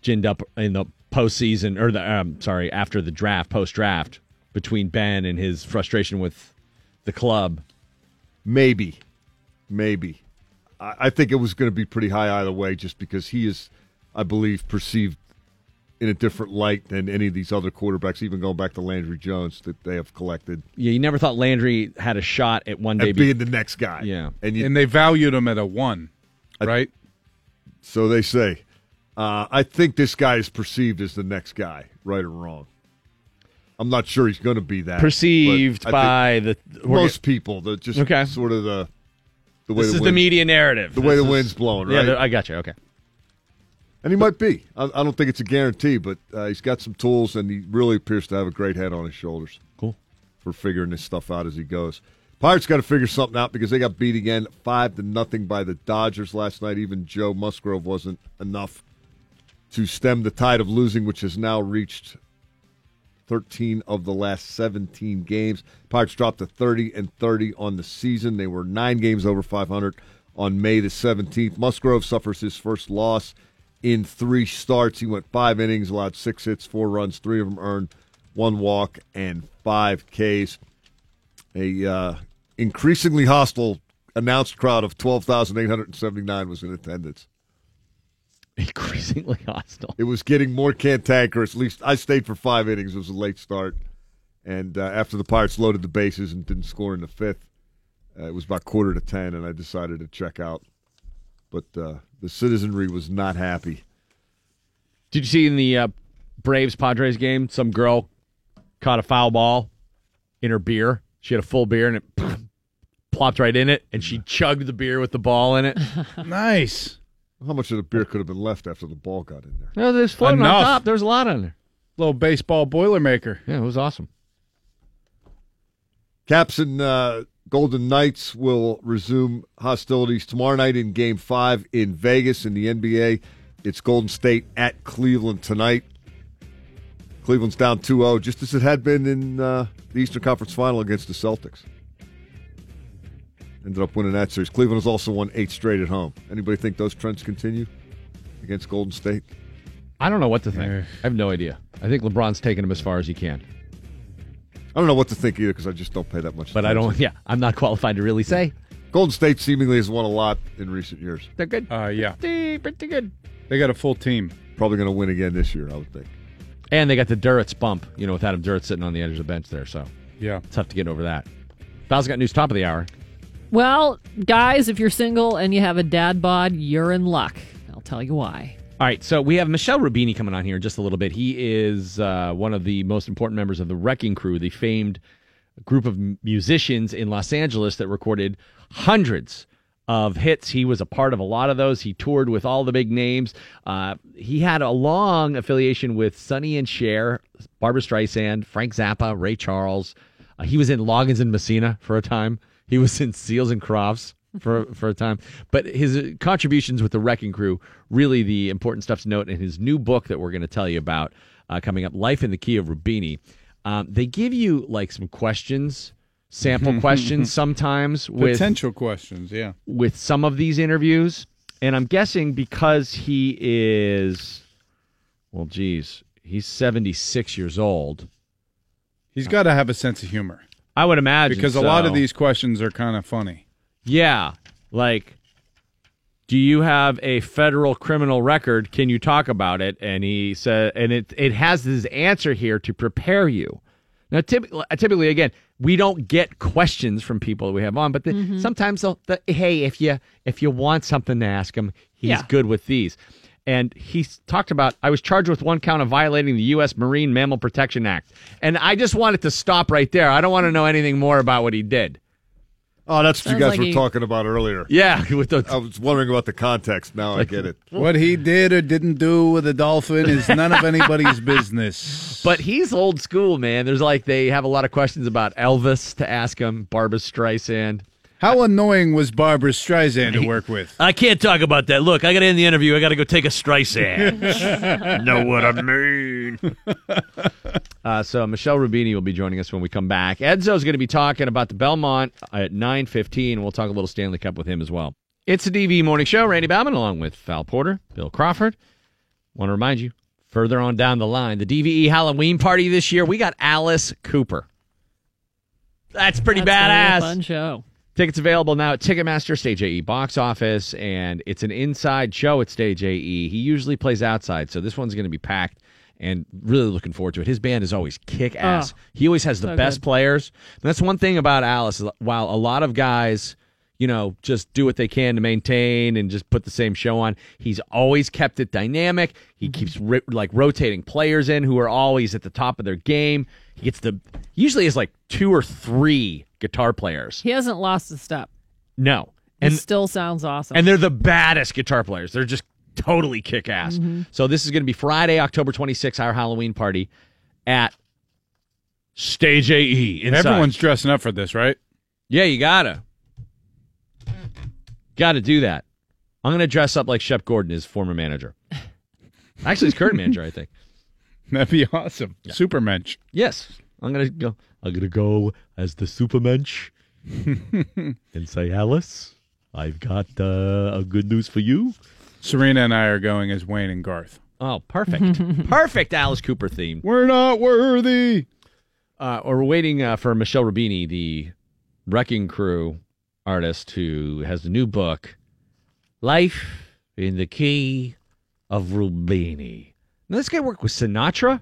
ginned up in the postseason or the um, sorry after the draft, post draft between Ben and his frustration with the club. Maybe. Maybe. I, I think it was going to be pretty high either way just because he is, I believe, perceived in a different light than any of these other quarterbacks, even going back to Landry Jones that they have collected. Yeah, you never thought Landry had a shot at one At day being the next guy. Yeah, And, you, and they valued him at a one, right? So they say. Uh, I think this guy is perceived as the next guy, right or wrong. I'm not sure he's going to be that. Perceived by the most people. The just Okay. sort of the the way This the is the media narrative. the way This the is- wind's blowing. Yeah, Right? the- I got you. Okay. And he might be. I, I don't think it's a guarantee, but uh, he's got some tools, and he really appears to have a great head on his shoulders. Cool. For figuring this stuff out as he goes. Pirates got to figure something out because they got beat again, five to nothing by the Dodgers last night. Even Joe Musgrove wasn't enough to stem the tide of losing, which has now reached 13 of the last 17 games. Pirates dropped to 30 and 30 on the season. They were nine games over 500 on May the 17th. Musgrove suffers his first loss in three starts. He went five innings, allowed six hits, four runs, three of them earned, one walk, and five Ks. A uh, increasingly hostile announced crowd of 12,879 was in attendance. *laughs* Increasingly hostile. It was getting more cantankerous. At least I stayed for five innings. It was a late start, and uh, after the Pirates loaded the bases and didn't score in the fifth, uh, it was about quarter to ten, and I decided to check out. But uh, the citizenry was not happy. Did you see in the uh, Braves Padres game, some girl caught a foul ball in her beer? She had a full beer and it *laughs* plopped right in it, and she chugged the beer with the ball in it. *laughs* nice. How much of the beer could have been left after the ball got in there? No, there's floating Enough. on top. There's a lot on there. Little baseball boilermaker. Yeah, it was awesome. Caps and uh, Golden Knights will resume hostilities tomorrow night in Game Five in Vegas in the NBA. It's Golden State at Cleveland tonight. Cleveland's down 2-0, just as it had been in uh, the Eastern Conference Final against the Celtics. Ended up winning that series. Cleveland has also won eight straight at home. Anybody think those trends continue against Golden State? I don't know what to think. I have no idea. I think LeBron's taking him as far as he can. I don't know what to think either because I just don't pay that much. But I don't. Yeah, I'm not qualified to really say. Golden State seemingly has won a lot in recent years. They're good. Uh, yeah. Pretty, pretty good. They got a full team. Probably going to win again this year, I would think. And they got the Duritz bump, you know, with Adam Duritz sitting on the edge of the bench there. So Yeah. tough to get over that. Val's got news top of the hour. Well, guys, if you're single and you have a dad bod, you're in luck. I'll tell you why. All right, so we have Michel Rubini coming on here in just a little bit. He is uh, one of the most important members of the Wrecking Crew, the famed group of musicians in Los Angeles that recorded hundreds of hits. He was a part of a lot of those. He toured with all the big names. Uh, he had a long affiliation with Sonny and Cher, Barbra Streisand, Frank Zappa, Ray Charles. Uh, he was in Loggins and Messina for a time. He was in Seals and Crofts for *laughs* for a time. But his contributions with the Wrecking Crew, really the important stuff to note in his new book that we're going to tell you about uh, coming up, Life in the Key of Rubini. Um, they give you like some questions, sample *laughs* questions sometimes with Potential questions, yeah. with some of these interviews. And I'm guessing because he is, well, geez, he's 76 years old. He's got to have a sense of humor. I would imagine Because a lot of these questions are kind of funny. Yeah. Like, do you have a federal criminal record? Can you talk about it? And he said, and it it has his answer here to prepare you. Now, typically, typically again, we don't get questions from people that we have on, but the, mm-hmm. sometimes they'll, the, hey, if you if you want something to ask him, he's Yeah. good with these. And he talked about, I was charged with one count of violating the U.S. Marine Mammal Protection Act. And I just wanted to stop right there. I don't want to know anything more about what he did. Oh, that's what you guys like were he- talking about earlier. Yeah, *laughs* with the I was wondering about the context. Now I get it. *laughs* What he did or didn't do with a dolphin is none of anybody's *laughs* business. But he's old school, man. There's like they have a lot of questions about Elvis to ask him, Barbra Streisand. How annoying was Barbra Streisand to work with? I can't talk about that. Look, I got to end the interview. I got to go take a Streisand. *laughs* know what I mean? *laughs* Uh, so Michel Rubini will be joining us when we come back. Edzo's going to be talking about the Belmont at 9.15. We'll talk a little Stanley Cup with him as well. It's the DV Morning Show. Randy Bauman along with Val Porter, Bill Crawford. Want to remind you, further on down the line, the DVE Halloween party this year, we got Alice Cooper. That's pretty That's gonna be a badass. fun show. Tickets available now at Ticketmaster, Stage AE box office, and it's an inside show at Stage AE. He usually plays outside, so this one's going to be packed and really looking forward to it. His band is always kick ass. Oh, he always has the so best good. players. And that's one thing about Alice. While a lot of guys, you know, just do what they can to maintain and just put the same show on, he's always kept it dynamic. He Mm-hmm. keeps ri- like rotating players in who are always at the top of their game. He gets the usually has like two or three guitar players. He hasn't lost a step. No. He And still sounds awesome. and they're the baddest guitar players. They're just totally kick ass. Mhm. So this is going to be Friday, October 26th, our Halloween party at Stage AE. Inside. Everyone's dressing up for this, right? Yeah, you gotta. Gotta do that. I'm gonna dress up like Shep Gordon, his former manager. *laughs* Actually, his current manager, I think. That'd be awesome. Supermensch. Yes. I'm gonna go I'm gonna go as the Supermensch *laughs* and say, Alice, I've got uh, a good news for you. Serena and I are going as Wayne and Garth. Oh, perfect. *laughs* perfect Alice Cooper theme. We're not worthy. Uh, or we're waiting uh, for Michel Rubini, the Wrecking Crew artist who has the new book, Life in the Key of Rubini. Now, this guy worked with Sinatra,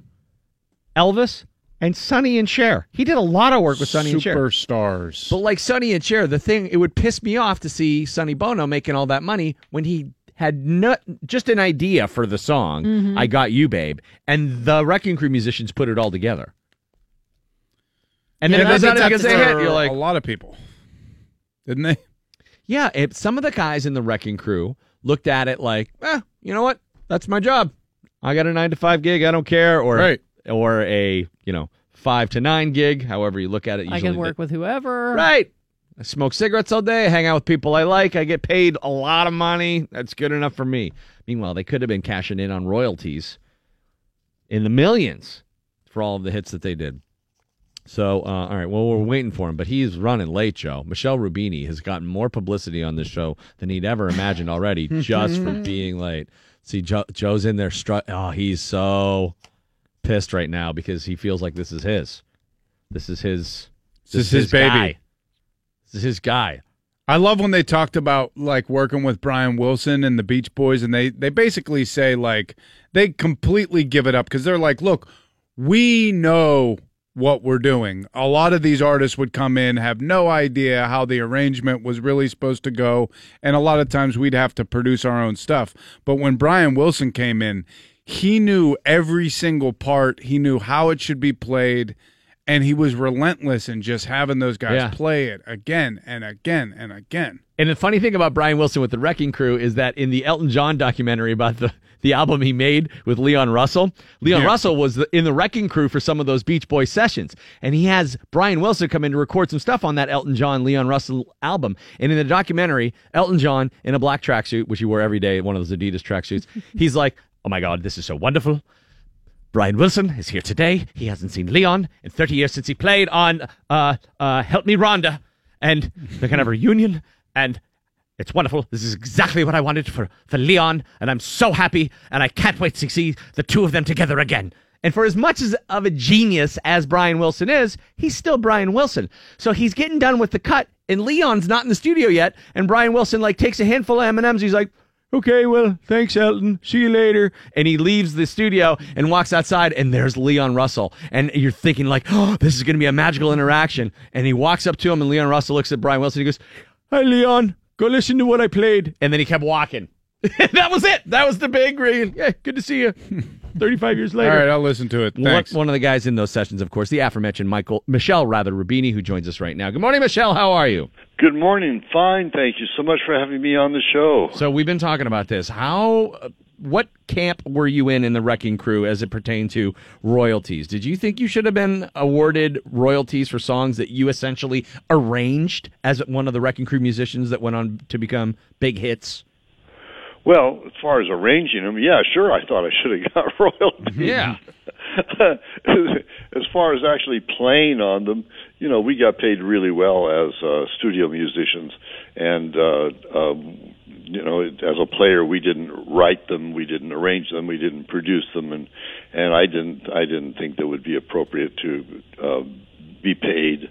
Elvis, and Sonny and Cher. He did a lot of work with Sonny and Cher. Superstars. But like Sonny and Cher, the thing it would piss me off to see Sonny Bono making all that money when he had no, just an idea for the song Mhm. "I Got You, Babe," and the Wrecking Crew musicians put it all together. And then Yeah, it goes out did because they hit. You're like, a lot of people, didn't they? yeah. It, some of the guys in the Wrecking Crew looked at it like, eh, you know what? That's my job. I got a nine to five gig. I don't care. Or Right. or a you know five to nine gig. However you look at it. I can work with whoever. Right. I smoke cigarettes all day, hang out with people I like, I get paid a lot of money. That's good enough for me. Meanwhile, they could have been cashing in on royalties in the millions for all of the hits that they did. So, uh, all right, well, we're waiting for him, but he's running late, Joe. Michel Rubini has gotten more publicity on this show than he'd ever imagined already *laughs* just for being late. See, Joe, Joe's in there. Stru- oh, he's so pissed right now because he feels like this is his. This is his. This is his baby. guy. This is his guy. I love when they talked about like working with Brian Wilson and the Beach Boys, and they they basically say like they completely give it up because they're like, look, we know what we're doing. A lot of these artists would come in, have no idea how the arrangement was really supposed to go, and a lot of times we'd have to produce our own stuff. But when Brian Wilson came in, he knew every single part. He knew how it should be played. And he was relentless in just having those guys Yeah. play it again and again and again. And the funny thing about Brian Wilson with the Wrecking Crew is that in the Elton John documentary about the, the album he made with Leon Russell, Leon Yeah. Russell was the, in the Wrecking Crew for some of those Beach Boys sessions. And he has Brian Wilson come in to record some stuff on that Elton John, Leon Russell album. And in the documentary, Elton John in a black tracksuit, which he wore every day, one of those Adidas tracksuits, *laughs* he's like, oh my God, this is so wonderful. Brian Wilson is here today. He hasn't seen Leon in 30 years since he played on uh, uh, Help Me Rhonda. And they're going to have a reunion. And it's wonderful. This is exactly what I wanted for, for Leon. And I'm so happy. And I can't wait to see the two of them together again. And for as much as of a genius as Brian Wilson is, he's still Brian Wilson. So he's getting done with the cut, and Leon's not in the studio yet. And Brian Wilson like takes a handful of M and M's. He's like, "Okay, well, thanks, Elton. See you later." And he leaves the studio and walks outside, and there's Leon Russell. And you're thinking like, "Oh, this is going to be a magical interaction." And he walks up to him, and Leon Russell looks at Brian Wilson. He goes, "Hi, Leon. Go listen to what I played." And then he kept walking. *laughs* that was it. That was the big ring. Yeah, good to see you. *laughs* 35 years later. All right, I'll listen to it. One, Thanks. one of the guys in those sessions, of course, the aforementioned Michael Michel rather Rubini, who joins us right now. Good morning, Michel. How are you? Good morning. Fine. Thank you so much for having me on the show. So we've been talking about this. How, uh, what camp were you in in the Wrecking Crew as it pertained to royalties? Did you think you should have been awarded royalties for songs that you essentially arranged as one of the Wrecking Crew musicians that went on to become big hits? Well, as far as arranging them, yeah, sure. I thought I should have got *laughs* royalties. Yeah. *laughs* as far as actually playing on them, you know, we got paid really well as uh, studio musicians, and uh, um, you know, as a player, we didn't write them, we didn't arrange them, we didn't produce them, and and I didn't I didn't think that would be appropriate to uh, be paid.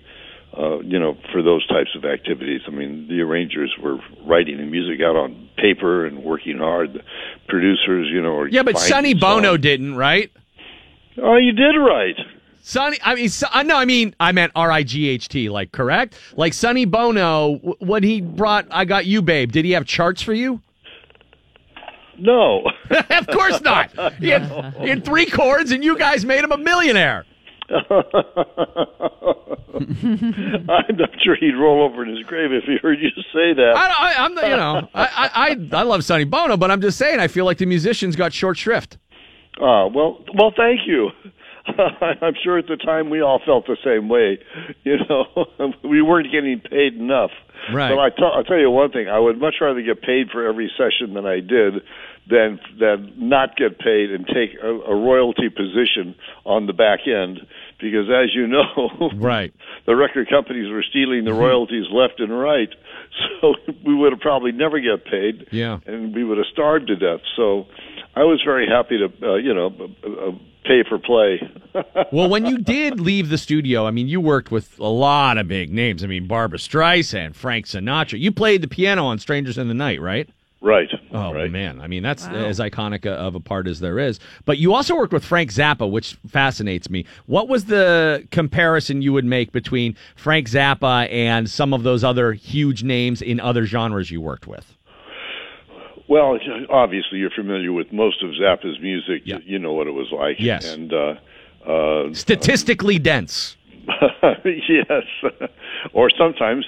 Uh, you know, for those types of activities. I mean, the arrangers were writing the music out on paper and working hard. The producers, you know, are Yeah, but Sonny Bono didn't, right? Oh, you did right. Sonny, I mean, so, uh, no, I mean, I meant R I G H T, like correct? Like Sonny Bono, w- when he brought "I Got You, Babe," did he have charts for you? No, *laughs* of course not. *laughs* He had, he had three chords, and you guys made him a millionaire. I'm not sure he'd roll over in his grave if he heard you say that. I, I, I'm, the, you know, I, I, I, love Sonny Bono, but I'm just saying, I feel like the musicians got short shrift. Ah, well, well, thank you. *laughs* I'm sure at the time we all felt the same way. You know, *laughs* we weren't getting paid enough. Right. But I tell, I'll tell you one thing: I would much rather get paid for every session than I did, than than not get paid and take a, a royalty position on the back end. Because as you know, *laughs* right, the record companies were stealing the mm-hmm. royalties left and right. So we would have probably never get paid Yeah. and we would have starved to death. So I was very happy to, uh, you know, uh, uh, pay for play. *laughs* well, when you did leave the studio, I mean, you worked with a lot of big names. I mean, Barbra Streisand, Frank Sinatra. You played the piano on Strangers in the Night, right? Right. Oh man, I mean that's as iconic a- of a part as there is. But you also worked with Frank Zappa, which fascinates me. What was the comparison you would make between Frank Zappa and some of those other huge names in other genres you worked with? Well, obviously, you're familiar with most of Zappa's music. You, you know what it was like. Yes. And uh, uh, Statistically dense. *laughs* yes, *laughs* or sometimes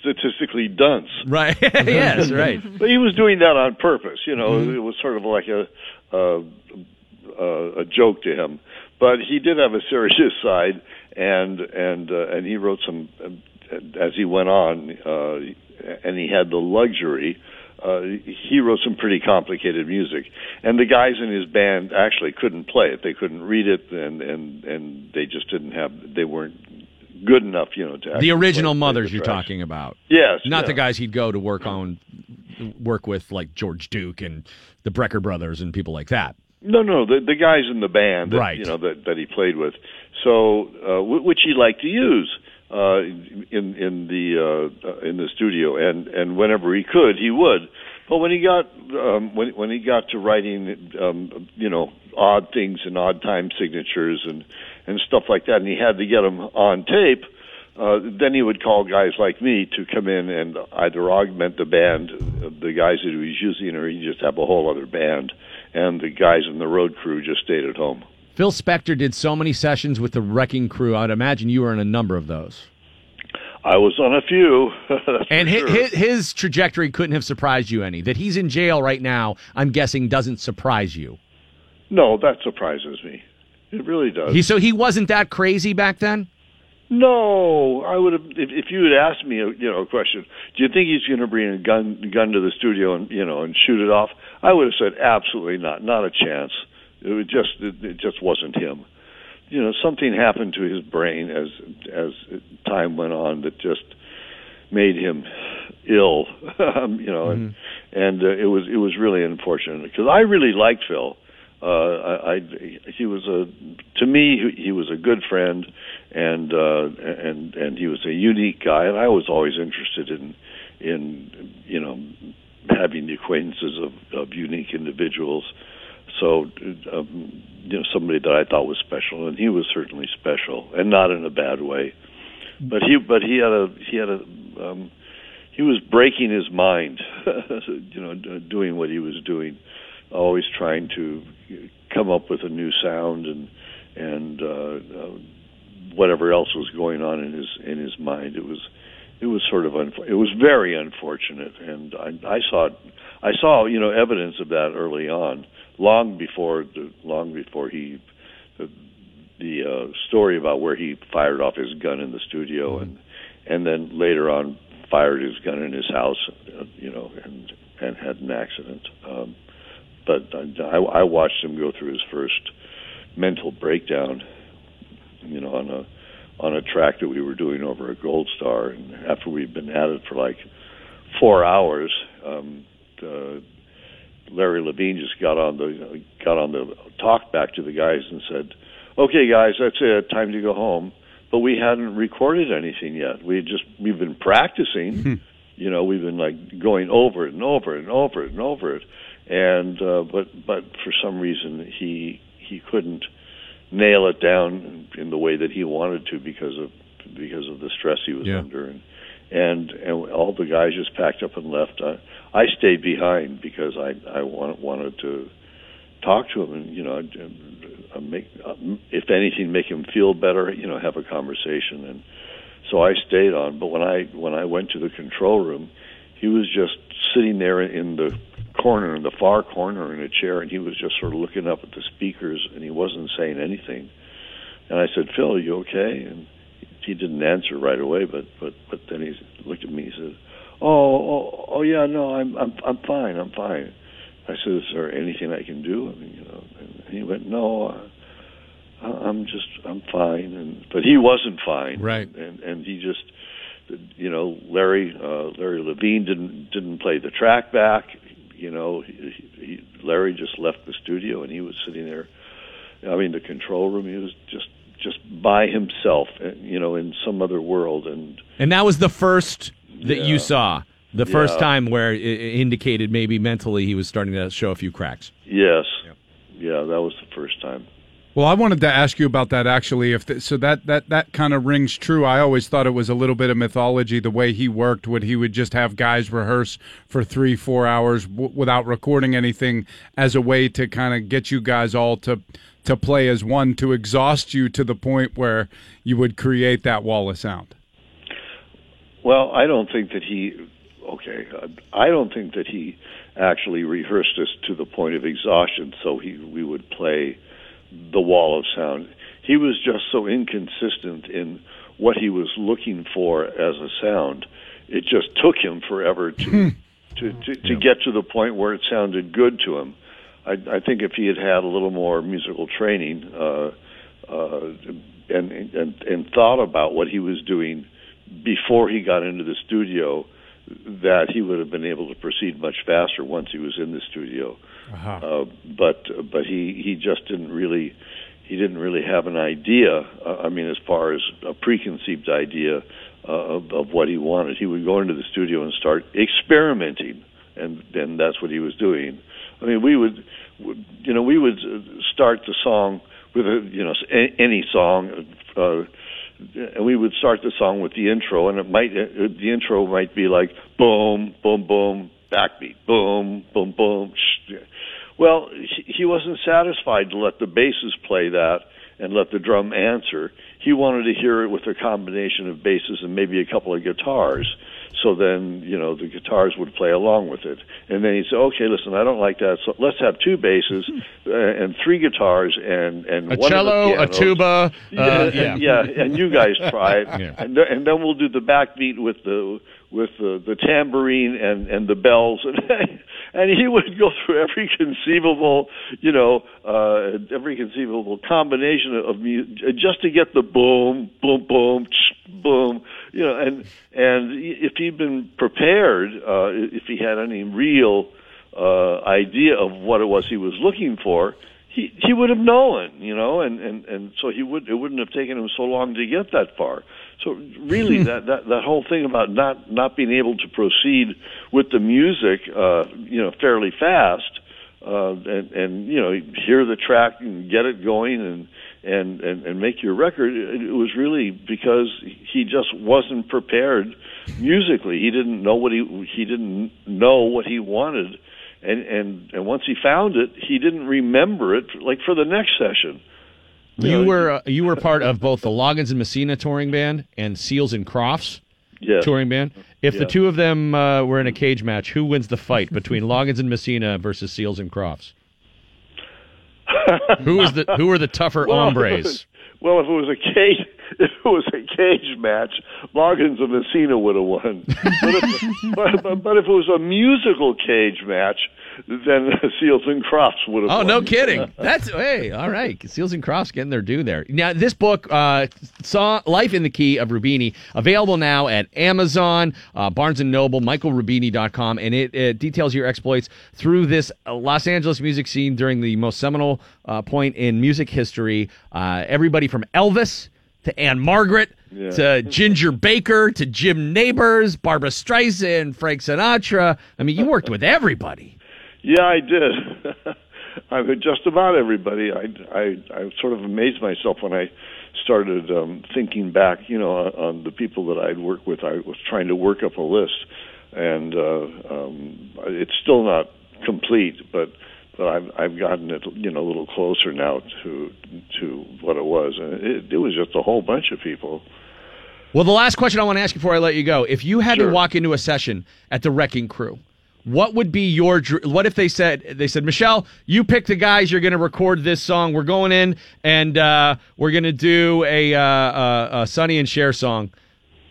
statistically dunce. Right. *laughs* yes. Right. But he was doing that on purpose. You know, Mhm. it was sort of like a a, a a joke to him. But he did have a serious side, and and uh, and he wrote some as he went on, uh, and he had the luxury. Uh, he wrote some pretty complicated music, and the guys in his band actually couldn't play it. They couldn't read it, and and and they just didn't have. They weren't good enough, you know, to The original play- play mothers the you're talking about. Yes, Not yeah. the guys he'd go to work on, work with like George Duke and the Brecker brothers and people like that. No, no, the the guys in the band, that, Right. You know that that he played with. So, uh, wh- which he liked to use uh, in in the uh, in the studio, and and whenever he could, he would. But when he got um, when when he got to writing, um, you know, odd things and odd time signatures and and stuff like that, and he had to get them on tape. Uh, then he would call guys like me to come in and either augment the band, the guys that he was using, or he just have a whole other band, and the guys in the road crew just stayed at home. Phil Spector did so many sessions with the Wrecking Crew. I'd imagine you were in a number of those. I was on a few. *laughs* And for hi- sure. his, his trajectory couldn't have surprised you any. That he's in jail right now, I'm guessing, doesn't surprise you. No, that surprises me. It really does. He, so he wasn't that crazy back then? No, I would have. If, if you had asked me, a, you know, a question, do you think he's going to bring a gun gun to the studio and you know and shoot it off? I would have said absolutely not, not a chance. It would just it, it just wasn't him. You know, something happened to his brain as as time went on that just made him ill. *laughs* um, you know, and and uh, it was it was really unfortunate because I really liked Phil. Uh, I, I he was a to me he, he was a good friend, and uh, and and he was a unique guy, and I was always interested in in you know having the acquaintances of, of unique individuals. So um, you know somebody that I thought was special, and he was certainly special, and not in a bad way. But he but he had a he had a um, he was breaking his mind, *laughs* you know, doing what he was doing, always trying to come up with a new sound and and uh, uh, whatever else was going on in his in his mind. It was it was sort of unf- it was very unfortunate, and I, I saw I saw you know evidence of that early on, long before the long before he the, the uh, story about where he fired off his gun in the studio and and then later on fired his gun in his house, uh, you know, and and had an accident. Um, but I, I watched him go through his first mental breakdown, you know, on a on a track that we were doing over at Gold Star, and after we'd been at it for like four hours, um, uh, Larry Levine just got on the got on the talk back to the guys and said, "Okay, guys, that's it. Time to go home." But we hadn't recorded anything yet. We had just we've been practicing. you know, we've been like going over it and over it and over it and over it, and uh, but but for some reason he he couldn't nail it down in the way that he wanted to because of because of the stress he was Yeah. under and and and all the guys just packed up and left. I I stayed behind because I I wanted wanted to talk to him and you know uh, make uh, if anything make him feel better. You know, have a conversation and so I stayed on. But when I when I went to the control room, he was just sitting there in the corner, in the far corner, in a chair, and he was just sort of looking up at the speakers, and he wasn't saying anything. And I said, "Phil, are you okay?" And he didn't answer right away, but but but then he looked at me. He said, "Oh, oh, oh yeah, no, I'm I'm I'm fine. I'm fine." I said, "Is there anything I can do?" I mean, you know, and he went, "No." I- I'm just I'm fine and but he wasn't fine Right. and and he just you know Larry uh Larry Levine didn't didn't play the track back you know he, he, Larry just left the studio and he was sitting there I mean the control room he was just just by himself uh, you know in some other world and And that was the first that Yeah. you saw. The first time where it it indicated maybe mentally he was starting to show a few cracks. Yes. Yeah, that was the first time. Well, I wanted to ask you about that actually. If th- so, that that that kind of rings true. I always thought it was a little bit of mythology the way he worked. Would he would just have guys rehearse for three, four hours w- without recording anything as a way to kind of get you guys all to to play as one, to exhaust you to the point where you would create that wall of sound. Well, I don't think that he. Okay, I don't think that he actually rehearsed us to the point of exhaustion, so he we would play the wall of sound. He was just so inconsistent in what he was looking for as a sound. It just took him forever to hmm. to to, to get to the point where it sounded good to him. I, I think if he had had a little more musical training uh, uh, and, and and thought about what he was doing before he got into the studio, that he would have been able to proceed much faster once he was in the studio. Uh, but but he he just didn't really he didn't really have an idea. Uh, I mean, as far as a preconceived idea uh, of, of what he wanted, he would go into the studio and start experimenting, and and that's what he was doing. I mean, we would, you know, we would start the song with a you know any song. Uh, and we would start the song with the intro, and it might uh, the intro might be like boom, boom, boom, backbeat, boom, boom, boom. Well, he wasn't satisfied to let the basses play that and let the drum answer. He wanted to hear it with a combination of basses and maybe a couple of guitars. So then, you know, the guitars would play along with it. And then he'd say, "Okay, listen, I don't like that. So let's have two basses uh, and three guitars and and A one cello, a tuba, uh, yeah, yeah. and, yeah, and you guys try it, *laughs* Yeah. and, th- and then we'll do the backbeat with the with the, the tambourine and and the bells, *laughs* and and he would go through every conceivable, you know, uh, every conceivable combination of mu- just to get the boom, boom, boom, boom, you know, and and if he'd been prepared, uh, if he had any real uh, idea of what it was he was looking for, he he would have known, you know, and and and so he would it wouldn't have taken him so long to get that far. So really, that that that whole thing about not not being able to proceed with the music, uh, you know, fairly fast, uh, and and you know, hear the track and get it going and. And, and and make your record. It was really because he just wasn't prepared musically. He didn't know what he he didn't know what he wanted, and and and once he found it, he didn't remember it like for the next session. You were uh, you were part of both the Loggins and Messina touring band and Seals and Crofts touring band. If the two of them uh, were in a cage match, who wins the fight between Loggins and Messina versus Seals and Crofts? *laughs* who is the who are the tougher Well, hombres? *laughs* Well, if it was a cage, *laughs* if it was a cage match, Loggins and Messina would have won. But if, but, but, but if it was a musical cage match, then *laughs* Seals and Crofts would have. Oh, won. no kidding. *laughs* That's hey, all right. Seals and Crofts getting their due there. Now, this book, uh, saw Life in the Key of Rubini, available now at Amazon, uh, Barnes and Noble, MichaelRubini.com, and it, it details your exploits through this Los Angeles music scene during the most seminal uh, point in music history. Uh, everybody from Elvis to Ann-Margret. Yeah. To Ginger Baker, to Jim Nabors, Barbra Streisand, Frank Sinatra. I mean, you worked with everybody. Yeah, I did. *laughs* I mean, just about everybody. I, I, I sort of amazed myself when I started um, thinking back, you know, on, on the people that I'd worked with. I was trying to work up a list, and uh, um, it's still not complete, but but I've I've gotten it, you know, a little closer now to to what it was, and it, it was just a whole bunch of people. Well, the last question I want to ask you before I let you go: If you had Sure. to walk into a session at the Wrecking Crew, what would be your? What if they said they said, Michel, you pick the guys you're going to record this song. We're going in and uh, we're going to do a, uh, uh, a Sonny and Cher song.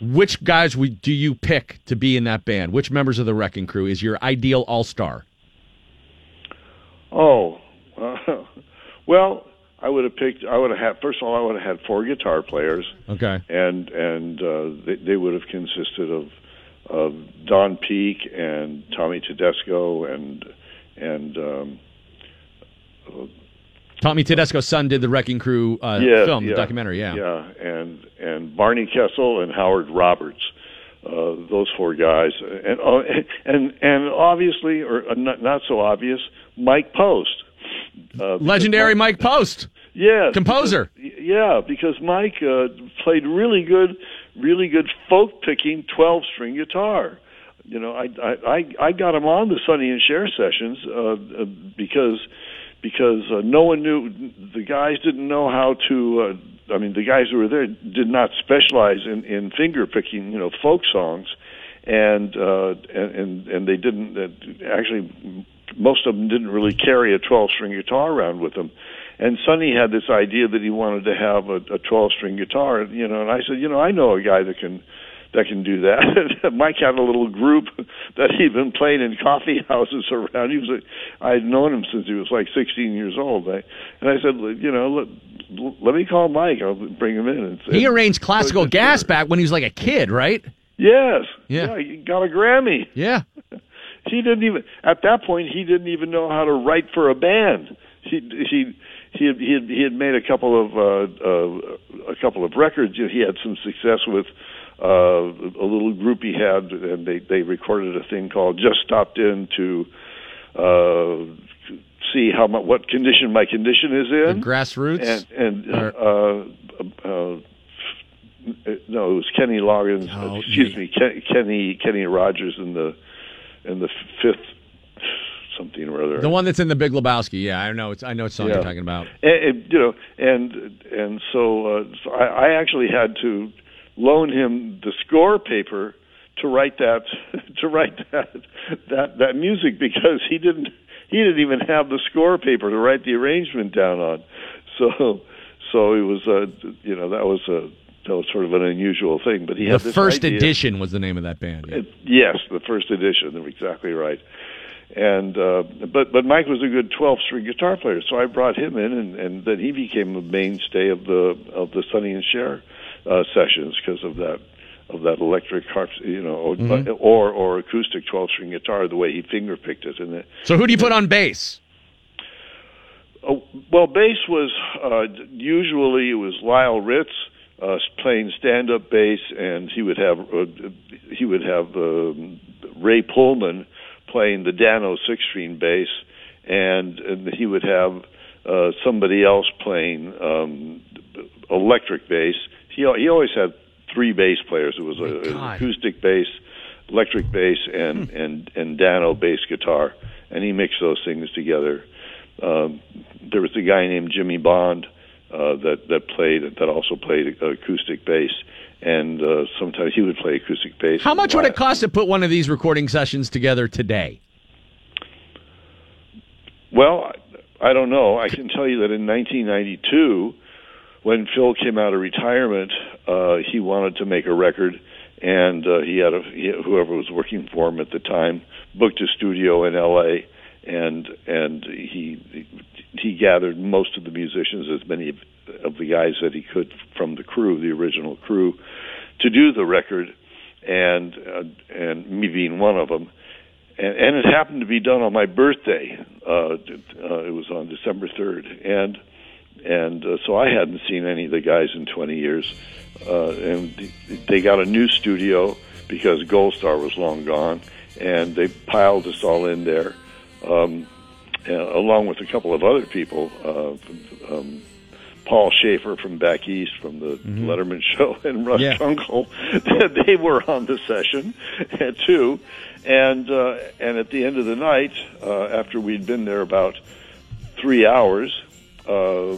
Which guys would do you pick to be in that band? Which members of the Wrecking Crew is your ideal all star? Oh, uh, *laughs* well, I would have picked. I would have had. First of all, I would have had four guitar players, Okay. and and uh, they, they would have consisted of of Don Peake and Tommy Tedesco and and um, Tommy Tedesco's son did the Wrecking Crew uh, yeah, film, yeah, the documentary. Yeah. yeah, and and Barney Kessel and Howard Roberts. uh, those four guys, and uh, and and obviously, or uh, not, not so obvious, Mike Post. Uh, Legendary Mike Post. Yeah, Composer. because- yeah, because Mike uh, played really good, really good folk picking twelve string guitar. You know, I I I- got him on the Sonny and Cher sessions uh, uh, because because uh, no one knew the guys didn't know how to. Uh, I mean, the guys who were there did not specialize in in finger picking, you know, folk songs, and uh, and and, and they didn't uh, actually. Most of them didn't really carry a 12 string guitar around with them. And Sonny had this idea that he wanted to have a, a 12 string guitar, you know, and I said, you know, I know a guy that can that can do that. *laughs* Mike had a little group *laughs* that he'd been playing in coffee *laughs* houses around. He was a, I had known him since he was like 16 years old. I, and I said, you know, let, let me call Mike. I'll bring him in. And, He arranged classical gas back when he was like a kid, right? Yes. Yeah. He got a Grammy. Yeah. He didn't even at that point he didn't even know how to write for a band. He he he had he had, he had made a couple of uh, uh, a couple of records. You know, he had some success with uh, a little group he had, and they they recorded a thing called "Just Stopped In" to uh, see how my, what condition my condition is in. grassroots? and and uh, uh, no, it was Kenny Loggins. Oh, excuse me, Ken, Kenny Kenny Rogers in the in the fifth something or other. The one that's in the Big Lebowski. Yeah, I know. It's I know it's song Yeah. you're talking about. and, and, you know, and and so, uh, so I, I actually had to loan him the score paper to write that *laughs* to write that that that music because he didn't he didn't even have the score paper to write the arrangement down on. So so it was uh you know that was a that was sort of an unusual thing. But he The had this first idea- edition was the name of that band. yeah. it- yes, the first edition. They're exactly right. And uh, but but Mike was a good twelve string guitar player, so I brought him in, and, and then he became a mainstay of the of the Sonny and Cher uh, sessions because of that of that electric harp, you know, or Mhm. or, or acoustic twelve string guitar, the way he finger picked it, and So who do you put on bass? Oh, well, bass was uh, usually it was Lyle Ritz uh, playing stand-up bass, and he would have uh, he would have um, Ray Pohlman playing the Dano six-string bass, and, and he would have uh, somebody else playing um, electric bass. He he always had three bass players. It was a, an acoustic bass, electric bass, and and and Dano bass guitar, and he mixed those things together. Um, there was a guy named Jimmy Bond uh, that that played that also played acoustic bass, and uh, sometimes he would play acoustic bass. How much would it cost to put one of these recording sessions together today? Well, I don't know. I can tell you that in 1992, when Phil came out of retirement, uh, he wanted to make a record, and uh, he had a he, whoever was working for him at the time booked a studio in L.A. and and he he gathered most of the musicians, as many of, the guys that he could from the crew, the original crew, to do the record, and uh, and me being one of them and, and it happened to be done on my birthday. Uh, uh, it was on December third, and and uh, so I hadn't seen any of the guys in 20 years. Uh, and they got a new studio because Gold Star was long gone, and they piled us all in there, um, uh, along with a couple of other people. Uh, um, Paul Shaffer from back east from the Letterman show and Russ Yeah. Kunkel, *laughs* they were on the session *laughs* too. And uh, and at the end of the night, uh, after we'd been there about three hours, uh,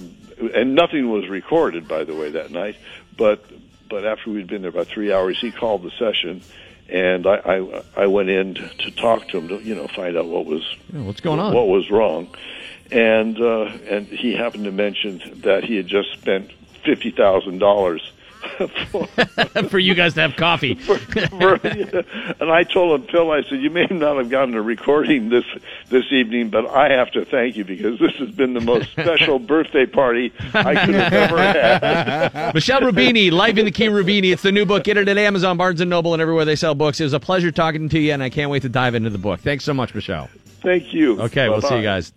and nothing was recorded, by the way, that night. But but after we'd been there about three hours, he called the session, and I I, I went in to, to talk to him to you know find out what was what's going on? what was wrong, and uh, and he happened to mention that he had just spent fifty thousand dollars. *laughs* For *laughs* for you guys to have coffee. *laughs* and I told him, Phil, I said, you may not have gotten a recording this this evening, but I have to thank you because this has been the most special birthday party I could have ever had. Michel Rubini, Life in the Key Rubini. It's the new book. Get it at Amazon, Barnes and Noble, and everywhere they sell books. It was a pleasure talking to you, and I can't wait to dive into the book. Thanks so much, Michel. Thank you. Okay, we'll see you guys.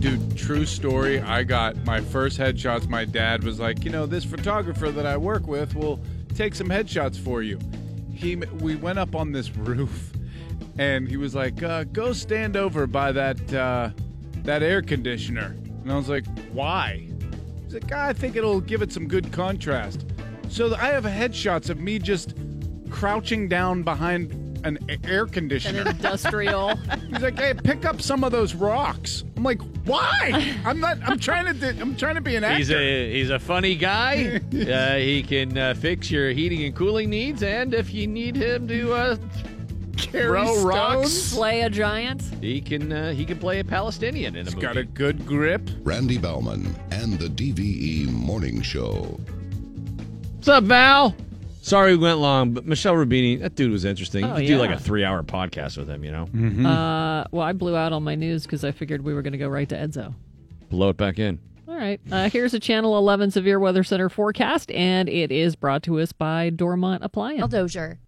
Dude, true story. I got my first headshots. My dad was like, you know, this photographer that I work with will take some headshots for you. He, we went up on this *laughs* roof, and he was like, uh, "Go stand over by that uh, that air conditioner." And I was like, "Why?" He's like, "Ah, "I think it'll give it some good contrast." So I have headshots of me just crouching down behind an air conditioner. An industrial. *laughs* He's like, "Hey, pick up some of those rocks." I'm like, "Why?" I'm not. I'm trying to. di- I'm trying to be an actor. He's a he's a funny guy. *laughs* uh, he can uh, fix your heating and cooling needs, and if you need him to uh, throw rocks, Slay a giant. he can uh, he can play a Palestinian in a He's movie. got a good grip. Randy Baumann and the DVE Morning Show. What's up, Val? Sorry we went long, but Michel Rubini, that dude was interesting. Oh, you could do like a three-hour podcast with him, you know. Uh, well, I blew out on my news because I figured we were going to go right to Edzo. Blow it back in. All right. Uh, here's a Channel 11 Severe Weather Center forecast, and it is brought to us by Dormont Appliance. Dozier.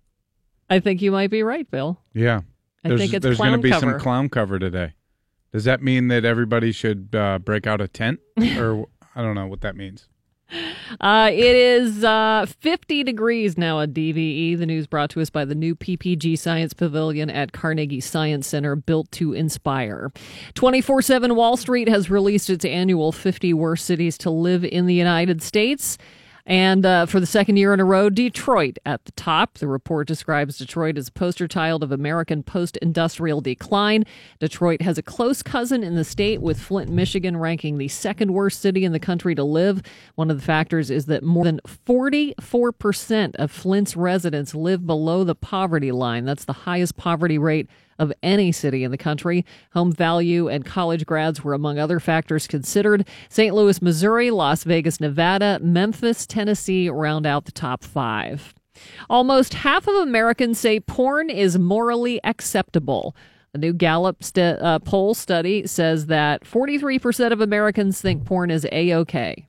I think you might be right, Bill. Yeah. I there's think it's there's gonna be cover. some clown cover today. Does that mean that everybody should uh, break out a tent, *laughs* or I don't know what that means? Uh, it is uh, 50 degrees now at DVE. The news brought to us by the new PPG Science Pavilion at Carnegie Science Center, built to inspire. 24 7 Wall Street has released its annual 50 Worst Cities to Live in the United States. And uh, for the second year in a row, Detroit at the top. The report describes Detroit as a poster child of American post industrial decline. Detroit has a close cousin in the state, with Flint, Michigan ranking the second worst city in the country to live. One of the factors is that more than 44% of Flint's residents live below the poverty line. That's the highest poverty rate of any city in the country. Home value and college grads were among other factors considered. St. Louis, Missouri, Las Vegas, Nevada, Memphis, Tennessee round out the top five. Almost half of Americans say porn is morally acceptable. A new Gallup st- uh, poll study says that 43% of Americans think porn is A OK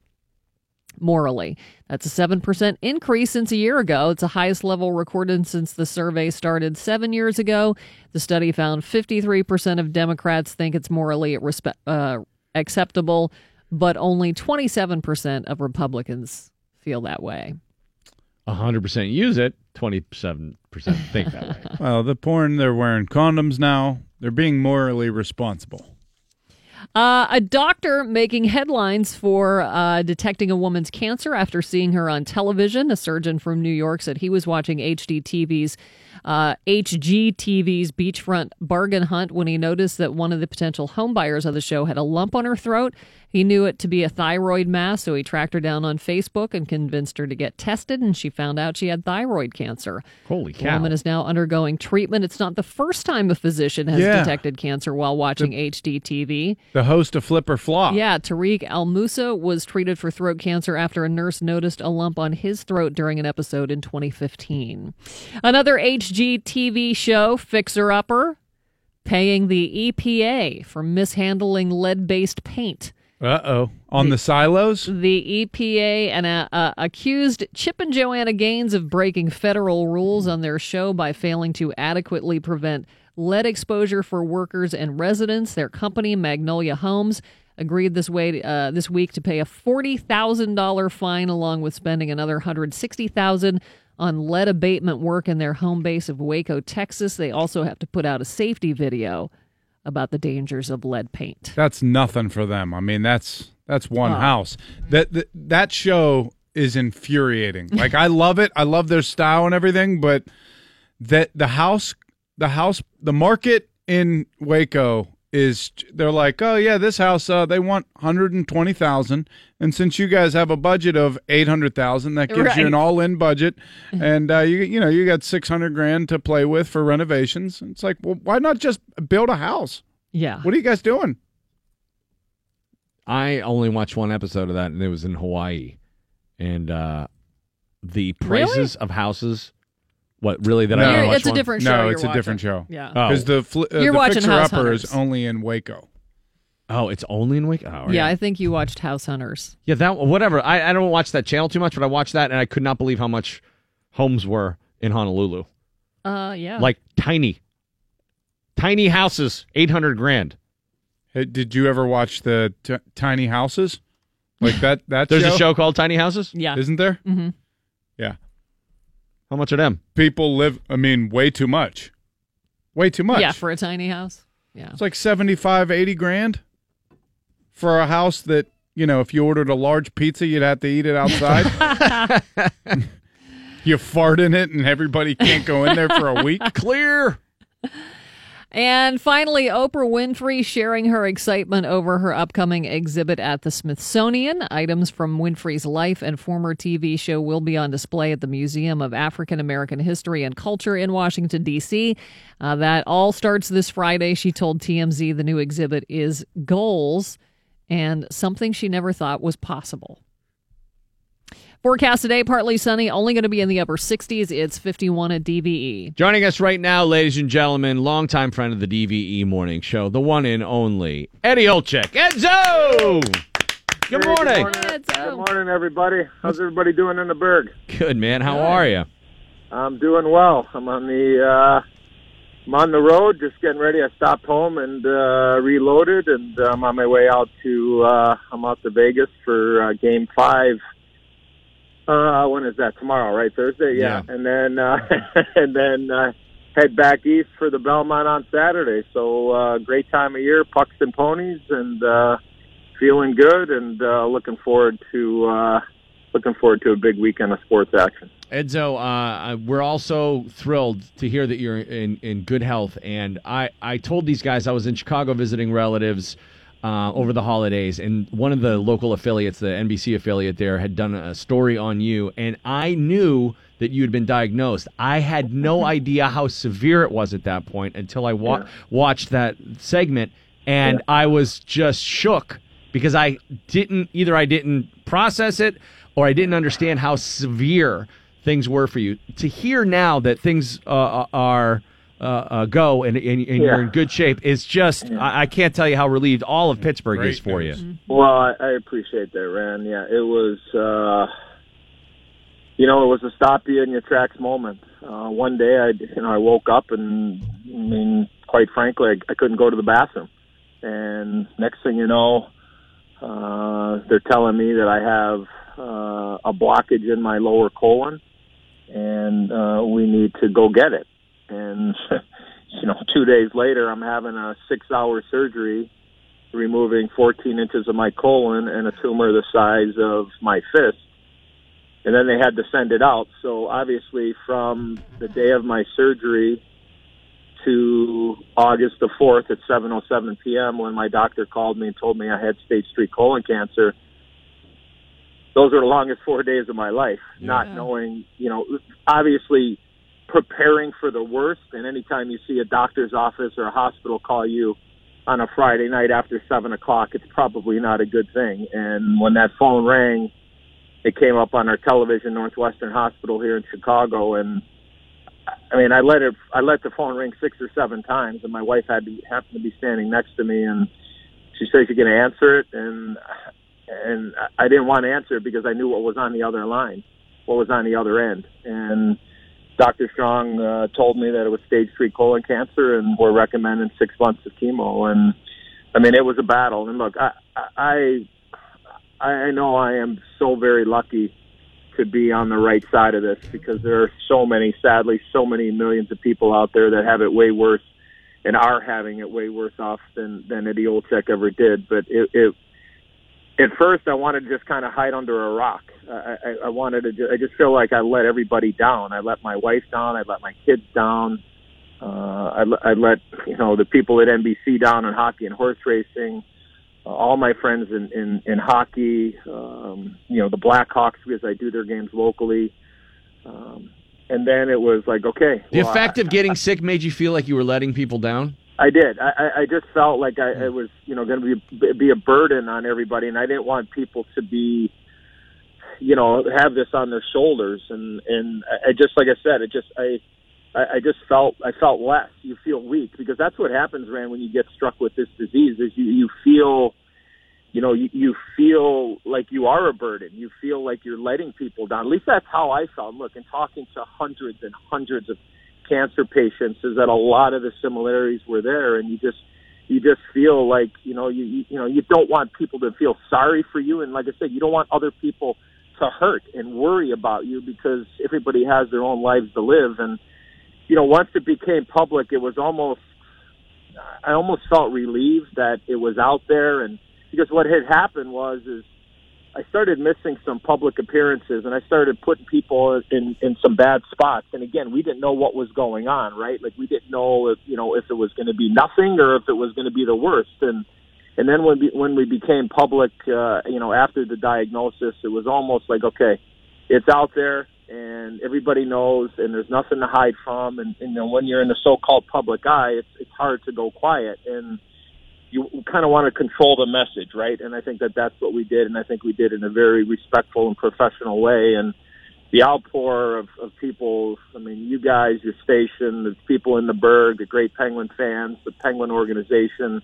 morally. That's a 7% increase since a year ago. It's the highest level recorded since the survey started seven years ago. The study found 53% of Democrats think it's morally respe- uh, acceptable, but only 27% of Republicans feel that way. 100% use it. 27% think that way. *laughs* Well, the porn they're wearing condoms now. They're being morally responsible. Uh, a doctor making headlines for uh, detecting a woman's cancer after seeing her on television. A surgeon from New York said he was watching HDTV's uh, HGTV's beachfront bargain hunt when he noticed that one of the potential homebuyers of the show had a lump on her throat. He knew it to be a thyroid mass, so he tracked her down on Facebook and convinced her to get tested, and she found out she had thyroid cancer. Holy cow. The woman is now undergoing treatment. It's not the first time a physician has Yeah. detected cancer while watching HDTV. The host of Flip or Flop. Yeah, Tarek El Moussa was treated for throat cancer after a nurse noticed a lump on his throat during an episode in 2015. Another HGTV show, Fixer Upper, paying the EPA for mishandling lead based paint. Uh oh. On the silos? The EPA and uh, uh, accused Chip and Joanna Gaines of breaking federal rules on their show by failing to adequately prevent lead exposure for workers and residents. Their company, Magnolia Homes, agreed this way uh, this week to pay a forty thousand dollar fine, along with spending another hundred sixty thousand on lead abatement work in their home base of Waco, Texas. They also have to put out a safety video about the dangers of lead paint. That's nothing for them. I mean, that's that's one Oh. house. That, that that show is infuriating. *laughs* Like I love it. I love their style and everything, but that the house the house the market in Waco is they're like, "Oh yeah, this house uh, they want 120,000 and since you guys have a budget of 800,000, that gives you an all-in budget and uh, you you know, you got 600 grand to play with for renovations." It's like, "Well, why not just build a house?" Yeah. What are you guys doing? I only watched one episode of that, and it was in Hawaii. And uh, the prices of houses. What really? That I No, only watched it's a different show. No, you're it's a different show. Yeah. Oh. Because the fl- uh, You're the watching Fixer House Upper is Hunters. only in Waco. Oh, it's only in Waco. Oh, yeah, I think you watched House Hunters. Yeah, that whatever. I, I don't watch that channel too much, but I watched that and I could not believe how much homes were in Honolulu. Uh, yeah. Like tiny, tiny houses, eight hundred grand. Hey, did you ever watch the t- Tiny Houses? Like that? That *laughs* There's show? a show called Tiny Houses. Yeah. isn't there? Mm-hmm. Yeah, How much of them? People live. I mean, way too much. Way too much. Yeah, for a tiny house. Yeah. It's like 75, 80 grand for a house that, you know, if you ordered a large pizza, you'd have to eat it outside. *laughs* *laughs* you fart in it and everybody can't go in there for a week. Clear. And finally, Oprah Winfrey sharing her excitement over her upcoming exhibit at the Smithsonian. Items from Winfrey's life and former TV show will be on display at the Museum of African American History and Culture in Washington, D.C. Uh, that all starts this Friday. She told TMZ the new exhibit is goals and something she never thought was possible. Forecast today, partly sunny, only going to be in the upper 60s. It's 51 at DVE. Joining us right now, ladies and gentlemen, longtime friend of the DVE Morning Show, the one and only Eddie Olczyk. Edzo! Good morning. Good morning, everybody. How's everybody doing in the Burgh? Good, man. How are you? I'm doing well. I'm on the uh, I'm on the road, just getting ready. I stopped home and uh, reloaded, and I'm on my way out to uh, I'm out to Vegas for uh, Game Five. Uh, when is that? Tomorrow, right? Thursday, yeah. And then uh, *laughs* and then uh, head back east for the Belmont on Saturday. So uh, great time of year, pucks and ponies, and uh, feeling good, and uh, looking forward to uh, looking forward to a big weekend of sports action. Edzo, uh, we're also thrilled to hear that you're in, in good health. And I, I told these guys I was in Chicago visiting relatives uh, over the holidays, and one of the local affiliates, the NBC affiliate there, had done a story on you, and I knew that you had been diagnosed. I had no idea how severe it was at that point until I wa- watched that segment, and I was just shook because I didn't either I didn't process it or I didn't understand how severe things were for you. To hear now that things uh, are uh, uh, go and, and, and you're in good shape is just I, I can't tell you how relieved all of Pittsburgh is for you. Well, I, I appreciate that, Rand. Yeah, it was, uh, you know, it was a stop you in your tracks moment. Uh, one day, I, you know, I woke up and, I mean, quite frankly, I, I couldn't go to the bathroom. And next thing you know, uh, they're telling me that I have uh, a blockage in my lower colon, and uh, we need to go get it. And *laughs* you know, two days later, I'm having a six-hour surgery removing 14 inches of my colon and a tumor the size of my fist. And then they had to send it out. So obviously, from the day of my surgery to August the 4th at 7:07 p.m. when my doctor called me and told me I had stage 3 colon cancer. Those are the longest 4 days of my life, not knowing, you know, obviously preparing for the worst and anytime you see a doctor's office or a hospital call you on a Friday night after seven o'clock, it's probably not a good thing. And when that phone rang, it came up on our television, Northwestern Hospital here in Chicago, and I mean, I let it, I let the phone ring six or seven times, and my wife had to happened to be standing next to me, and she said going to answer it, and and I didn't want to answer it because I knew what was on the other line, what was on the other end, and Dr. Strong uh, told me that it was stage three colon cancer, and we're recommending six months of chemo, and I mean, it was a battle, and look, I I I know I am so very lucky to be on the right side of this because there are so many, sadly, so many millions of people out there that have it way worse and are having it way worse off than than Eddie Olczyk ever did. But it, it at first I wanted to just kind of hide under a rock. I, I, I wanted to. Just, I just feel like I let everybody down. I let my wife down. I let my kids down. Uh, I, let- I let you know the people at NBC down in hockey and horse racing. Uh, all my friends in in, in hockey. Um, you know the Blackhawks because I do their games locally. Um, and then it was like, okay, The well, effect of getting sick made you feel like you were letting people down. I did. I, I- just felt like I, hmm. it was, you know, going to be be a burden on everybody, and I didn't want people to be, you know, have this on their shoulders. And and I just, like I said, it just I. I I just felt I felt less. You feel weak because that's what happens, Rand, when you get struck with this disease. Is you you feel, you know, you, you feel like you are a burden. You feel like you're letting people down. At least that's how I felt. Look, and talking to hundreds and hundreds of cancer patients, is that a lot of the similarities were there, and you just you just feel like you know you you, know you don't want people to feel sorry for you, and like I said, you don't want other people to hurt and worry about you because everybody has their own lives to live. And you know, once it became public, it was almost I almost felt relieved that it was out there, and because what had happened was is I started missing some public appearances, and I started putting people in in some bad spots. And again, we didn't know what was going on, right? Like we didn't know if you know if it was going to be nothing or if it was going to be the worst. And and then when we, when we became public, uh, you know, after the diagnosis, it was almost like okay, it's out there and everybody knows, and there's nothing to hide from. And, and when you're in the so-called public eye, it's it's hard to go quiet and you kind of want to control the message, right? And I think that that's what we did, and I think we did in a very respectful and professional way. And the outpour of, of people, I mean, you guys, your station, the people in the Burgh, the great Penguin fans, the Penguin organization,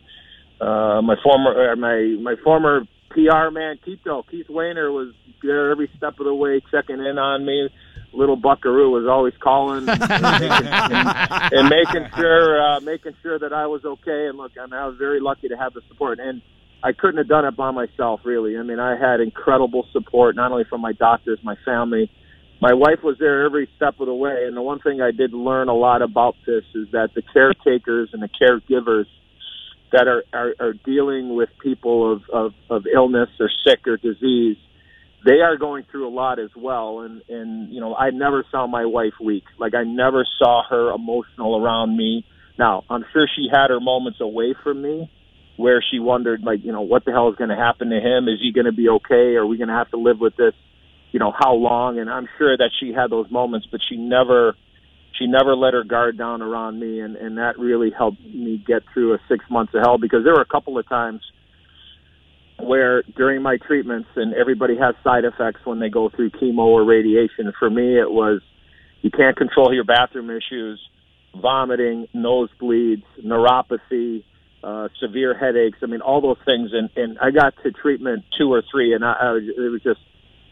uh, my former, uh, my my former PR man, Keito, Keith Wayner was there every step of the way, checking in on me little Buckaroo was always calling and, making, and, and making sure uh, making sure that I was okay. And look, I mean, I was very lucky to have the support, and I couldn't have done it by myself. Really, I mean, I had incredible support not only from my doctors, my family. My wife was there every step of the way, and the one thing I did learn a lot about this is that the caretakers and the caregivers that are, are, are dealing with people of, of, of illness or sick or disease they are going through a lot as well. And and you know I never saw my wife weak. Like I never saw her emotional around me. Now I'm sure she had her moments away from me where she wondered like you know what the hell is going to happen to him? Is he going to be okay? Are we going to have to live with this you know how long? And I'm sure that she had those moments but she never she never let her guard down around me and and that really helped me get through a 6 months of hell because there were a couple of times where during my treatments, and everybody has side effects when they go through chemo or radiation. For me, it was you can't control your bathroom issues, vomiting, nosebleeds, neuropathy, uh, severe headaches. I mean, all those things. And, and I got to treatment two or three, and I, I was, it was just,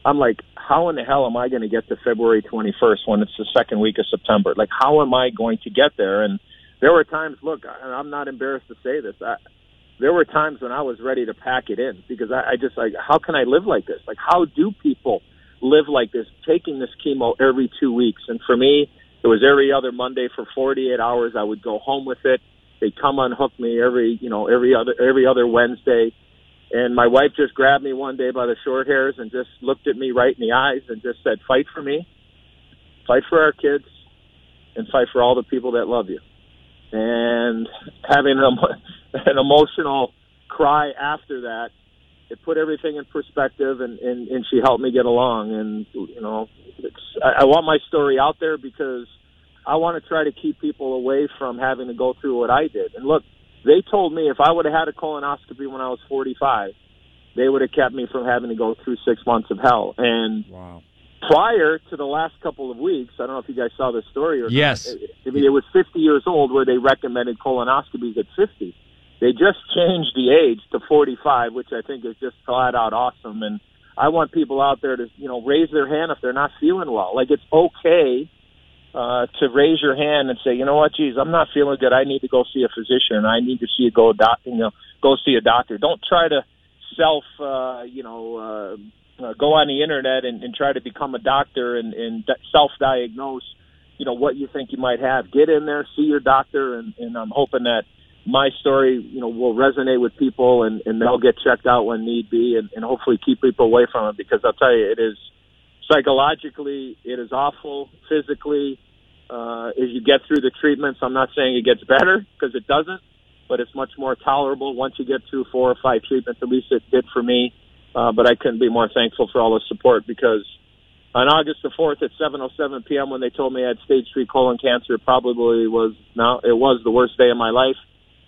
I'm like, how in the hell am I going to get to February 21st when it's the second week of September? Like, how am I going to get there? And there were times, look, I'm not embarrassed to say this. I, there were times when I was ready to pack it in because I, I just like, how can I live like this? Like, how do people live like this, taking this chemo every two weeks? And for me, it was every other Monday for 48 hours. I would go home with it. They'd come unhook me every, you know, every other, every other Wednesday. And my wife just grabbed me one day by the short hairs and just looked at me right in the eyes and just said, fight for me, fight for our kids, and fight for all the people that love you. And having them, *laughs* an emotional cry after that. It put everything in perspective, and, and, and she helped me get along. And you know, it's, I, I want my story out there because I want to try to keep people away from having to go through what I did. And look, they told me if I would have had a colonoscopy when I was 45, they would have kept me from having to go through six months of hell. And wow. prior to the last couple of weeks, I don't know if you guys saw this story or yes. not. Yes. I mean, it was 50 years old where they recommended colonoscopies at 50. They just changed the age to 45, which I think is just flat out awesome. And I want people out there to, you know, raise their hand if they're not feeling well. Like it's okay uh, to raise your hand and say, you know what, geez, I'm not feeling good. I need to go see a physician. I need to see a go doc, you know, go see a doctor. Don't try to self, uh, you know, uh, uh, go on the internet and, and try to become a doctor and, and self-diagnose, you know, what you think you might have. Get in there, see your doctor, and, and I'm hoping that my story, you know, will resonate with people and, and they'll get checked out when need be and, and hopefully keep people away from it because I'll tell you, it is psychologically, it is awful. Physically, uh, as you get through the treatments, I'm not saying it gets better because it doesn't, but it's much more tolerable once you get through four or five treatments. At least it did for me. Uh, but I couldn't be more thankful for all the support because on August the 4th at 7:07 p.m. when they told me I had stage three colon cancer, probably was now it was the worst day of my life.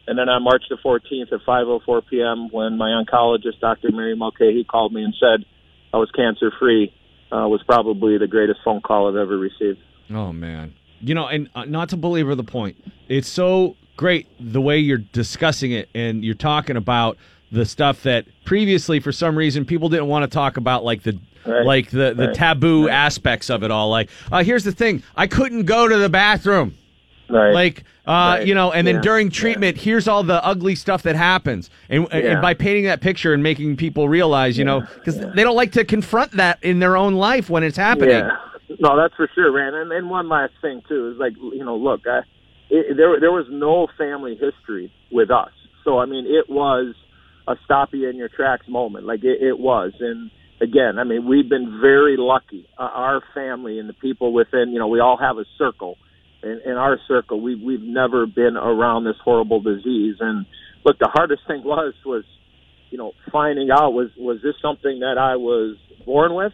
And then on March the 14th at 5:04 p.m., when my oncologist, Dr. Mary Mulcahy, called me and said I was cancer free, uh, was probably the greatest phone call I've ever received. Oh man, you know, and uh, not to belabor the point, it's so great the way you're discussing it and you're talking about the stuff that previously, for some reason, people didn't want to talk about, like the Right. like the the Right. taboo aspects of it all. Like, uh, here's the thing: I couldn't go to the bathroom. Right. Like, uh, Right. you know, and then Yeah. during treatment, here's all the ugly stuff that happens. And, and by painting that picture and making people realize, you know, because they don't like to confront that in their own life when it's happening. No, that's for sure, man. And, and one last thing too is like you know, look, I, it, there there was no family history with us, so I mean, it was a stop you in your tracks moment. Like it, it was, and again, I mean, we've been very lucky. Uh, our family and the people within, you know, we all have a circle. In, in our circle, we've we've never been around this horrible disease. And look, the hardest thing *laughs* was was you know finding out was was this something that I was born with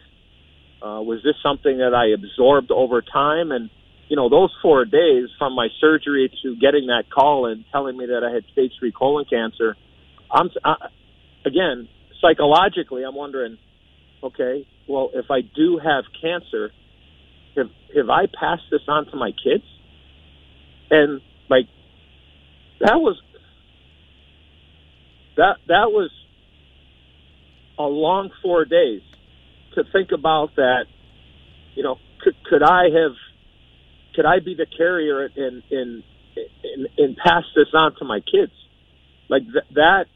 uh, was this something that I absorbed over time? And you know, those four days from my surgery to getting that call and telling me that I had stage three colon cancer, I'm I, again psychologically, I'm wondering, okay, well, if I do have cancer, have have I passed this on to my kids? And like, that was that that was a long four days to think about that. You know, could could I have could I be the carrier and and and, and pass this on to my kids? Like th- that,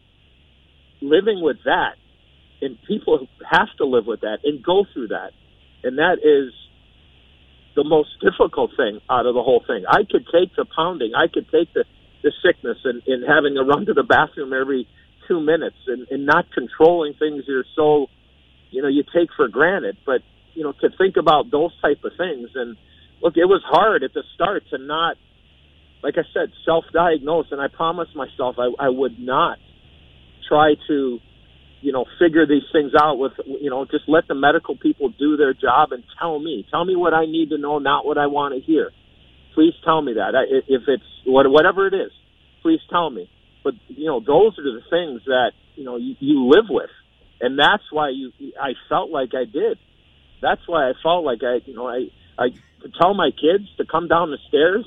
living with that, and people have to live with that and go through that, and that is the most difficult thing out of the whole thing. I could take the pounding, I could take the the sickness and, and having to run to the bathroom every two minutes and, and not controlling things you're so you know you take for granted but you know to think about those type of things and look it was hard at the start to not like i said self diagnose and i promised myself I, I would not try to you know figure these things out with you know just let the medical people do their job and tell me. Tell me what i need to know not what i want to hear. Please tell me that. I, if it's what, whatever it is please tell me. But you know those are the things that you know you, you live with and that's why you I felt like I did. That's why I felt like I you know I I to tell my kids to come down the stairs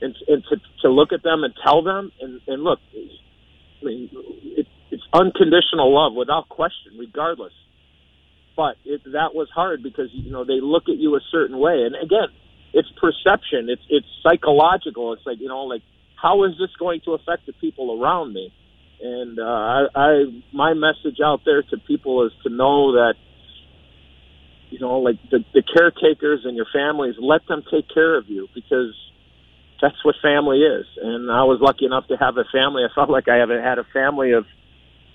and and to to look at them and tell them. And and look I mean it, it's unconditional love without question regardless. But it, that was hard because you know they look at you a certain way. And again it's perception. It's it's psychological. It's like you know like how is this going to affect the people around me and uh, I, I my message out there to people is to know that you know like the, the caretakers and your families let them take care of you because that's what family is. And i was lucky enough to have a family. I felt like i haven't had a family of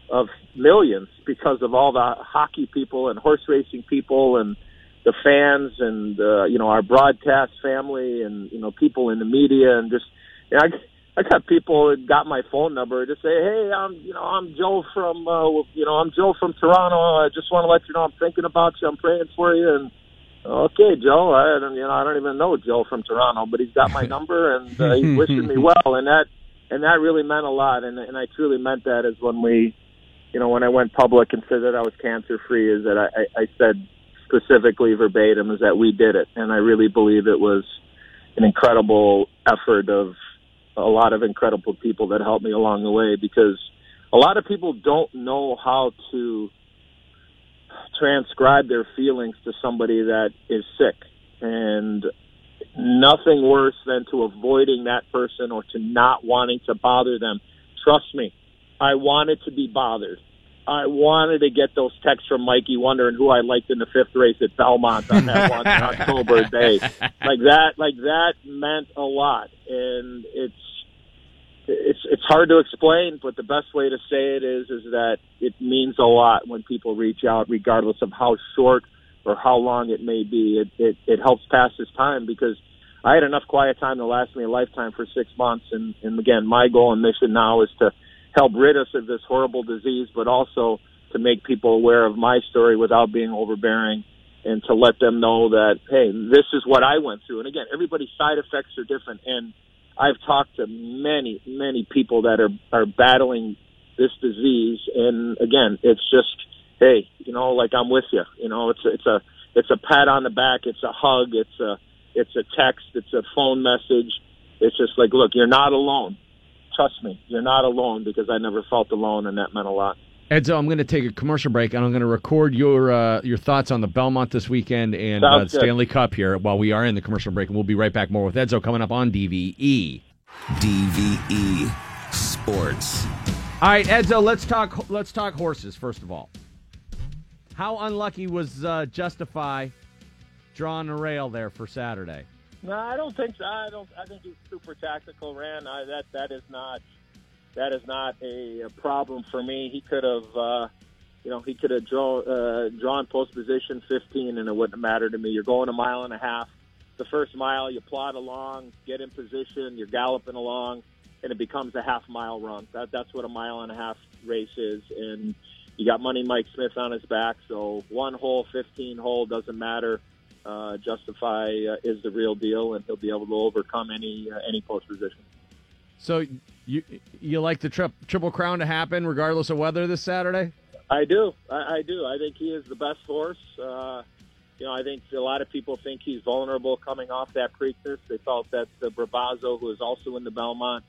of millions because of all the hockey people and horse racing people and the fans and uh, you know our broadcast family and you know people in the media and just you know, I, I got people that got my phone number to say, "Hey, I'm you know I'm Joe from uh, you know I'm Joe from Toronto. I just want to let you know I'm thinking about you. I'm praying for you." And okay, Joe, I don't you know I don't even know Joe from Toronto, but he's got my *laughs* number and uh, he's wishing me well, and that and that really meant a lot. And and I truly meant that is when we, you know, when I went public and said that I was cancer free, is that I, I, I said specifically verbatim is that we did it, and I really believe it was an incredible effort of a lot of incredible people that helped me along the way because a lot of people don't know how to transcribe their feelings to somebody that is sick. And nothing worse than to avoiding that person or to not wanting to bother them. Trust me i wanted to be bothered. I wanted to get those texts from Mikey wondering who I liked in the fifth race at Belmont on that one *laughs* October day. Like that, like that meant a lot, and it's it's it's hard to explain, but the best way to say it is is that it means a lot when people reach out, regardless of how short or how long it may be. It it, it helps pass this time because I had enough quiet time to last me a lifetime for six months, and and again, my goal and mission now is to help rid us of this horrible disease, but also to make people aware of my story without being overbearing and to let them know that, hey, this is what I went through. And again, everybody's side effects are different. And I've talked to many, many people that are, are battling this disease. And again, it's just, hey, you know, like I'm with you. You know, it's, it's a, it's a pat on the back. It's a hug. It's a, it's a text. It's a phone message. It's just like, look, you're not alone trust me, you're not alone because I never felt alone, and that meant a lot. Edzo, I'm going to take a commercial break, and I'm going to record your uh, your thoughts on the Belmont this weekend and uh, Stanley Cup here while we are in the commercial break, and we'll be right back more with Edzo coming up on. DVE. DVE Sports. All right, Edzo, let's talk. Let's talk horses first of all. How unlucky was uh, Justify drawing a rail there for Saturday? No, I don't think so. I don't. I think he's super tactical, Rand. I, that that is not that is not a, a problem for me. He could have, uh, you know, he could have draw, uh, drawn post position 15, and it wouldn't have mattered to me. You're going a mile and a half. The first mile, you plod along, get in position, you're galloping along, and it becomes a half mile run. That that's what a mile and a half race is, and you got Money Mike Smith on his back. So one hole, 15 hole doesn't matter. Uh, Justify uh, is the real deal, and he'll be able to overcome any uh, any post position. So you you like the tri- triple crown to happen regardless of weather this Saturday? I do. I, I do. I think he is the best horse. Uh, you know, I think a lot of people think he's vulnerable coming off that Preakness. They felt that the Bravazo, who is also in the Belmont,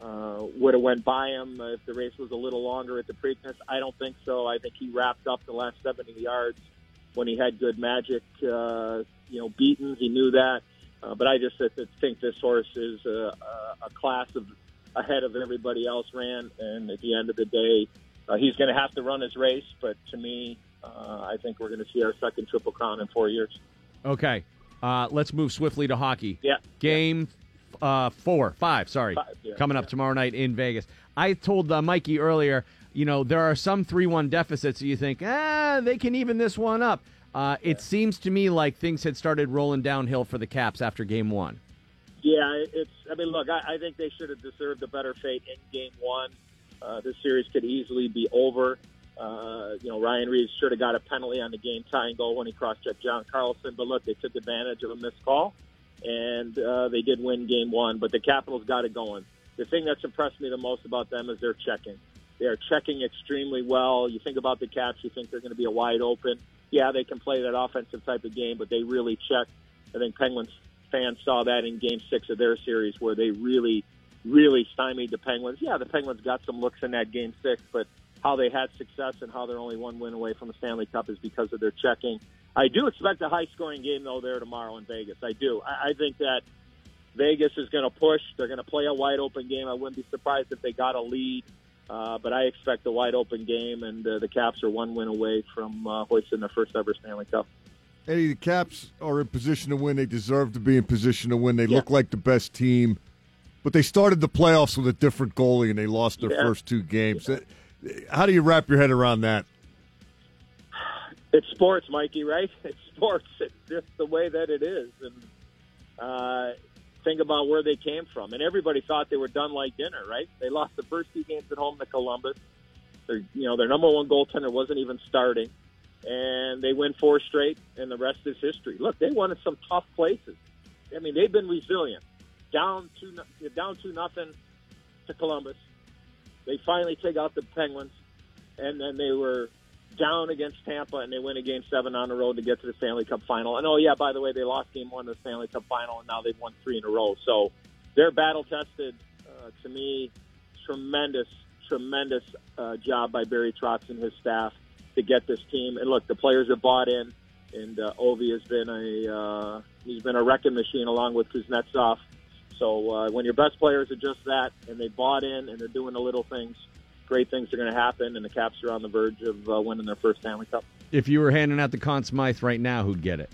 uh, would have went by him if the race was a little longer at the Preakness. I don't think so. I think he wrapped up the last 70 yards when he had good magic, uh, you know, beaten. He knew that. Uh, but I just th- th- think this horse is a, a, class of ahead of everybody else Rand. And at the end of the day, uh, he's going to have to run his race. But to me, uh, I think we're going to see our second Triple Crown in four years. Okay, uh, let's move swiftly to hockey. Yeah. Game uh, four, five, sorry, Five, yeah, coming up tomorrow night in Vegas. I told uh, Mikey earlier, you know, there are some 3 1 deficits that you think, ah, they can even this one up. Uh, it seems to me like things had started rolling downhill for the Caps after game one. Yeah, it's. I mean, look, I, I think they should have deserved a better fate in Game One. Uh, this series could easily be over. Uh, you know, Ryan Reaves should have got a penalty on the game tying goal when he cross-checked John Carlson. But look, they took advantage of a missed call, and uh, they did win Game One. But the Capitals got it going. The thing that's impressed me the most about them is their checking. They are checking extremely well. You think about the Caps, you think they're going to be a wide open. Yeah, they can play that offensive type of game, but they really check. I think Penguins fans saw that in Game Six of their series, where they really, really stymied the Penguins. Yeah, the Penguins got some looks in that Game Six, but how they had success and how they're only one win away from the Stanley Cup is because of their checking. I do expect a high-scoring game though there tomorrow in Vegas. I do. I, I think that Vegas is going to push. They're going to play a wide open game. I wouldn't be surprised if they got a lead. Uh, but I expect a wide open game, and uh, the Caps are one win away from uh, hoisting their first ever Stanley Cup. Eddie, the Caps are in position to win. They deserve to be in position to win. They look like the best team, but they started the playoffs with a different goalie and they lost their Yeah. first two games. Uh, How do you wrap your head around that? It's sports, Mikey, right? *laughs* It's sports. It's just the way that it is. And uh, think about where they came from. And everybody thought they were done like dinner, right? They lost the first two games at home to Columbus. Their, you know, their number one goaltender wasn't even starting, and they win four straight, and the rest is history. Look, they won in some tough places. I mean, they've been resilient. Down two, down two nothing to Columbus. They finally take out the Penguins, and then they were down against Tampa, and they win a game seven on the road to get to the Stanley Cup final. And oh yeah, by the way, they lost game one of the Stanley Cup final, and now they've won three in a row. So they're battle tested. Uh, to me, tremendous, tremendous uh, job by Barry Trotz and his staff to get this team. And look, the players have bought in, and uh, Ovi has been a uh, he's been a wrecking machine along with Kuznetsov. So uh, when your best players are just that, and they bought in, and they're doing the little things, great things are going to happen, and the Caps are on the verge of uh, winning their first Stanley Cup. If you were handing out the Conn Smythe right now, who'd get it?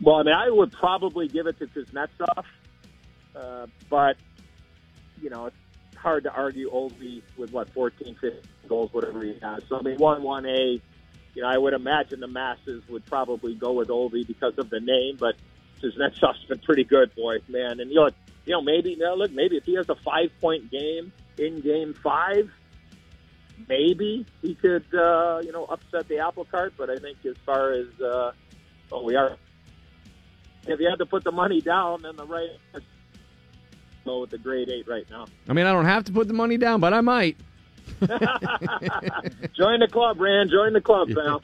Well, I mean, I would probably give it to Kuznetsov, uh, but you know, it's hard to argue Ovi with what 14, 15 goals, whatever he has. So I mean, one one A. You know, I would imagine the masses would probably go with Ovi because of the name, but Kuznetsov's been pretty good, boy, man. And you know, you know, maybe you know, look, maybe if he has a five point game in Game Five, maybe he could, uh, you know, upset the apple cart. But I think as far as uh, well, we are if you had to put the money down, then the right go with the grade eight right now. I mean, I don't have to put the money down, but I might. *laughs* Join the club, Rand. Join the club, pal.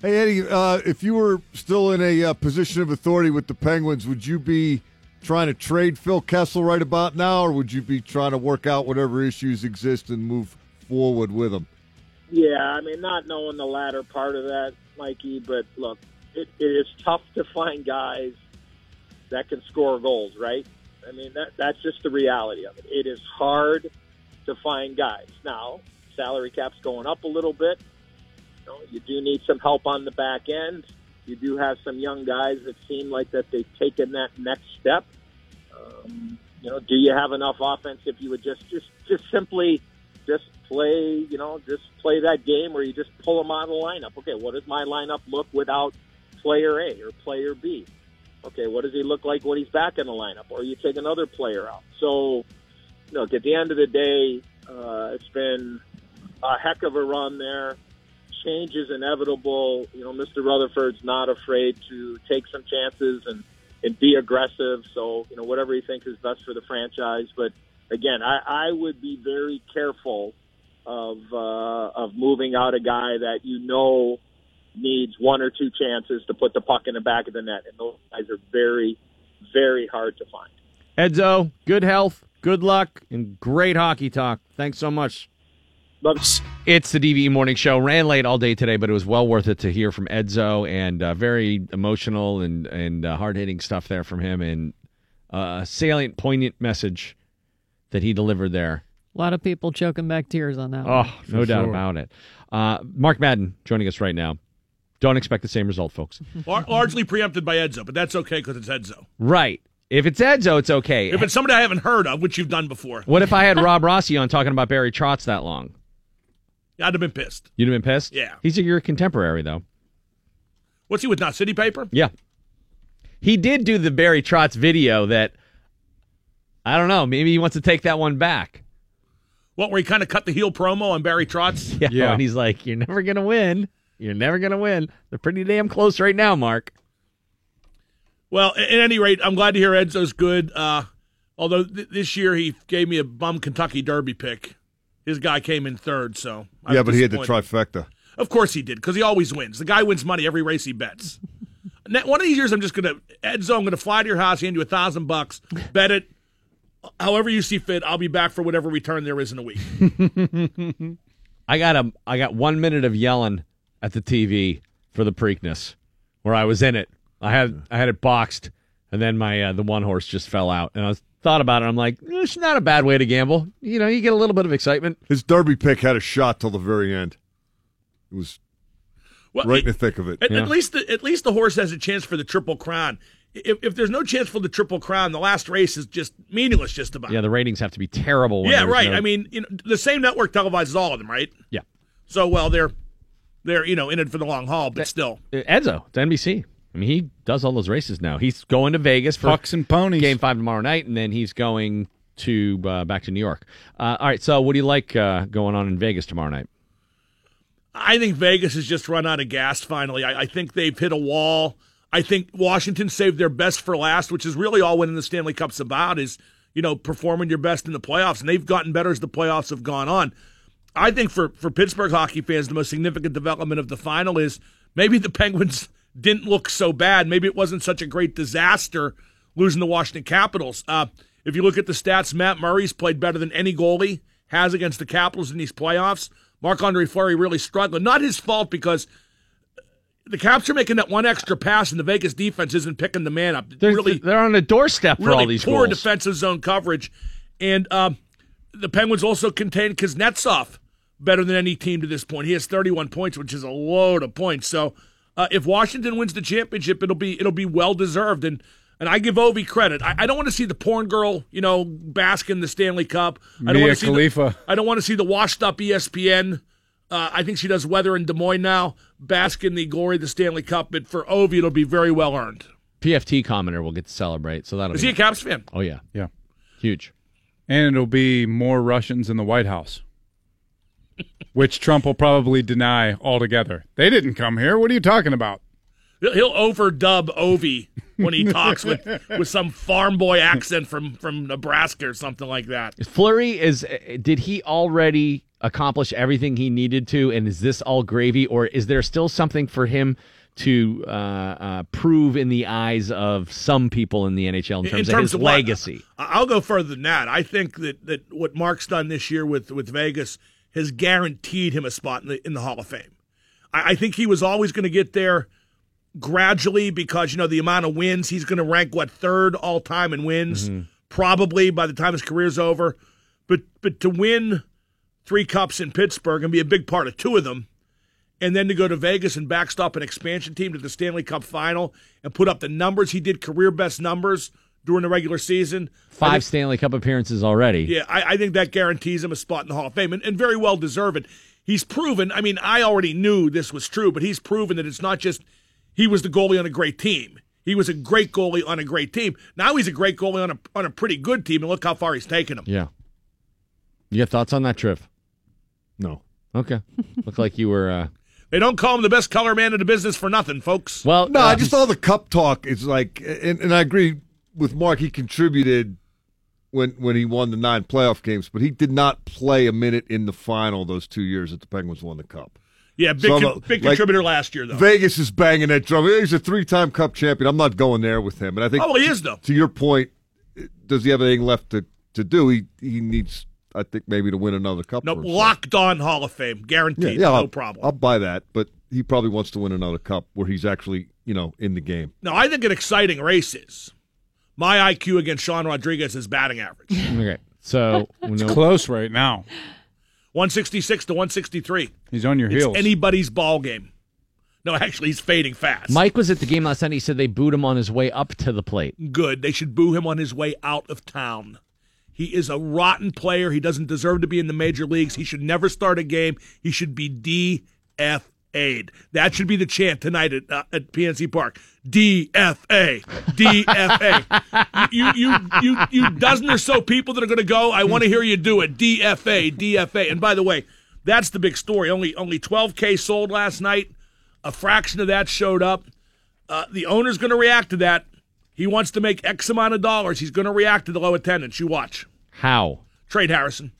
Hey Eddie, uh, if you were still in a uh, position of authority with the Penguins, would you be trying to trade Phil Kessel right about now, or would you be trying to work out whatever issues exist and move forward with him? Yeah, I mean, not knowing the latter part of that, Mikey, but look, it, it is tough to find guys that can score goals, right? I mean, that, that's just the reality of it. It is hard to find guys. Now, salary cap's going up a little bit. You, know, you do need some help on the back end. You do have some young guys that seem like that they've taken that next step. Um, you know, do you have enough offense if you would just just just simply just play, you know, just play that game where you just pull them out of the lineup. Okay, what does my lineup look without player A or player B? Okay, what does he look like when he's back in the lineup? Or you take another player out. So, look, at the end of the day, uh, it's been a heck of a run there. Change is inevitable. You know, Mr. Rutherford's not afraid to take some chances and, and be aggressive. So, you know, whatever he thinks is best for the franchise. But again, I, I would be very careful of uh, of moving out a guy that you know needs one or two chances to put the puck in the back of the net, and those guys are very, very hard to find. Edzo, good health, good luck, and great hockey talk. Thanks so much. It's the DVE Morning Show. Ran late all day today, but it was well worth it to hear from Edzo and uh, very emotional and and uh, hard hitting stuff there from him, and uh, a salient, poignant message that he delivered there. A lot of people choking back tears on that. Oh, one. no doubt about it. Uh, Mark Madden joining us right now. Don't expect the same result, folks. *laughs* Lar- largely preempted by Edzo, but that's okay because it's Edzo. Right. If it's Edzo, it's okay. If it's somebody I haven't heard of, which you've done before, What if I had *laughs* Rob Rossi on talking about Barry Trotz that long? I'd have been pissed. You'd have been pissed? Yeah. He's a, your contemporary, though. What's he with now? City Paper? Yeah. He did do the Barry Trotz video that, I don't know, maybe he wants to take that one back. What, where he kind of cut the heel promo on Barry Trotz? *laughs* Yeah. And he's like, you're never going to win. You're never going to win. They're pretty damn close right now, Mark. Well, at any rate, I'm glad to hear Edzo's good. Uh, although th- this year he gave me a bum Kentucky Derby pick. His guy came in third, so I yeah, but he had the disappointed. trifecta. Of course he did, because he always wins. The guy wins money every race he bets. *laughs* Ne- One of these years, I'm just gonna Edzo. I'm gonna fly to your house, hand you a thousand bucks, bet it. However you see fit, I'll be back for whatever return there is in a week. *laughs* I got a I got one minute of yelling at the TV for the Preakness, where I was in it. I had I had it boxed, and then my uh, the one horse just fell out, and I was thought about it. I'm like, it's not a bad way to gamble. You know, you get a little bit of excitement. His Derby pick had a shot till the very end. It was Well, right in the thick of it. At, at least, the, at least the horse has a chance for the triple crown. If, if there's no chance for the triple crown, the last race is just meaningless. Just about. Yeah, the ratings have to be terrible. Yeah, right. no- I mean, you know, the same network televises all of them, right? Yeah. So, well, they're they're you know in it for the long haul, but still. Uh, Edzo, it's NBC. I mean, he does all those races now. He's going to Vegas for Pucks and ponies. game five tomorrow night, and then he's going to uh, back to New York. Uh, all right. So, what do you like uh, going on in Vegas tomorrow night? I think Vegas has just run out of gas finally. I, I think they've hit a wall. I think Washington saved their best for last, which is really all winning the Stanley Cup's about is, you know, performing your best in the playoffs. And they've gotten better as the playoffs have gone on. I think for, for Pittsburgh hockey fans, the most significant development of the final is maybe the Penguins didn't look so bad. Maybe it wasn't such a great disaster losing the Washington Capitals. Uh, if you look at the stats, Matt Murray's played better than any goalie has against the Capitals in these playoffs. Marc Andre Fleury really struggling. Not his fault because the Caps are making that one extra pass, and the Vegas defense isn't picking the man up. They're, really, they're on a doorstep for really all these poor goals. defensive zone coverage. And um, the Penguins also contain Kuznetsov better than any team to this point. He has 31 points, which is a load of points. So uh, if Washington wins the championship, it'll be it'll be well deserved. And and I give Ovi credit. I, I don't want to see the porn girl, you know, bask in the Stanley Cup. I don't Mia want to see the, Khalifa. I don't want to see the washed up ESPN. Uh, I think she does weather in Des Moines now. Bask in the glory of the Stanley Cup, but for Ovi, it'll be very well earned. PFT commenter will get to celebrate. So that'll Is be he a Caps fan? Oh yeah, Yeah. huge. And it'll be more Russians in the White House, which Trump will probably deny altogether. They didn't come here. What are you talking about? He'll he'll overdub Ovi when he *laughs* talks with, with some farm boy accent from, from Nebraska or something like that. Fleury is. uh, Did he already accomplish everything he needed to? And is this all gravy, or is there still something for him to uh, uh, prove in the eyes of some people in the NHL in terms, of his what? legacy. I- I'll go further than that. I think that, that what Mark's done this year with, with Vegas has guaranteed him a spot in the, in the Hall of Fame. I, I think he was always going to get there gradually because, you know, the amount of wins, he's going to rank, what, third all time in wins, Mhm. probably by the time his career's over. But, but to win three cups in Pittsburgh and be a big part of two of them, and then to go to Vegas and backstop an expansion team to the Stanley Cup final and put up the numbers he did, career best numbers during the regular season. Five think- Stanley Cup appearances already. yeah, I, I think that guarantees him a spot in the Hall of Fame, and, and very well deserved. He's proven. I mean, I already knew this was true, but he's proven that it's not just he was the goalie on a great team. He was a great goalie on a great team. Now he's a great goalie on a on a pretty good team, and look how far he's taken him. Yeah. You got thoughts on that, Triv? No. Okay. *laughs* Look like you were. Uh, They don't call him the best color man in the business for nothing, folks. well, No, uh, I just all the cup talk is like, and, and I agree with Mark. He contributed when when he won the nine playoff games, but he did not play a minute in the final those two years that the Penguins won the cup. Yeah, big So, con- big like, contributor last year though. Vegas is banging that drum. He's a three-time Cup champion. I'm not going there with him. And I think, Oh, he is, though. To your point, does he have anything left to, to do? He he needs, I think, maybe to win another cup. no, locked on Hall of Fame, guaranteed, yeah, no I'll, problem. I'll buy that. But he probably wants to win another cup where he's actually, you know, in the game. Now, I think an exciting race is my IQ against Sean Rodriguez's batting average. *laughs* okay. So It's no- close right now. 166 to 163. He's on your It's heels. anybody's ball game. No, actually, he's fading fast. Mike was at the game last night. He said they booed him on his way up to the plate. Good. They should boo him on his way out of town. He is a rotten player. He doesn't deserve to be in the major leagues. He should never start a game. He should be DFA'd. That should be the chant tonight at, uh, at PNC Park. DFA. DFA. you, you, you, you dozen or so people that are going to go. I want to hear you do it. DFA. DFA. And by the way, that's the big story. Only only 12k sold last night. A fraction of that showed up. Uh, the owner's going to react to that. He wants to make X amount of dollars. He's going to react to the low attendance. You watch. How? Trade Harrison.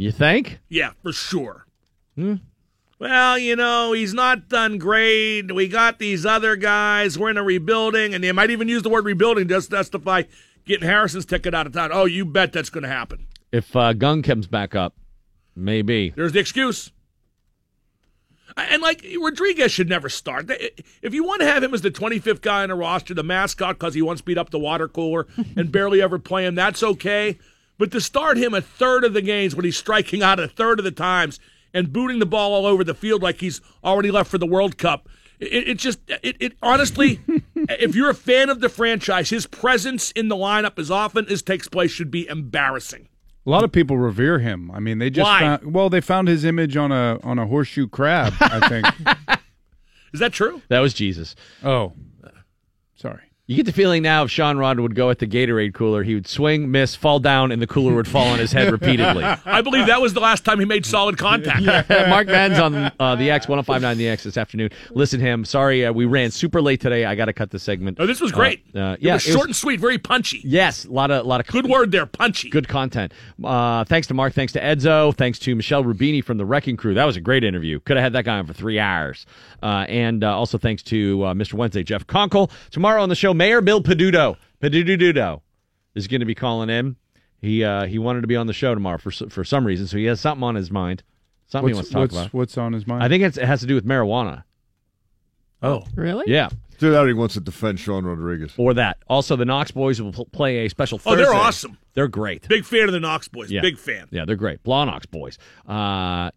You think? Yeah, for sure. Hmm. Well, you know, he's not done great. We got these other guys. We're in a rebuilding, and they might even use the word rebuilding just to justify getting Harrison's ticket out of town. Oh, you bet that's going to happen. If uh, Kang comes back up, maybe. There's the excuse. And like Rodriguez should never start. If you want to have him as the 25th guy on a roster, the mascot because he once beat up the water cooler *laughs* and barely ever play him, that's okay. But to start him a third of the games when he's striking out a third of the times and booting the ball all over the field like he's already left for the World Cup, it, it just it, it honestly, *laughs* if you're a fan of the franchise, his presence in the lineup as often as takes place should be embarrassing. A lot of people revere him. I mean, they just Why? found, well, they found his image on a on a horseshoe crab. I think. *laughs* Is that true? That was Jesus. Oh, sorry. You get the feeling now if Sean Rod would go at the Gatorade cooler, he would swing, miss, fall down, and the cooler would fall on his head repeatedly. *laughs* I believe that was the last time he made solid contact. *laughs* Mark Madden's on uh, the X 1059 The X this afternoon. Listen to him. Sorry, uh, we ran super late today. I got to cut the segment. Oh, this was great. Uh, uh, It yeah, was short and sweet, very punchy. Yes, a lot of lot of Good word there, punchy. Good content. Uh, thanks to Mark. Thanks to Edzo. Thanks to Michel Rubini from the Wrecking Crew. That was a great interview. Could have had that guy on for three hours. Uh, and uh, also thanks to uh, Mr. Wednesday, Jeff Conkle. Tomorrow on the show, Mayor Bill Peduto. Pedudududo is going to be calling in. He uh, he wanted to be on the show tomorrow for for some reason, so he has something on his mind. Something he wants What's to talk what's, about. what's on his mind? I think it's, it has to do with marijuana. Oh, really? Yeah. Dude, I he wants to defend Sean Rodriguez. Or that. Also, the Knox boys will play a special Oh, they're awesome. They're great. Big fan of the Knox boys. Yeah. Big fan. Yeah, they're great. Blawnox boys. Uh,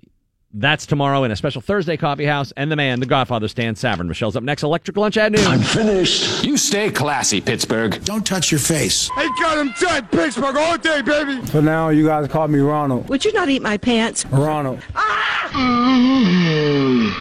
that's tomorrow in a special Thursday coffee house. And the man, the Godfather, Stan Savran. Michelle's up next. Electric lunch at noon. I'm finished. You stay classy, Pittsburgh. Don't touch your face. They got him tight, Pittsburgh all day, baby. For now, you guys call me Ronald. Would you not eat my pants? Ronald. Ah! Mm.